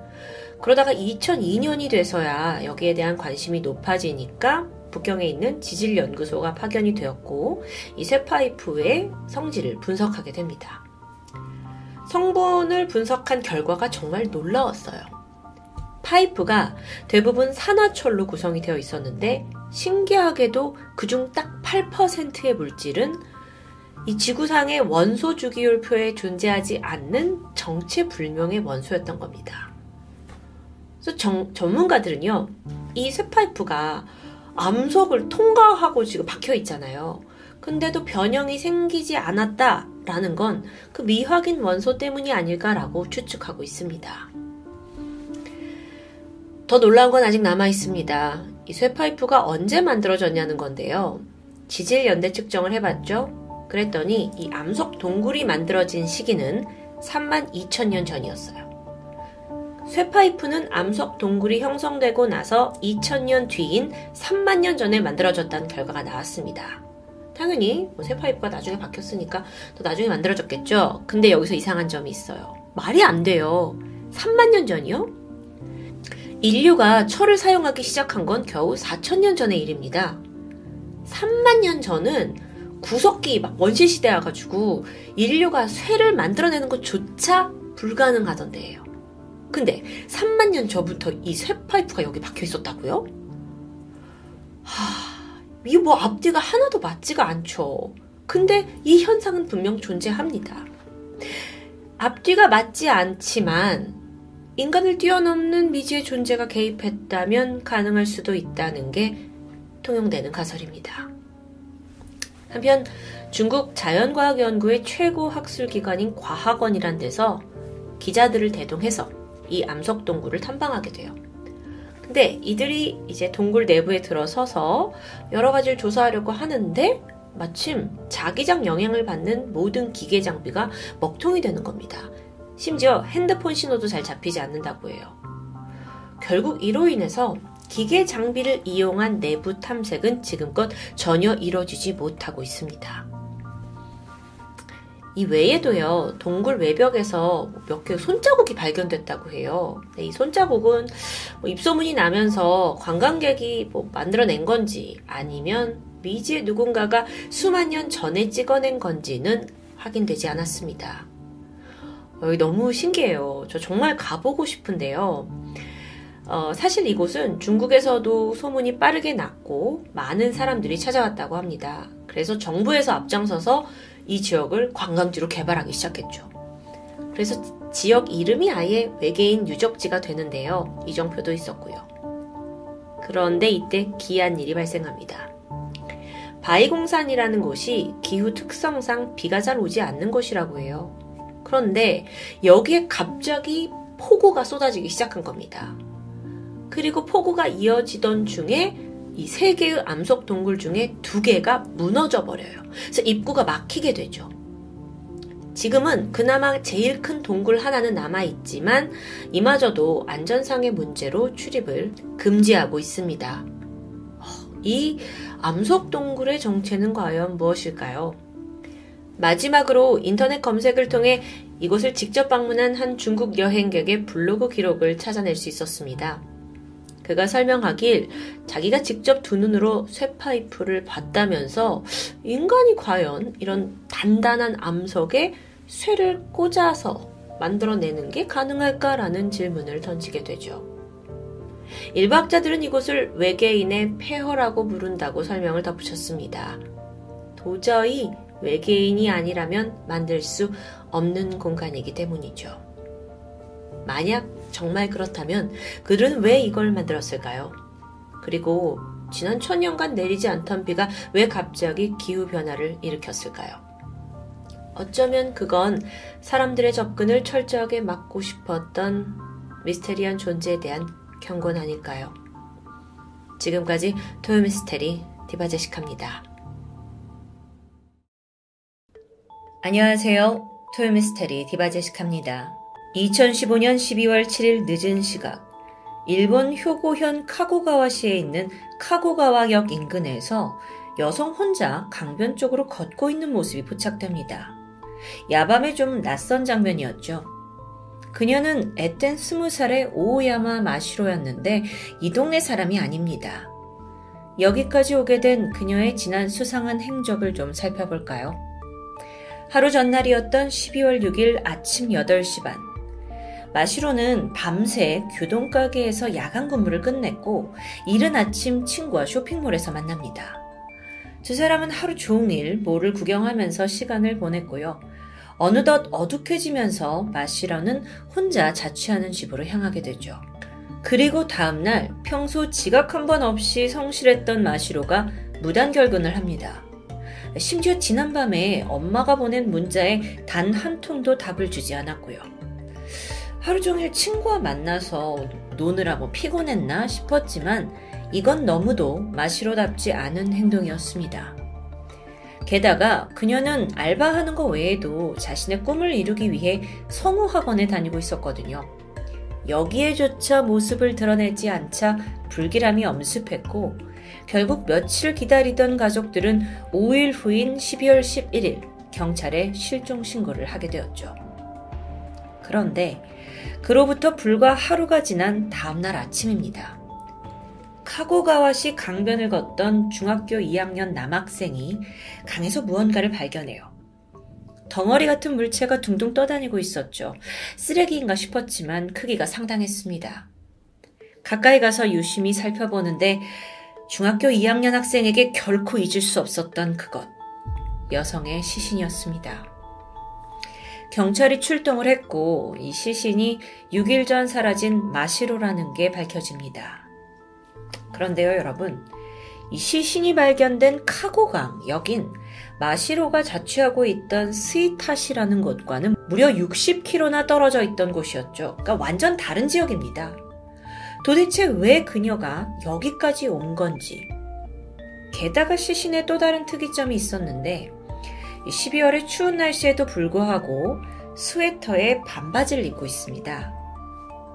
그러다가 2002년이 돼서야 여기에 대한 관심이 높아지니까 북경에 있는 지질연구소가 파견이 되었고 이 쇠파이프의 성질을 분석하게 됩니다. 성분을 분석한 결과가 정말 놀라웠어요. 파이프가 대부분 산화철로 구성이 되어 있었는데 신기하게도 그중 딱 8%의 물질은 이 지구상의 원소 주기율표에 존재하지 않는 정체불명의 원소였던 겁니다. 그래서 정, 전문가들은요, 이 쇠파이프가 암석을 통과하고 지금 박혀 있잖아요. 근데도 변형이 생기지 않았다라는 건 그 미확인 원소 때문이 아닐까라고 추측하고 있습니다. 더 놀라운 건 아직 남아 있습니다. 이 쇠파이프가 언제 만들어졌냐는 건데요. 지질 연대 측정을 해봤죠. 그랬더니 이 암석 동굴이 만들어진 시기는 3만 2천 년 전이었어요. 쇠파이프는 암석 동굴이 형성되고 나서 2000년 뒤인 3만 년 전에 만들어졌다는 결과가 나왔습니다. 당연히 뭐 쇠파이프가 나중에 박혔으니까 더 나중에 만들어졌겠죠. 근데 여기서 이상한 점이 있어요. 말이 안 돼요. 3만 년 전이요? 인류가 철을 사용하기 시작한 건 겨우 4천년 전의 일입니다. 3만 년 전은 구석기 막 원시 시대여가지고 인류가 쇠를 만들어내는 것조차 불가능하던데요. 근데 3만 년 전부터 이 쇠파이프가 여기 박혀 있었다고요? 하, 이게 뭐 앞뒤가 하나도 맞지가 않죠. 근데 이 현상은 분명 존재합니다. 앞뒤가 맞지 않지만 인간을 뛰어넘는 미지의 존재가 개입했다면 가능할 수도 있다는 게 통용되는 가설입니다. 한편 중국 자연과학 연구의 최고 학술 기관인 과학원이란 데서 기자들을 대동해서 이 암석 동굴을 탐방하게 돼요. 근데 이들이 이제 동굴 내부에 들어서서 여러 가지를 조사하려고 하는데 마침 자기장 영향을 받는 모든 기계 장비가 먹통이 되는 겁니다. 심지어 핸드폰 신호도 잘 잡히지 않는다고 해요. 결국 이로 인해서 기계 장비를 이용한 내부 탐색은 지금껏 전혀 이뤄지지 못하고 있습니다. 이 외에도요, 동굴 외벽에서 몇 개의 손자국이 발견됐다고 해요. 이 손자국은 뭐 입소문이 나면서 관광객이 뭐 만들어낸 건지 아니면 미지의 누군가가 수만 년 전에 찍어낸 건지는 확인되지 않았습니다. 어, 너무 신기해요. 저 정말 가보고 싶은데요. 어, 사실 이곳은 중국에서도 소문이 빠르게 났고 많은 사람들이 찾아왔다고 합니다. 그래서 정부에서 앞장서서 이 지역을 관광지로 개발하기 시작했죠. 그래서 지역 이름이 아예 외계인 유적지가 되는데요. 이정표도 있었고요. 그런데 이때 기이한 일이 발생합니다. 바이공산이라는 곳이 기후 특성상 비가 잘 오지 않는 곳이라고 해요. 그런데 여기에 갑자기 폭우가 쏟아지기 시작한 겁니다. 그리고 폭우가 이어지던 중에 이 세 개의 암석 동굴 중에 두 개가 무너져 버려요. 그래서 입구가 막히게 되죠. 지금은 그나마 제일 큰 동굴 하나는 남아있지만 이마저도 안전상의 문제로 출입을 금지하고 있습니다. 이 암석 동굴의 정체는 과연 무엇일까요? 마지막으로 인터넷 검색을 통해 이곳을 직접 방문한 한 중국 여행객의 블로그 기록을 찾아낼 수 있었습니다. 그가 설명하길 자기가 직접 두 눈으로 쇠파이프를 봤다면서 인간이 과연 이런 단단한 암석에 쇠를 꽂아서 만들어내는 게 가능할까라는 질문을 던지게 되죠. 일박자들은 이곳을 외계인의 폐허라고 부른다고 설명을 덧붙였습니다. 도저히 외계인이 아니라면 만들 수 없는 공간이기 때문이죠. 만약 정말 그렇다면 그들은 왜 이걸 만들었을까요? 그리고 지난 천년간 내리지 않던 비가 왜 갑자기 기후변화를 일으켰을까요? 어쩌면 그건 사람들의 접근을 철저하게 막고 싶었던 미스테리한 존재에 대한 경고는 아닐까요? 지금까지 토요미스테리 디바제식합니다. 안녕하세요. 토요미스테리 디바제식합니다. 2015년 12월 7일 늦은 시각, 일본 효고현 카고가와시에 있는 카고가와역 인근에서 여성 혼자 강변 쪽으로 걷고 있는 모습이 포착됩니다. 야밤에 좀 낯선 장면이었죠. 그녀는 앳된 스무 살의 오야마 마시로였는데 이 동네 사람이 아닙니다. 여기까지 오게 된 그녀의 지난 수상한 행적을 좀 살펴볼까요? 하루 전날이었던 12월 6일 아침 8시 반. 마시로는 밤새 교동가게에서 야간 근무를 끝냈고 이른 아침 친구와 쇼핑몰에서 만납니다. 두 사람은 하루 종일 몰을 구경하면서 시간을 보냈고요. 어느덧 어둑해지면서 마시로는 혼자 자취하는 집으로 향하게 되죠. 그리고 다음날 평소 지각 한 번 없이 성실했던 마시로가 무단 결근을 합니다. 심지어 지난밤에 엄마가 보낸 문자에 단 한 통도 답을 주지 않았고요. 하루 종일 친구와 만나서 노느라고 피곤했나 싶었지만 이건 너무도 마시로답지 않은 행동이었습니다. 게다가 그녀는 알바하는 것 외에도 자신의 꿈을 이루기 위해 성우 학원에 다니고 있었거든요. 여기에조차 모습을 드러내지 않자 불길함이 엄습했고 결국 며칠 기다리던 가족들은 5일 후인 12월 11일 경찰에 실종 신고를 하게 되었죠. 그런데 그로부터 불과 하루가 지난 다음날 아침입니다. 카고가와시 강변을 걷던 중학교 2학년 남학생이 강에서 무언가를 발견해요. 덩어리 같은 물체가 둥둥 떠다니고 있었죠. 쓰레기인가 싶었지만 크기가 상당했습니다. 가까이 가서 유심히 살펴보는데 중학교 2학년 학생에게 결코 잊을 수 없었던 그것. 여성의 시신이었습니다. 경찰이 출동을 했고 이 시신이 6일 전 사라진 마시로라는 게 밝혀집니다. 그런데요, 여러분. 이 시신이 발견된 카고강, 여긴 마시로가 자취하고 있던 스이타시라는 곳과는 무려 60km나 떨어져 있던 곳이었죠. 그러니까 완전 다른 지역입니다. 도대체 왜 그녀가 여기까지 온 건지. 게다가 시신에 또 다른 특이점이 있었는데 12월의 추운 날씨에도 불구하고 스웨터에 반바지를 입고 있습니다.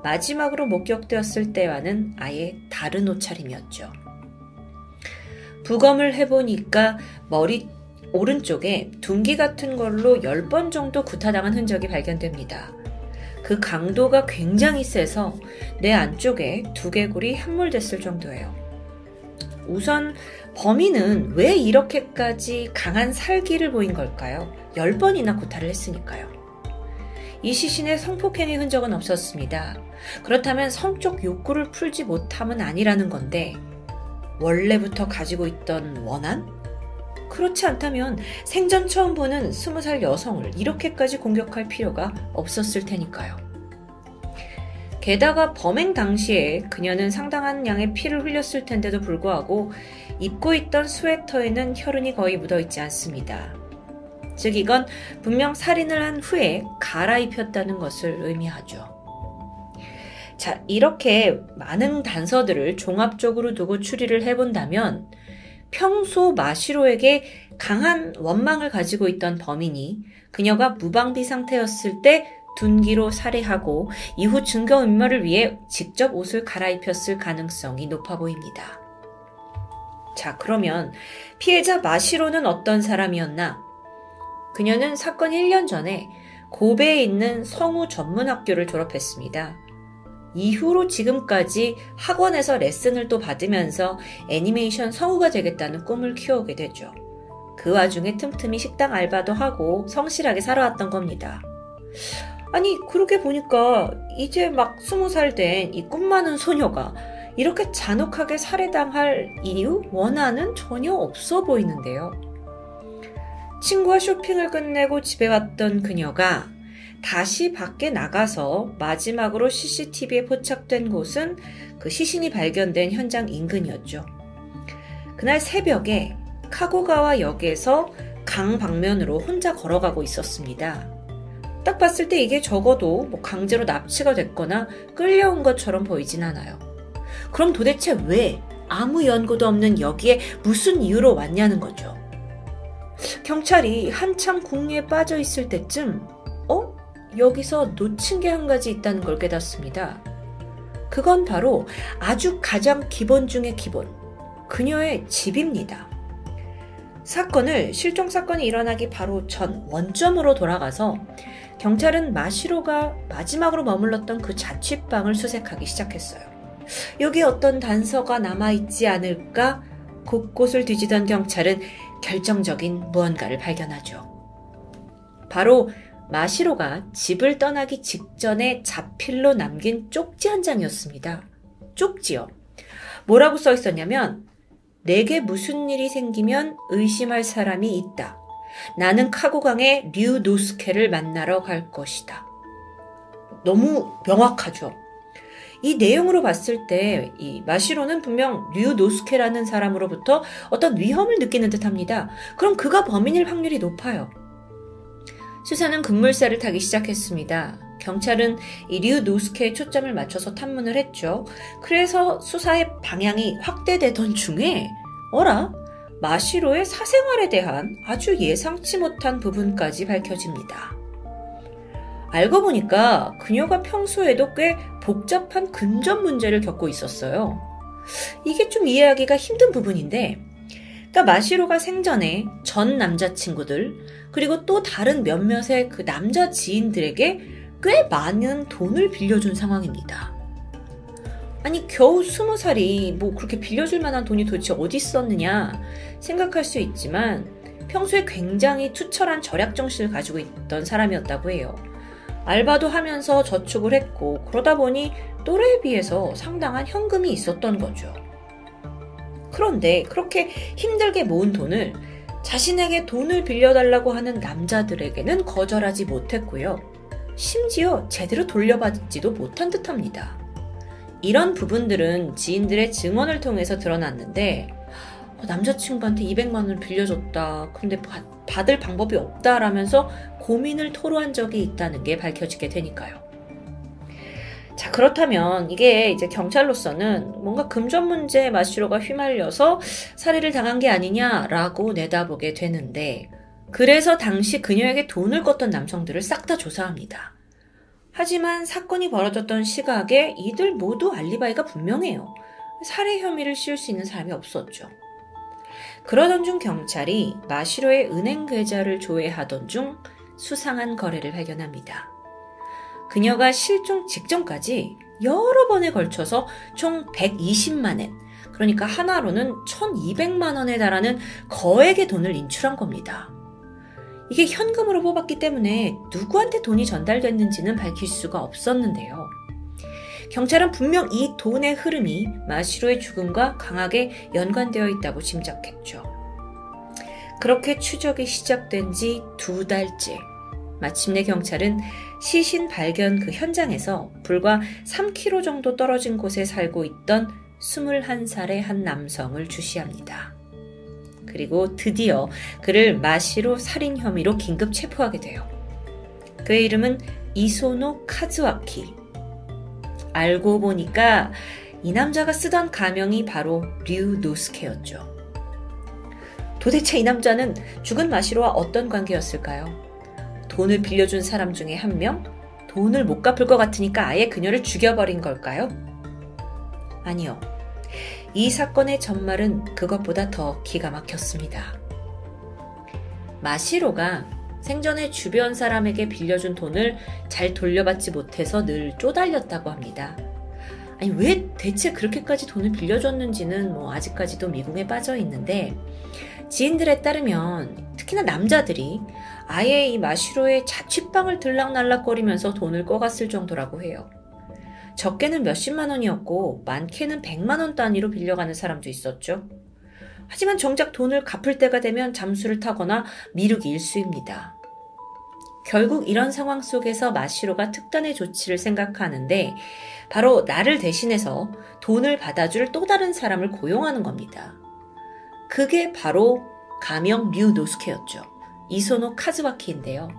마지막으로 목격되었을 때와는 아예 다른 옷차림이었죠. 부검을 해보니까 머리 오른쪽에 둔기 같은 걸로 10번 정도 구타당한 흔적이 발견됩니다. 그 강도가 굉장히 세서 내 안쪽에 두개골이 함몰됐을 정도예요. 우선 범인은 왜 이렇게까지 강한 살기를 보인 걸까요? 10번이나 구타를 했으니까요. 이 시신의 성폭행의 흔적은 없었습니다. 그렇다면 성적 욕구를 풀지 못함은 아니라는 건데, 원래부터 가지고 있던 원한? 그렇지 않다면 생전 처음 보는 스무 살 여성을 이렇게까지 공격할 필요가 없었을 테니까요. 게다가 범행 당시에 그녀는 상당한 양의 피를 흘렸을 텐데도 불구하고 입고 있던 스웨터에는 혈흔이 거의 묻어 있지 않습니다. 즉, 이건 분명 살인을 한 후에 갈아입혔다는 것을 의미하죠. 자, 이렇게 많은 단서들을 종합적으로 두고 추리를 해본다면 평소 마시로에게 강한 원망을 가지고 있던 범인이 그녀가 무방비 상태였을 때 둔기로 살해하고 이후 증거인멸을 위해 직접 옷을 갈아입혔을 가능성이 높아 보입니다. 자, 그러면 피해자 마시로는 어떤 사람이었나? 그녀는 사건 1년 전에 고베에 있는 성우 전문 학교를 졸업했습니다. 이후로 지금까지 학원에서 레슨을 또 받으면서 애니메이션 성우가 되겠다는 꿈을 키워오게 되죠. 그 와중에 틈틈이 식당 알바도 하고 성실하게 살아왔던 겁니다. 아니, 그렇게 보니까 이제 막 스무 살 된 이 꿈 많은 소녀가 이렇게 잔혹하게 살해당할 이유, 원한은 전혀 없어 보이는데요. 친구와 쇼핑을 끝내고 집에 왔던 그녀가 다시 밖에 나가서 마지막으로 CCTV에 포착된 곳은 그 시신이 발견된 현장 인근이었죠. 그날 새벽에 카고가와 역에서 강 방면으로 혼자 걸어가고 있었습니다. 딱 봤을 때 이게 적어도 뭐 강제로 납치가 됐거나 끌려온 것처럼 보이진 않아요. 그럼 도대체 왜 아무 연고도 없는 여기에 무슨 이유로 왔냐는 거죠. 경찰이 한참 궁리에 빠져 있을 때쯤, 어? 여기서 놓친 게 한 가지 있다는 걸 깨닫습니다. 그건 바로 아주 가장 기본 중의 기본, 그녀의 집입니다. 사건을 실종 사건이 일어나기 바로 전 원점으로 돌아가서 경찰은 마시로가 마지막으로 머물렀던 그 자취방을 수색하기 시작했어요. 여기 어떤 단서가 남아있지 않을까 곳곳을 뒤지던 경찰은 결정적인 무언가를 발견하죠. 바로 마시로가 집을 떠나기 직전에 자필로 남긴 쪽지 한 장이었습니다. 쪽지요. 뭐라고 써 있었냐면, 내게 무슨 일이 생기면 의심할 사람이 있다. 나는 카고강의 류 노스케를 만나러 갈 것이다. 너무 명확하죠. 이 내용으로 봤을 때 이 마시로는 분명 류 노스케라는 사람으로부터 어떤 위험을 느끼는 듯합니다. 그럼 그가 범인일 확률이 높아요. 수사는 급물살을 타기 시작했습니다. 경찰은 이류 노스케에 초점을 맞춰서 탐문을 했죠. 그래서 수사의 방향이 확대되던 중에 어라? 마시로의 사생활에 대한 아주 예상치 못한 부분까지 밝혀집니다. 알고 보니까 그녀가 평소에도 꽤 복잡한 근접 문제를 겪고 있었어요. 이게 좀 이해하기가 힘든 부분인데, 그러니까 마시로가 생전에 전 남자친구들, 그리고 또 다른 몇몇의 그 남자 지인들에게 꽤 많은 돈을 빌려준 상황입니다. 아니, 겨우 스무 살이 뭐 그렇게 빌려줄 만한 돈이 도대체 어디 있었느냐 생각할 수 있지만 평소에 굉장히 투철한 절약 정신을 가지고 있던 사람이었다고 해요. 알바도 하면서 저축을 했고 그러다 보니 또래에 비해서 상당한 현금이 있었던 거죠. 그런데 그렇게 힘들게 모은 돈을 자신에게 돈을 빌려달라고 하는 남자들에게는 거절하지 못했고요. 심지어 제대로 돌려받지도 못한 듯 합니다. 이런 부분들은 지인들의 증언을 통해서 드러났는데, 어, 남자친구한테 200만 원을 빌려줬다. 근데 받, 을 방법이 없다라면서 고민을 토로한 적이 있다는 게 밝혀지게 되니까요. 자, 그렇다면 이게 이제 경찰로서는 뭔가 금전 문제에 마시로가 휘말려서 살해를 당한 게 아니냐라고 내다보게 되는데, 그래서 당시 그녀에게 돈을 껐던 남성들을 싹 다 조사합니다. 하지만 사건이 벌어졌던 시각에 이들 모두 알리바이가 분명해요. 살해 혐의를 씌울 수 있는 사람이 없었죠. 그러던 중 경찰이 마시로의 은행 계좌를 조회하던 중 수상한 거래를 발견합니다. 그녀가 실종 직전까지 여러 번에 걸쳐서 총 120만엔, 그러니까 하나로는 1200만 원에 달하는 거액의 돈을 인출한 겁니다. 이게 현금으로 뽑았기 때문에 누구한테 돈이 전달됐는지는 밝힐 수가 없었는데요. 경찰은 분명 이 돈의 흐름이 마시로의 죽음과 강하게 연관되어 있다고 짐작했죠. 그렇게 추적이 시작된 지 두 달째. 마침내 경찰은 시신 발견 그 현장에서 불과 3km 정도 떨어진 곳에 살고 있던 21살의 한 남성을 주시합니다. 그리고 드디어 그를 마시로 살인 혐의로 긴급 체포하게 돼요. 그의 이름은 이소노 카즈와키. 알고 보니까 이 남자가 쓰던 가명이 바로 류 노스케였죠. 도대체 이 남자는 죽은 마시로와 어떤 관계였을까요? 돈을 빌려준 사람 중에 한 명? 돈을 못 갚을 것 같으니까 아예 그녀를 죽여버린 걸까요? 아니요. 이 사건의 전말은 그것보다 더 기가 막혔습니다. 마시로가 생전에 주변 사람에게 빌려준 돈을 잘 돌려받지 못해서 늘 쪼달렸다고 합니다. 아니, 왜 대체 그렇게까지 돈을 빌려줬는지는 뭐 아직까지도 미궁에 빠져 있는데, 지인들에 따르면 특히나 남자들이 아예 이 마시로의 자취방을 들락날락거리면서 돈을 꺼갔을 정도라고 해요. 적게는 몇십만 원이었고 많게는 백만 원 단위로 빌려가는 사람도 있었죠. 하지만 정작 돈을 갚을 때가 되면 잠수를 타거나 미루기 일수입니다. 결국 이런 상황 속에서 마시로가 특단의 조치를 생각하는데 바로 나를 대신해서 돈을 받아줄 또 다른 사람을 고용하는 겁니다. 그게 바로 가명 류 노스케였죠. 이소노 카즈와키인데요.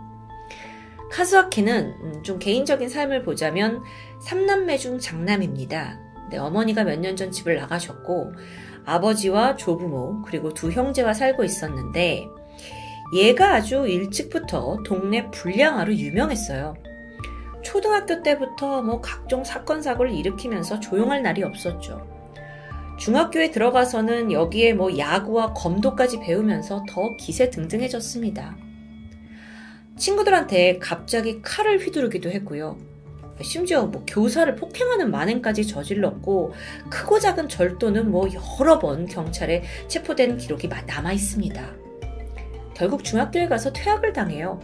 카즈와키는 음, 좀 개인적인 삶을 보자면 3남매 중 장남입니다. 네, 어머니가 몇 년 전 집을 나가셨고 아버지와 조부모 그리고 두 형제와 살고 있었는데 얘가 아주 일찍부터 동네 불량아로 유명했어요. 초등학교 때부터 뭐 각종 사건 사고를 일으키면서 조용할 날이 없었죠. 중학교에 들어가서는 여기에 뭐 야구와 검도까지 배우면서 더 기세등등해졌습니다. 친구들한테 갑자기 칼을 휘두르기도 했고요. 심지어 뭐 교사를 폭행하는 만행까지 저질렀고 크고 작은 절도는 뭐 여러 번 경찰에 체포된 기록이 남아 있습니다. 결국 중학교에 가서 퇴학을 당해요.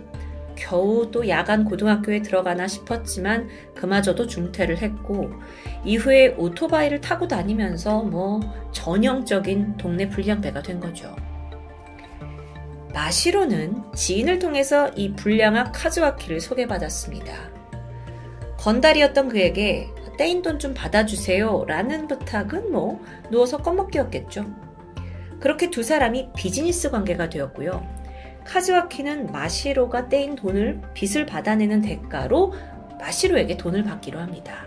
겨우 또 야간 고등학교에 들어가나 싶었지만 그마저도 중퇴를 했고 이후에 오토바이를 타고 다니면서 뭐 전형적인 동네 불량배가 된 거죠. 마시로는 지인을 통해서 이 불량한 카즈와키를 소개받았습니다. 건달이었던 그에게 떼인 돈 좀 받아주세요 라는 부탁은 뭐 누워서 꺼먹기였겠죠. 그렇게 두 사람이 비즈니스 관계가 되었고요. 카즈와키는 마시로가 떼인 돈을 빚을 받아내는 대가로 마시로에게 돈을 받기로 합니다.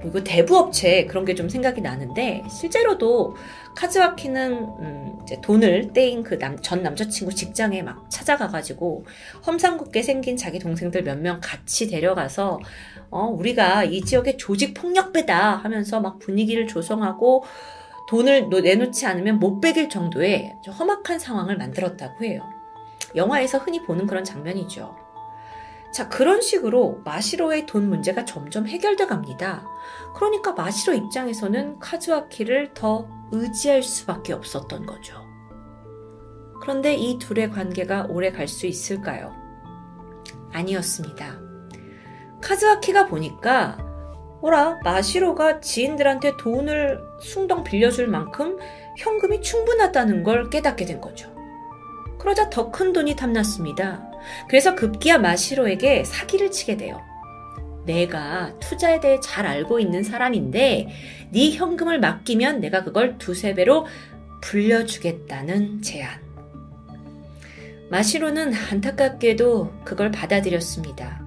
그리고 대부업체 그런 게 좀 생각이 나는데 실제로도 카즈와키는 음 돈을 떼인 그 전 남자친구 직장에 막 찾아가가지고 험상궂게 생긴 자기 동생들 몇 명 같이 데려가서 어 우리가 이 지역의 조직 폭력배다 하면서 막 분위기를 조성하고 돈을 내놓지 않으면 못 베길 정도의 험악한 상황을 만들었다고 해요. 영화에서 흔히 보는 그런 장면이죠. 자, 그런 식으로 마시로의 돈 문제가 점점 해결돼 갑니다. 그러니까 마시로 입장에서는 카즈와키를 더 의지할 수밖에 없었던 거죠. 그런데 이 둘의 관계가 오래 갈 수 있을까요? 아니었습니다. 카즈와키가 보니까, 뭐라, 마시로가 지인들한테 돈을 숭덩 빌려줄 만큼 현금이 충분하다는 걸 깨닫게 된 거죠. 그러자 더 큰 돈이 탐났습니다. 그래서 급기야 마시로에게 사기를 치게 돼요. 내가 투자에 대해 잘 알고 있는 사람인데 네 현금을 맡기면 내가 그걸 두세 배로 불려주겠다는 제안. 마시로는 안타깝게도 그걸 받아들였습니다.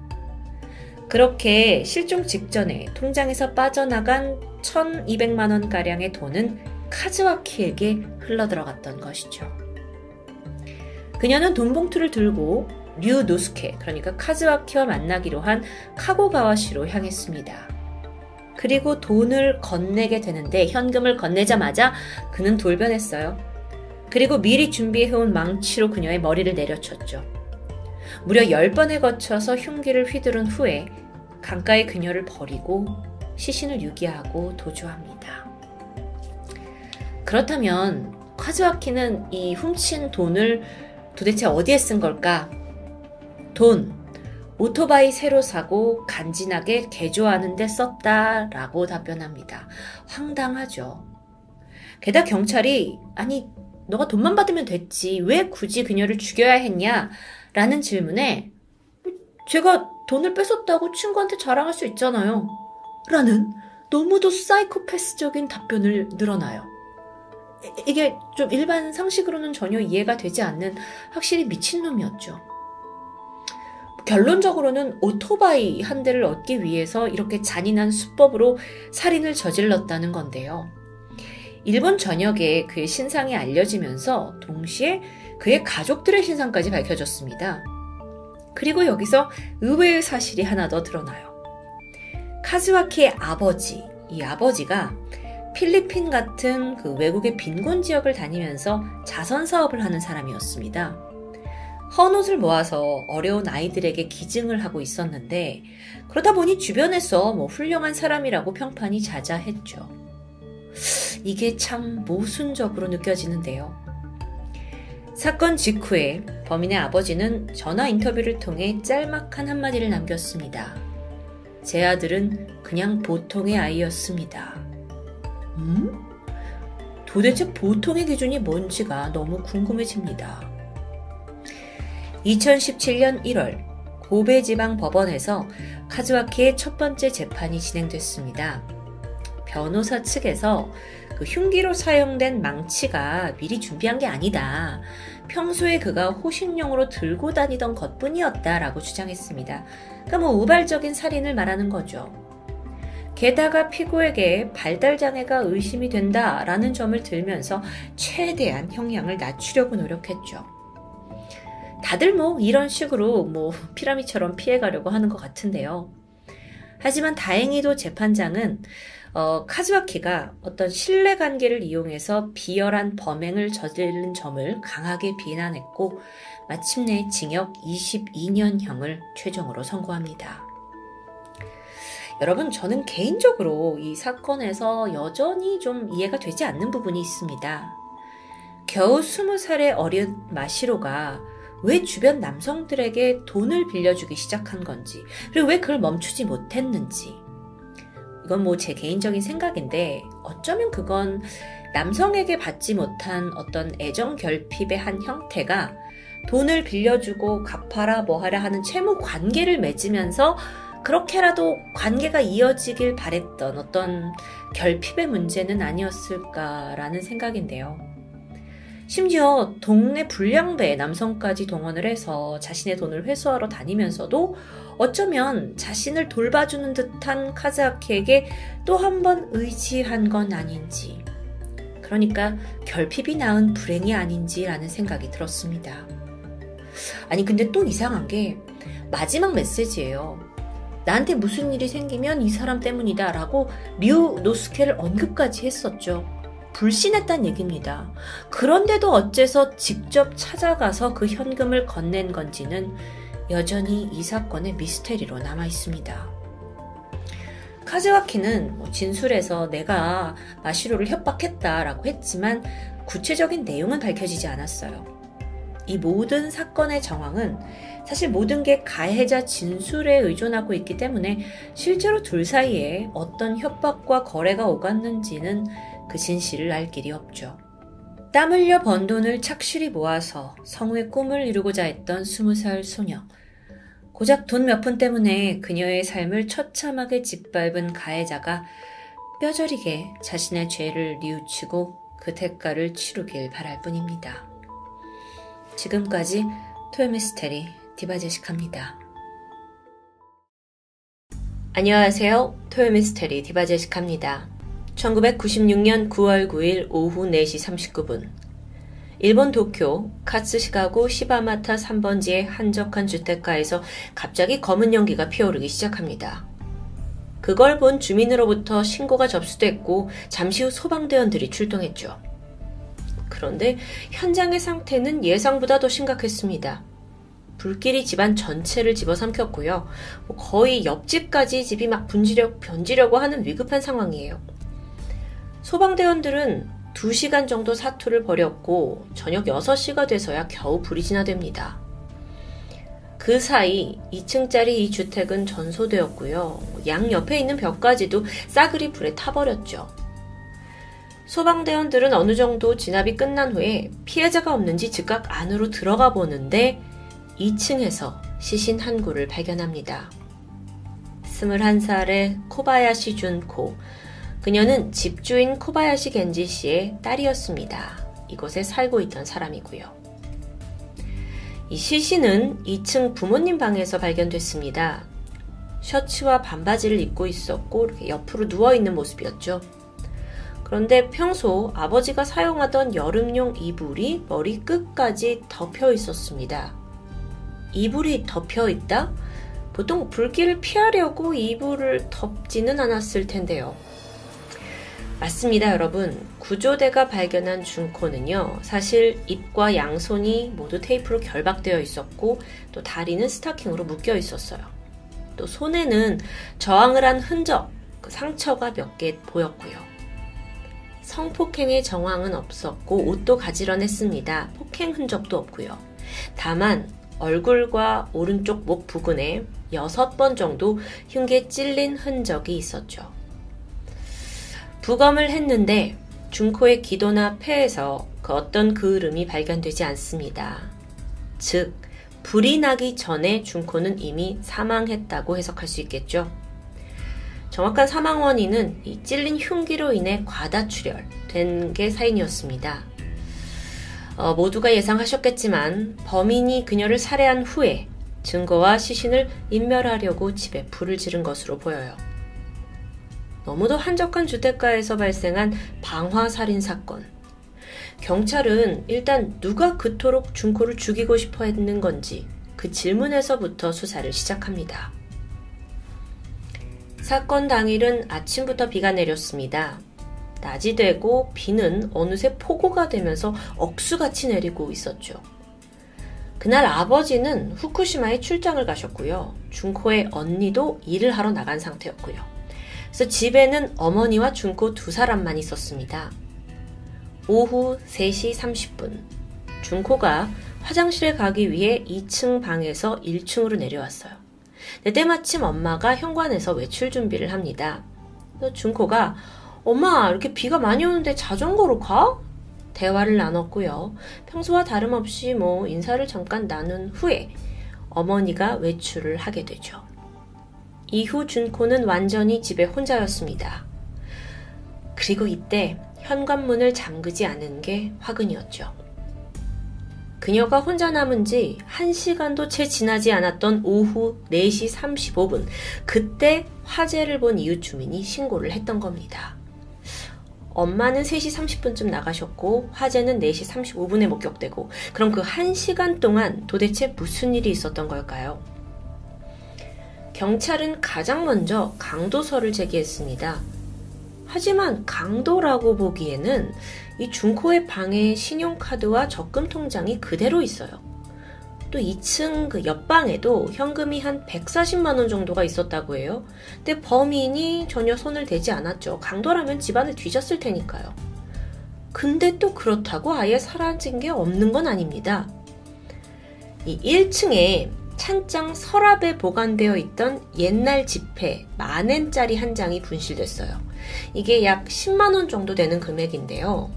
그렇게 실종 직전에 통장에서 빠져나간 1200만 원가량의 돈은 카즈와키에게 흘러들어갔던 것이죠. 그녀는 돈봉투를 들고 류 노스케, 그러니까 카즈와키와 만나기로 한 카고가와시로 향했습니다. 그리고 돈을 건네게 되는데 현금을 건네자마자 그는 돌변했어요. 그리고 미리 준비해온 망치로 그녀의 머리를 내려쳤죠. 무려 10번에 거쳐서 흉기를 휘두른 후에 강가에 그녀를 버리고 시신을 유기하고 도주합니다. 그렇다면 카즈와키는 이 훔친 돈을 도대체 어디에 쓴 걸까? 돈, 오토바이 새로 사고 간지나게 개조하는 데 썼다 라고 답변합니다. 황당하죠. 게다가 경찰이 아니 너가 돈만 받으면 됐지 왜 굳이 그녀를 죽여야 했냐 라는 질문에 제가 돈을 뺏었다고 친구한테 자랑할 수 있잖아요. 라는 너무도 사이코패스적인 답변을 늘어나요. 이게 좀 일반 상식으로는 전혀 이해가 되지 않는 확실히 미친놈이었죠. 결론적으로는 오토바이 한 대를 얻기 위해서 이렇게 잔인한 수법으로 살인을 저질렀다는 건데요. 일본 전역에 그의 신상이 알려지면서 동시에 그의 가족들의 신상까지 밝혀졌습니다. 그리고 여기서 의외의 사실이 하나 더 드러나요. 카즈와키의 아버지, 이 아버지가 필리핀 같은 그 외국의 빈곤 지역을 다니면서 자선 사업을 하는 사람이었습니다. 헌옷을 모아서 어려운 아이들에게 기증을 하고 있었는데 그러다 보니 주변에서 뭐 훌륭한 사람이라고 평판이 자자했죠. 이게 참 모순적으로 느껴지는데요. 사건 직후에 범인의 아버지는 전화 인터뷰를 통해 짤막한 한마디를 남겼습니다. 제 아들은 그냥 보통의 아이였습니다. 음? 도대체 보통의 기준이 뭔지가 너무 궁금해집니다. 2017년 1월 고베 지방 법원에서 카즈와키의 첫 번째 재판이 진행됐습니다. 변호사 측에서 그 흉기로 사용된 망치가 미리 준비한 게 아니다. 평소에 그가 호신용으로 들고 다니던 것 뿐이었다라고 주장했습니다. 그러니까 뭐 우발적인 살인을 말하는 거죠. 게다가 피고에게 발달장애가 의심이 된다라는 점을 들면서 최대한 형량을 낮추려고 노력했죠. 다들 뭐 이런 식으로 뭐 피라미처럼 피해가려고 하는 것 같은데요. 하지만 다행히도 재판장은 어, 카즈와키가 어떤 신뢰 관계를 이용해서 비열한 범행을 저지른 점을 강하게 비난했고 마침내 징역 22년형을 최종으로 선고합니다. 여러분, 저는 개인적으로 이 사건에서 여전히 좀 이해가 되지 않는 부분이 있습니다. 겨우 20살의 어린 마시로가 왜 주변 남성들에게 돈을 빌려주기 시작한 건지, 그리고 왜 그걸 멈추지 못했는지. 이건 뭐 제 개인적인 생각인데, 어쩌면 그건 남성에게 받지 못한 어떤 애정 결핍의 한 형태가 돈을 빌려주고 갚아라 뭐하라 하는 채무 관계를 맺으면서 그렇게라도 관계가 이어지길 바랬던 어떤 결핍의 문제는 아니었을까라는 생각인데요. 심지어 동네 불량배 남성까지 동원을 해서 자신의 돈을 회수하러 다니면서도 어쩌면 자신을 돌봐주는 듯한 카즈아키에게 또 한 번 의지한 건 아닌지. 그러니까 결핍이 낳은 불행이 아닌지라는 생각이 들었습니다. 아니, 근데 또 이상한 게 마지막 메시지예요. 나한테 무슨 일이 생기면 이 사람 때문이다 라고 류 노스케를 언급까지 했었죠. 불신했단 얘기입니다. 그런데도 어째서 직접 찾아가서 그 현금을 건넨 건지는 여전히 이 사건의 미스테리로 남아 있습니다. 카즈와키는 뭐 진술에서 내가 마시로를 협박했다라고 했지만 구체적인 내용은 밝혀지지 않았어요. 이 모든 사건의 정황은 사실 모든 게 가해자 진술에 의존하고 있기 때문에 실제로 둘 사이에 어떤 협박과 거래가 오갔는지는 그 진실을 알 길이 없죠. 땀 흘려 번 돈을 착실히 모아서 성우의 꿈을 이루고자 했던 스무 살 소녀. 고작 돈 몇 푼 때문에 그녀의 삶을 처참하게 짓밟은 가해자가 뼈저리게 자신의 죄를 뉘우치고 그 대가를 치르길 바랄 뿐입니다. 지금까지 토요미스테리 디바제식합니다. 안녕하세요. 토요미스테리 디바제식합니다. 1996년 9월 9일 오후 4시 39분. 일본 도쿄 카츠시가구 시바마타 3번지의 한적한 주택가에서 갑자기 검은 연기가 피어오르기 시작합니다. 그걸 본 주민으로부터 신고가 접수됐고 잠시 후 소방대원들이 출동했죠. 그런데 현장의 상태는 예상보다 더 심각했습니다. 불길이 집안 전체를 집어삼켰고요. 뭐 거의 옆집까지 집이 막 분지려, 변지려고 하는 위급한 상황이에요. 소방대원들은 2시간 정도 사투를 벌였고 저녁 6시가 돼서야 겨우 불이 진화됩니다. 그 사이 2층짜리 이 주택은 전소되었고요. 양 옆에 있는 벽까지도 싸그리 불에 타버렸죠. 소방대원들은 어느 정도 진압이 끝난 후에 피해자가 없는지 즉각 안으로 들어가 보는데 2층에서 시신 한 구를 발견합니다. 21살의 코바야시 준코. 그녀는 집주인 코바야시 겐지 씨의 딸이었습니다. 이곳에 살고 있던 사람이고요. 이 시신은 2층 부모님 방에서 발견됐습니다. 셔츠와 반바지를 입고 있었고 이렇게 옆으로 누워 있는 모습이었죠. 그런데 평소 아버지가 사용하던 여름용 이불이 머리 끝까지 덮여 있었습니다. 이불이 덮여 있다? 보통 불길을 피하려고 이불을 덮지는 않았을 텐데요. 맞습니다, 여러분. 구조대가 발견한 준코는요, 사실 입과 양손이 모두 테이프로 결박되어 있었고, 또 다리는 스타킹으로 묶여 있었어요. 또 손에는 저항을 한 흔적, 그 상처가 몇 개 보였고요. 성폭행의 정황은 없었고, 옷도 가지런했습니다. 폭행 흔적도 없고요. 다만, 얼굴과 오른쪽 목 부근에 여섯 번 정도 흉기에 찔린 흔적이 있었죠. 부검을 했는데 중코의 기도나 폐에서 그 어떤 그을음이 발견되지 않습니다. 즉, 불이 나기 전에 중코는 이미 사망했다고 해석할 수 있겠죠. 정확한 사망 원인은 이 찔린 흉기로 인해 과다출혈 된 게 사인이었습니다. 어, 모두가 예상하셨겠지만 범인이 그녀를 살해한 후에 증거와 시신을 인멸하려고 집에 불을 지른 것으로 보여요. 너무도 한적한 주택가에서 발생한 방화살인 사건. 경찰은 일단 누가 그토록 준코를 죽이고 싶어 했는 건지 그 질문에서부터 수사를 시작합니다. 사건 당일은 아침부터 비가 내렸습니다. 낮이 되고 비는 어느새 폭우가 되면서 억수같이 내리고 있었죠. 그날 아버지는 후쿠시마에 출장을 가셨고요. 준코의 언니도 일을 하러 나간 상태였고요. 그래서 집에는 어머니와 준코 두 사람만 있었습니다. 오후 3시 30분, 준코가 화장실에 가기 위해 2층 방에서 1층으로 내려왔어요. 때마침 엄마가 현관에서 외출 준비를 합니다. 준코가 엄마 이렇게 비가 많이 오는데 자전거로 가? 대화를 나눴고요. 평소와 다름없이 뭐 인사를 잠깐 나눈 후에 어머니가 외출을 하게 되죠. 이후 준코는 완전히 집에 혼자였습니다. 그리고 이때 현관문을 잠그지 않은 게 화근이었죠. 그녀가 혼자 남은 지 1시간도 채 지나지 않았던 오후 4시 35분, 그때 화재를 본 이웃 주민이 신고를 했던 겁니다. 엄마는 3시 30분쯤 나가셨고 화재는 4시 35분에 목격되고 그럼 그 1시간 동안 도대체 무슨 일이 있었던 걸까요? 경찰은 가장 먼저 강도설을 제기했습니다. 하지만 강도라고 보기에는 이 준코의 방에 신용카드와 적금 통장이 그대로 있어요. 또 2층 그 옆방에도 현금이 한 140만 원 정도가 있었다고 해요. 근데 범인이 전혀 손을 대지 않았죠. 강도라면 집안을 뒤졌을 테니까요. 근데 또 그렇다고 아예 사라진 게 없는 건 아닙니다. 이 1층에 찬장 서랍에 보관되어 있던 옛날 지폐 만 엔짜리 한 장이 분실됐어요. 이게 약 10만 원 정도 되는 금액인데요.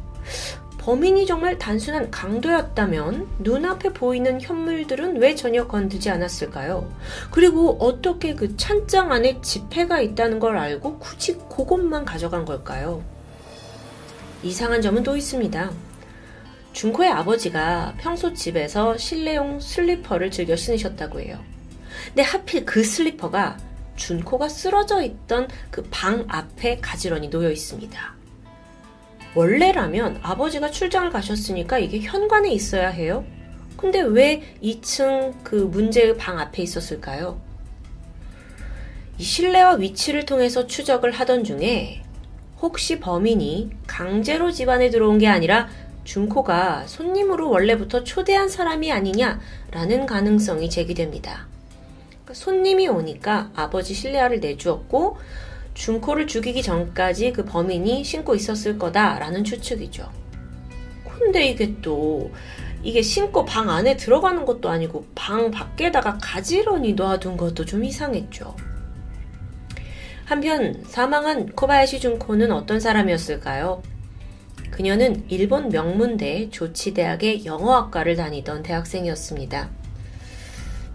범인이 정말 단순한 강도였다면 눈앞에 보이는 현물들은 왜 전혀 건드지 않았을까요? 그리고 어떻게 그 찬장 안에 지폐가 있다는 걸 알고 굳이 그것만 가져간 걸까요? 이상한 점은 또 있습니다. 준코의 아버지가 평소 집에서 실내용 슬리퍼를 즐겨 신으셨다고 해요. 근데 하필 그 슬리퍼가 준코가 쓰러져 있던 그 방 앞에 가지런히 놓여 있습니다. 원래라면 아버지가 출장을 가셨으니까 이게 현관에 있어야 해요. 근데 왜 2층 그 문제의 방 앞에 있었을까요? 이 실내와 위치를 통해서 추적을 하던 중에 혹시 범인이 강제로 집안에 들어온 게 아니라 준코가 손님으로 원래부터 초대한 사람이 아니냐라는 가능성이 제기됩니다. 그러니까 손님이 오니까 아버지 실내화를 내주었고 준코를 죽이기 전까지 그 범인이 신고 있었을 거다라는 추측이죠. 근데 이게 또 이게 신고 방 안에 들어가는 것도 아니고 방 밖에다가 가지런히 놔둔 것도 좀 이상했죠. 한편 사망한 코바야시 준코는 어떤 사람이었을까요? 그녀는 일본 명문대 조치대학의 영어학과를 다니던 대학생이었습니다.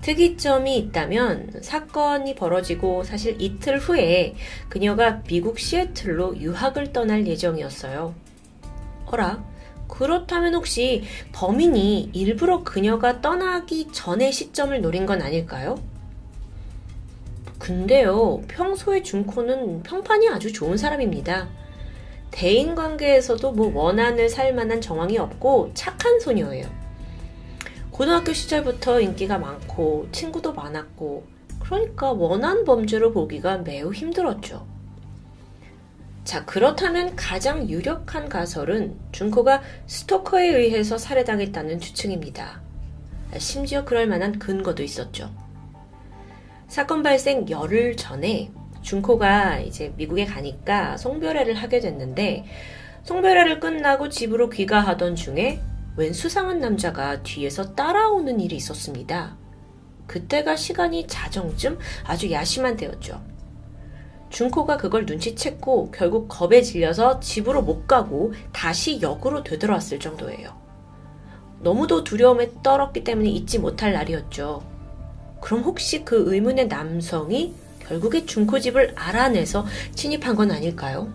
특이점이 있다면 사건이 벌어지고 사실 이틀 후에 그녀가 미국 시애틀로 유학을 떠날 예정이었어요. 어라? 그렇다면 혹시 범인이 일부러 그녀가 떠나기 전의 시점을 노린 건 아닐까요? 근데요, 평소에 준코는 평판이 아주 좋은 사람입니다. 대인 관계에서도 뭐 원한을 살 만한 정황이 없고 착한 소녀예요. 고등학교 시절부터 인기가 많고 친구도 많았고 그러니까 원한 범죄로 보기가 매우 힘들었죠. 자, 그렇다면 가장 유력한 가설은 준코가 스토커에 의해서 살해당했다는 추측입니다. 심지어 그럴 만한 근거도 있었죠. 사건 발생 열흘 전에 준코가 이제 미국에 가니까 송별회를 하게 됐는데 송별회를 끝나고 집으로 귀가하던 중에 웬 수상한 남자가 뒤에서 따라오는 일이 있었습니다. 그때가 시간이 자정쯤 아주 야심한 때였죠. 준코가 그걸 눈치챘고 결국 겁에 질려서 집으로 못 가고 다시 역으로 되돌아왔을 정도예요. 너무도 두려움에 떨었기 때문에 잊지 못할 날이었죠. 그럼 혹시 그 의문의 남성이 결국에 준코 집을 알아내서 침입한 건 아닐까요?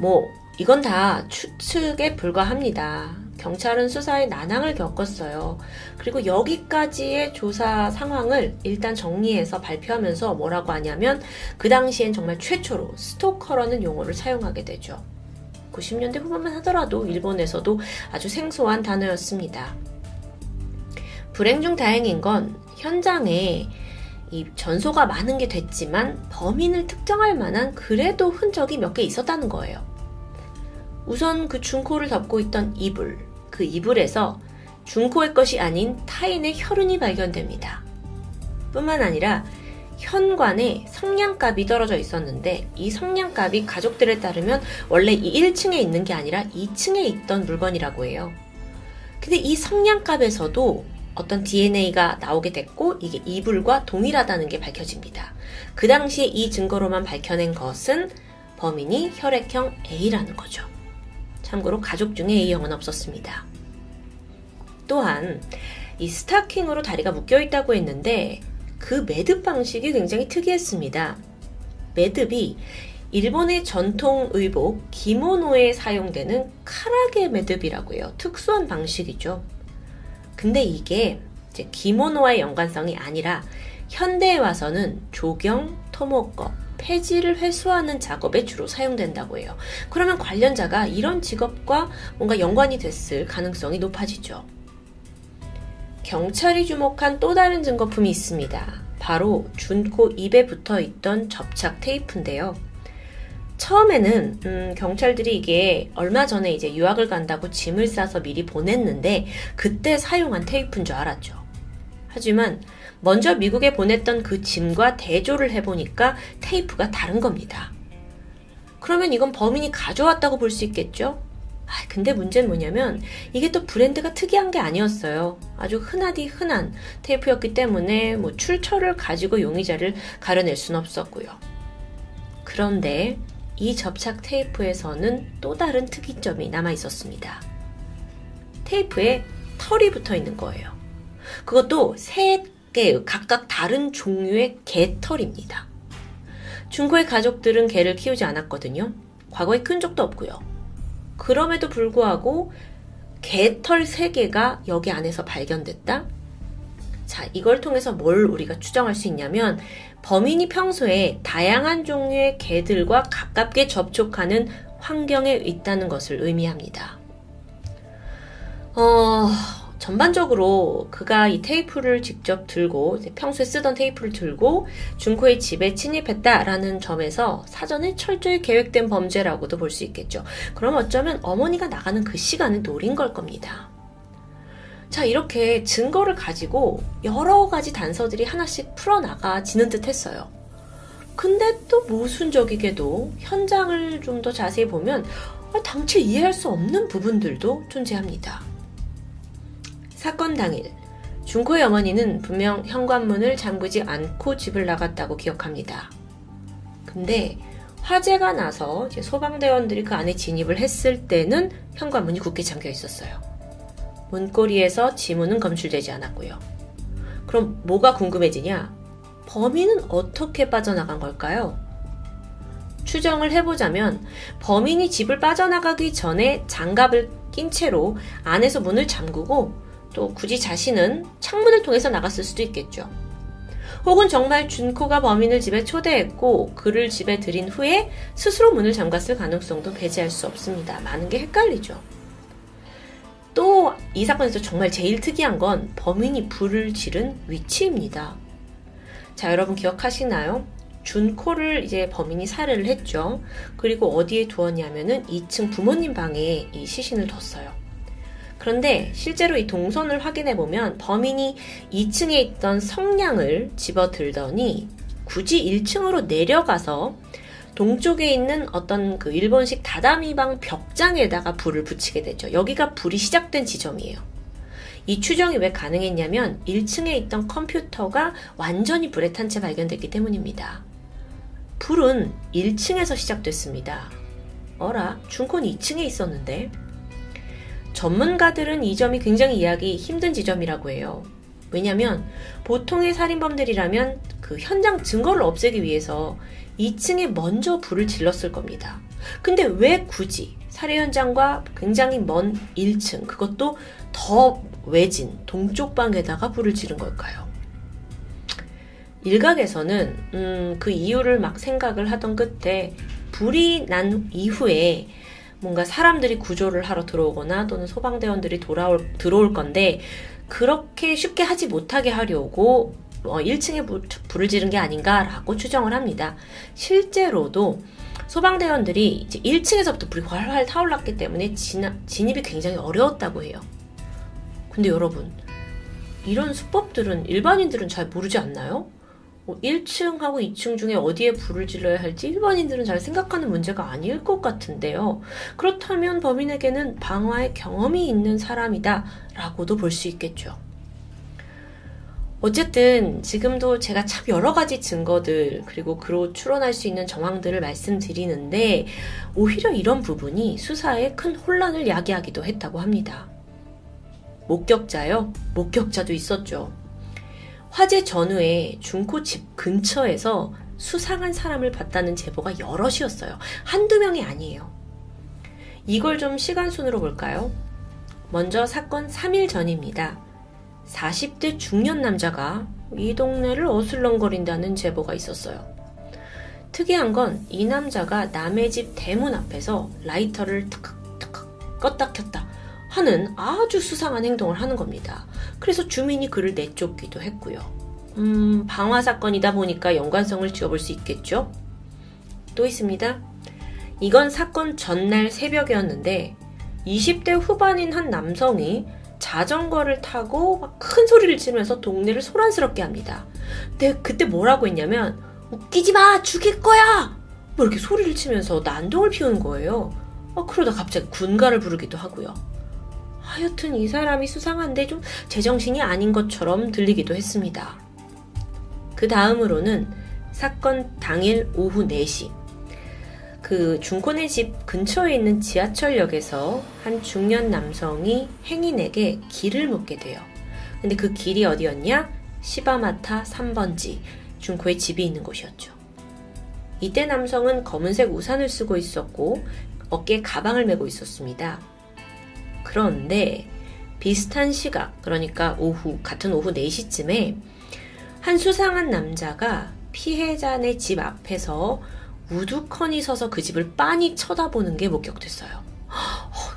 뭐 이건 다 추측에 불과합니다. 경찰은 수사에 난항을 겪었어요. 그리고 여기까지의 조사 상황을 일단 정리해서 발표하면서 뭐라고 하냐면 그 당시엔 정말 최초로 스토커라는 용어를 사용하게 되죠. 90년대 후반만 하더라도 일본에서도 아주 생소한 단어였습니다. 불행 중 다행인 건 현장에 이 전소가 많은 게 됐지만 범인을 특정할 만한 그래도 흔적이 몇 개 있었다는 거예요. 우선 그 중코를 덮고 있던 이불, 그 이불에서 중코의 것이 아닌 타인의 혈흔이 발견됩니다. 뿐만 아니라 현관에 성냥갑이 떨어져 있었는데 이 성냥갑이 가족들에 따르면 원래 이 1층에 있는 게 아니라 2층에 있던 물건이라고 해요. 근데 이 성냥갑에서도 어떤 DNA가 나오게 됐고 이게 이불과 동일하다는 게 밝혀집니다. 그 당시에 이 증거로만 밝혀낸 것은 범인이 혈액형 A라는 거죠. 참고로 가족 중에 A형은 없었습니다. 또한 이 스타킹으로 다리가 묶여 있다고 했는데 그 매듭 방식이 굉장히 특이했습니다. 매듭이 일본의 전통 의복 기모노에 사용되는 카라게 매듭이라고 해요. 특수한 방식이죠. 근데 이게 기모노와의 연관성이 아니라 현대에 와서는 조경, 토목거, 폐지를 회수하는 작업에 주로 사용된다고 해요. 그러면 관련자가 이런 직업과 뭔가 연관이 됐을 가능성이 높아지죠. 경찰이 주목한 또 다른 증거품이 있습니다. 바로 준코 입에 붙어 있던 접착 테이프인데요. 처음에는 음, 경찰들이 이게 얼마 전에 이제 유학을 간다고 짐을 싸서 미리 보냈는데 그때 사용한 테이프인 줄 알았죠. 하지만 먼저 미국에 보냈던 그 짐과 대조를 해보니까 테이프가 다른 겁니다. 그러면 이건 범인이 가져왔다고 볼 수 있겠죠? 아, 근데 문제는 뭐냐면 이게 또 브랜드가 특이한 게 아니었어요. 아주 흔하디 흔한 테이프였기 때문에 뭐 출처를 가지고 용의자를 가려낼 수는 없었고요. 그런데 이 접착 테이프에서는 또 다른 특이점이 남아 있었습니다. 테이프에 털이 붙어 있는 거예요. 그것도 세 개의 각각 다른 종류의 개털입니다. 중고의 가족들은 개를 키우지 않았거든요. 과거에 큰 적도 없고요. 그럼에도 불구하고 개털 3개가 여기 안에서 발견됐다? 자, 이걸 통해서 뭘 우리가 추정할 수 있냐면 범인이 평소에 다양한 종류의 개들과 가깝게 접촉하는 환경에 있다는 것을 의미합니다. 어, 전반적으로 그가 이 테이프를 직접 들고 평소에 쓰던 테이프를 들고 준코의 집에 침입했다라는 점에서 사전에 철저히 계획된 범죄라고도 볼 수 있겠죠. 그럼 어쩌면 어머니가 나가는 그 시간을 노린 걸 겁니다. 자, 이렇게 증거를 가지고 여러 가지 단서들이 하나씩 풀어나가지는 듯 했어요. 근데 또 모순적이게도 현장을 좀 더 자세히 보면 당최 이해할 수 없는 부분들도 존재합니다. 사건 당일 중코의 어머니는 분명 현관문을 잠그지 않고 집을 나갔다고 기억합니다. 근데 화재가 나서 소방대원들이 그 안에 진입을 했을 때는 현관문이 굳게 잠겨 있었어요. 문고리에서 지문은 검출되지 않았고요. 그럼 뭐가 궁금해지냐? 범인은 어떻게 빠져나간 걸까요? 추정을 해보자면 범인이 집을 빠져나가기 전에 장갑을 낀 채로 안에서 문을 잠그고 또 굳이 자신은 창문을 통해서 나갔을 수도 있겠죠. 혹은 정말 준코가 범인을 집에 초대했고 그를 집에 들인 후에 스스로 문을 잠갔을 가능성도 배제할 수 없습니다. 많은 게 헷갈리죠. 또 이 사건에서 정말 제일 특이한 건 범인이 불을 지른 위치입니다. 자, 여러분 기억하시나요? 준코를 이제 범인이 살해를 했죠. 그리고 어디에 두었냐면은 2층 부모님 방에 이 시신을 뒀어요. 그런데 실제로 이 동선을 확인해 보면 범인이 2층에 있던 성냥을 집어 들더니 굳이 1층으로 내려가서 동쪽에 있는 어떤 그 일본식 다다미방 벽장에다가 불을 붙이게 되죠. 여기가 불이 시작된 지점이에요. 이 추정이 왜 가능했냐면 1층에 있던 컴퓨터가 완전히 불에 탄 채 발견됐기 때문입니다. 불은 1층에서 시작됐습니다. 어라, 중콘 2층에 있었는데 전문가들은 이 점이 굉장히 이해하기 힘든 지점이라고 해요. 왜냐면 보통의 살인범들이라면 그 현장 증거를 없애기 위해서 2층에 먼저 불을 질렀을 겁니다. 근데 왜 굳이 살해 현장과 굉장히 먼 1층, 그것도 더 외진 동쪽 방에다가 불을 지른 걸까요? 일각에서는 음, 그 이유를 막 생각을 하던 끝에 불이 난 이후에 뭔가 사람들이 구조를 하러 들어오거나 또는 소방대원들이 돌아올, 들어올 건데 그렇게 쉽게 하지 못하게 하려고 어, 1층에 불을 지른 게 아닌가라고 추정을 합니다. 실제로도 소방대원들이 이제 1층에서부터 불이 활활 타올랐기 때문에 진압, 진입이 굉장히 어려웠다고 해요. 근데 여러분, 이런 수법들은 일반인들은 잘 모르지 않나요? 1층하고 뭐 2층 중에 어디에 불을 질러야 할지 일반인들은 잘 생각하는 문제가 아닐 것 같은데요. 그렇다면 범인에게는 방화의 경험이 있는 사람이다 라고도 볼 수 있겠죠. 어쨌든 지금도 제가 참 여러 가지 증거들 그리고 그로 추론할 수 있는 정황들을 말씀드리는데 오히려 이런 부분이 수사에 큰 혼란을 야기하기도 했다고 합니다. 목격자요? 목격자도 있었죠. 화재 전후에 중코 집 근처에서 수상한 사람을 봤다는 제보가 여럿이었어요. 한두 명이 아니에요. 이걸 좀 시간순으로 볼까요? 먼저 사건 3일 전입니다. 40대 중년 남자가 이 동네를 어슬렁거린다는 제보가 있었어요. 특이한 건 이 남자가 남의 집 대문 앞에서 라이터를 탁탁탁 껐다 켰다 하는 아주 수상한 행동을 하는 겁니다. 그래서 주민이 그를 내쫓기도 했고요. 음, 방화 사건이다 보니까 연관성을 지어볼 수 있겠죠? 또 있습니다. 이건 사건 전날 새벽이었는데 20대 후반인 한 남성이 자전거를 타고 막 큰 소리를 지르면서 동네를 소란스럽게 합니다. 근데 그때 뭐라고 했냐면 웃기지 마 죽일 거야 뭐 이렇게 소리를 치면서 난동을 피우는 거예요. 아, 그러다 갑자기 군가를 부르기도 하고요. 하여튼 이 사람이 수상한데 좀 제정신이 아닌 것처럼 들리기도 했습니다. 그 다음으로는 사건 당일 오후 4시 그 중콘의 집 근처에 있는 지하철역에서 한 중년 남성이 행인에게 길을 묻게 돼요. 근데 그 길이 어디였냐? 시바마타 3번지 중코의 집이 있는 곳이었죠. 이때 남성은 검은색 우산을 쓰고 있었고 어깨에 가방을 메고 있었습니다. 그런데 비슷한 시각, 그러니까 오후, 같은 오후 4시쯤에 한 수상한 남자가 피해자네 집 앞에서 우두커니 서서 그 집을 빤히 쳐다보는 게 목격됐어요.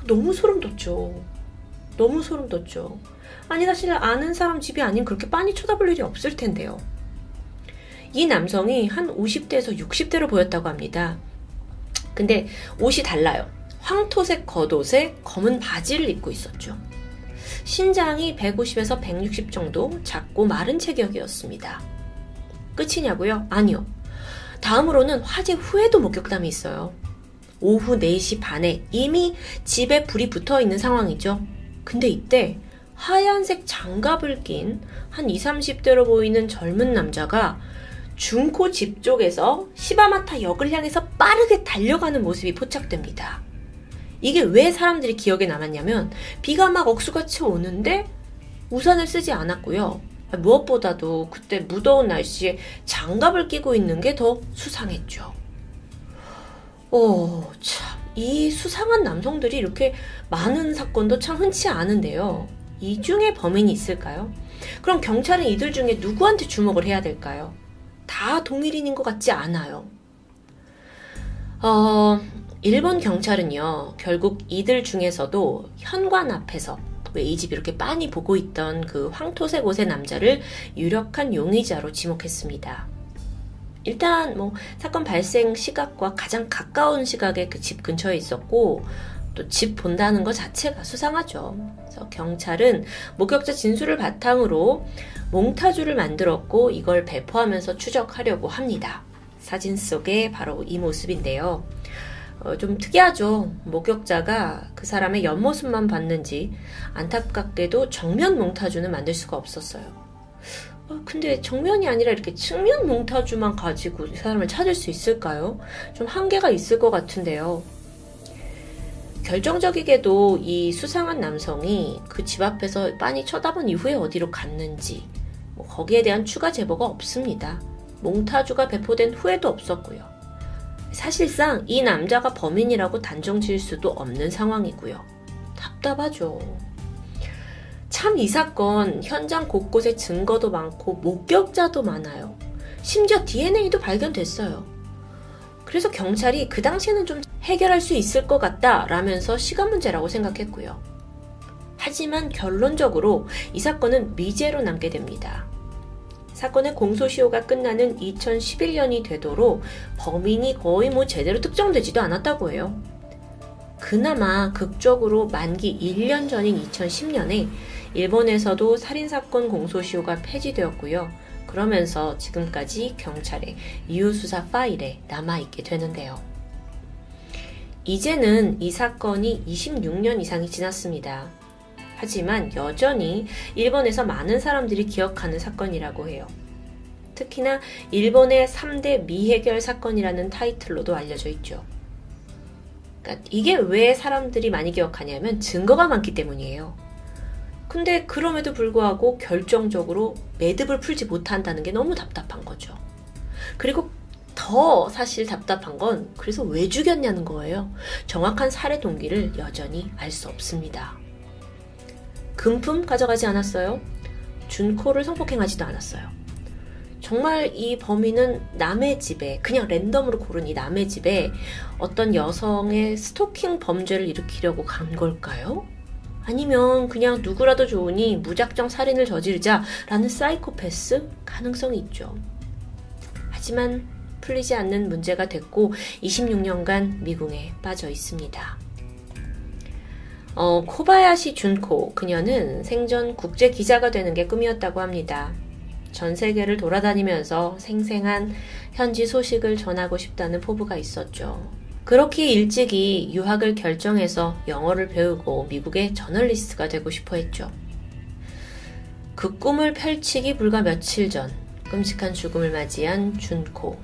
너무 소름 돋죠. 너무 소름 돋죠. 아니, 사실 아는 사람 집이 아닌 그렇게 빤히 쳐다볼 일이 없을 텐데요. 이 남성이 한 50대에서 60대로 보였다고 합니다. 근데 옷이 달라요. 황토색 겉옷에 검은 바지를 입고 있었죠. 신장이 150에서 160 정도 작고 마른 체격이었습니다. 끝이냐고요? 아니요. 다음으로는 화재 후에도 목격담이 있어요. 오후 4시 반에 이미 집에 불이 붙어 있는 상황이죠. 근데 이때 하얀색 장갑을 낀 한 20, 30대로 보이는 젊은 남자가 중코 집 쪽에서 시바마타 역을 향해서 빠르게 달려가는 모습이 포착됩니다. 이게 왜 사람들이 기억에 남았냐면 비가 막 억수같이 오는데 우산을 쓰지 않았고요. 무엇보다도 그때 무더운 날씨에 장갑을 끼고 있는 게 더 수상했죠. 오, 참. 이 수상한 남성들이 이렇게 많은 사건도 참 흔치 않은데요. 이 중에 범인이 있을까요? 그럼 경찰은 이들 중에 누구한테 주목을 해야 될까요? 다 동일인인 것 같지 않아요. 어, 일본 경찰은요, 결국 이들 중에서도 현관 앞에서 왜 이 집 이렇게 빤히 보고 있던 그 황토색 옷의 남자를 유력한 용의자로 지목했습니다. 일단 뭐 사건 발생 시각과 가장 가까운 시각에 그집 근처에 있었고 또 집 본다는 것 자체가 수상하죠. 그래서 경찰은 목격자 진술을 바탕으로 몽타주를 만들었고 이걸 배포하면서 추적하려고 합니다. 사진 속에 바로 이 모습인데요. 어, 좀 특이하죠. 목격자가 그 사람의 옆모습만 봤는지 안타깝게도 정면 몽타주는 만들 수가 없었어요. 어, 근데 정면이 아니라 이렇게 측면 몽타주만 가지고 이 사람을 찾을 수 있을까요? 좀 한계가 있을 것 같은데요. 결정적이게도 이 수상한 남성이 그 집 앞에서 빤히 쳐다본 이후에 어디로 갔는지 뭐 거기에 대한 추가 제보가 없습니다. 몽타주가 배포된 후에도 없었고요. 사실상 이 남자가 범인이라고 단정 지을 수도 없는 상황이고요. 답답하죠. 참 이 사건 현장 곳곳에 증거도 많고 목격자도 많아요. 심지어 DNA도 발견됐어요. 그래서 경찰이 그 당시에는 좀 해결할 수 있을 것 같다 라면서 시간 문제라고 생각했고요. 하지만 결론적으로 이 사건은 미제로 남게 됩니다. 사건의 공소시효가 끝나는 2011년이 되도록 범인이 거의 뭐 제대로 특정되지도 않았다고 해요. 그나마 극적으로 만기 1년 전인 2010년에 일본에서도 살인사건 공소시효가 폐지되었고요. 그러면서 지금까지 경찰의 이유수사 파일에 남아있게 되는데요. 이제는 이 사건이 26년 이상이 지났습니다. 하지만 여전히 일본에서 많은 사람들이 기억하는 사건이라고 해요. 특히나 일본의 3대 미해결 사건이라는 타이틀로도 알려져 있죠. 그러니까 이게 왜 사람들이 많이 기억하냐면 증거가 많기 때문이에요. 근데 그럼에도 불구하고 결정적으로 매듭을 풀지 못한다는 게 너무 답답한 거죠. 그리고 더 사실 답답한 건 그래서 왜 죽였냐는 거예요. 정확한 살해 동기를 여전히 알 수 없습니다. 금품 가져가지 않았어요. 준코를 성폭행하지도 않았어요. 정말 이 범인은 남의 집에 그냥 랜덤으로 고른 이 남의 집에 어떤 여성의 스토킹 범죄를 일으키려고 간 걸까요? 아니면 그냥 누구라도 좋으니 무작정 살인을 저지르자라는 사이코패스 가능성이 있죠. 하지만 풀리지 않는 문제가 됐고 26년간 미궁에 빠져 있습니다. 어, 코바야시 준코 그녀는 생전 국제 기자가 되는 게 꿈이었다고 합니다. 전 세계를 돌아다니면서 생생한 현지 소식을 전하고 싶다는 포부가 있었죠. 그렇게 일찍이 유학을 결정해서 영어를 배우고 미국의 저널리스트가 되고 싶어 했죠. 그 꿈을 펼치기 불과 며칠 전 끔찍한 죽음을 맞이한 준코.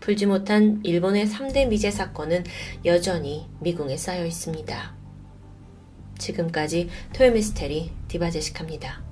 풀지 못한 일본의 3대 미제 사건은 여전히 미궁에 쌓여 있습니다. 지금까지 토요미스테리 디바제식합니다.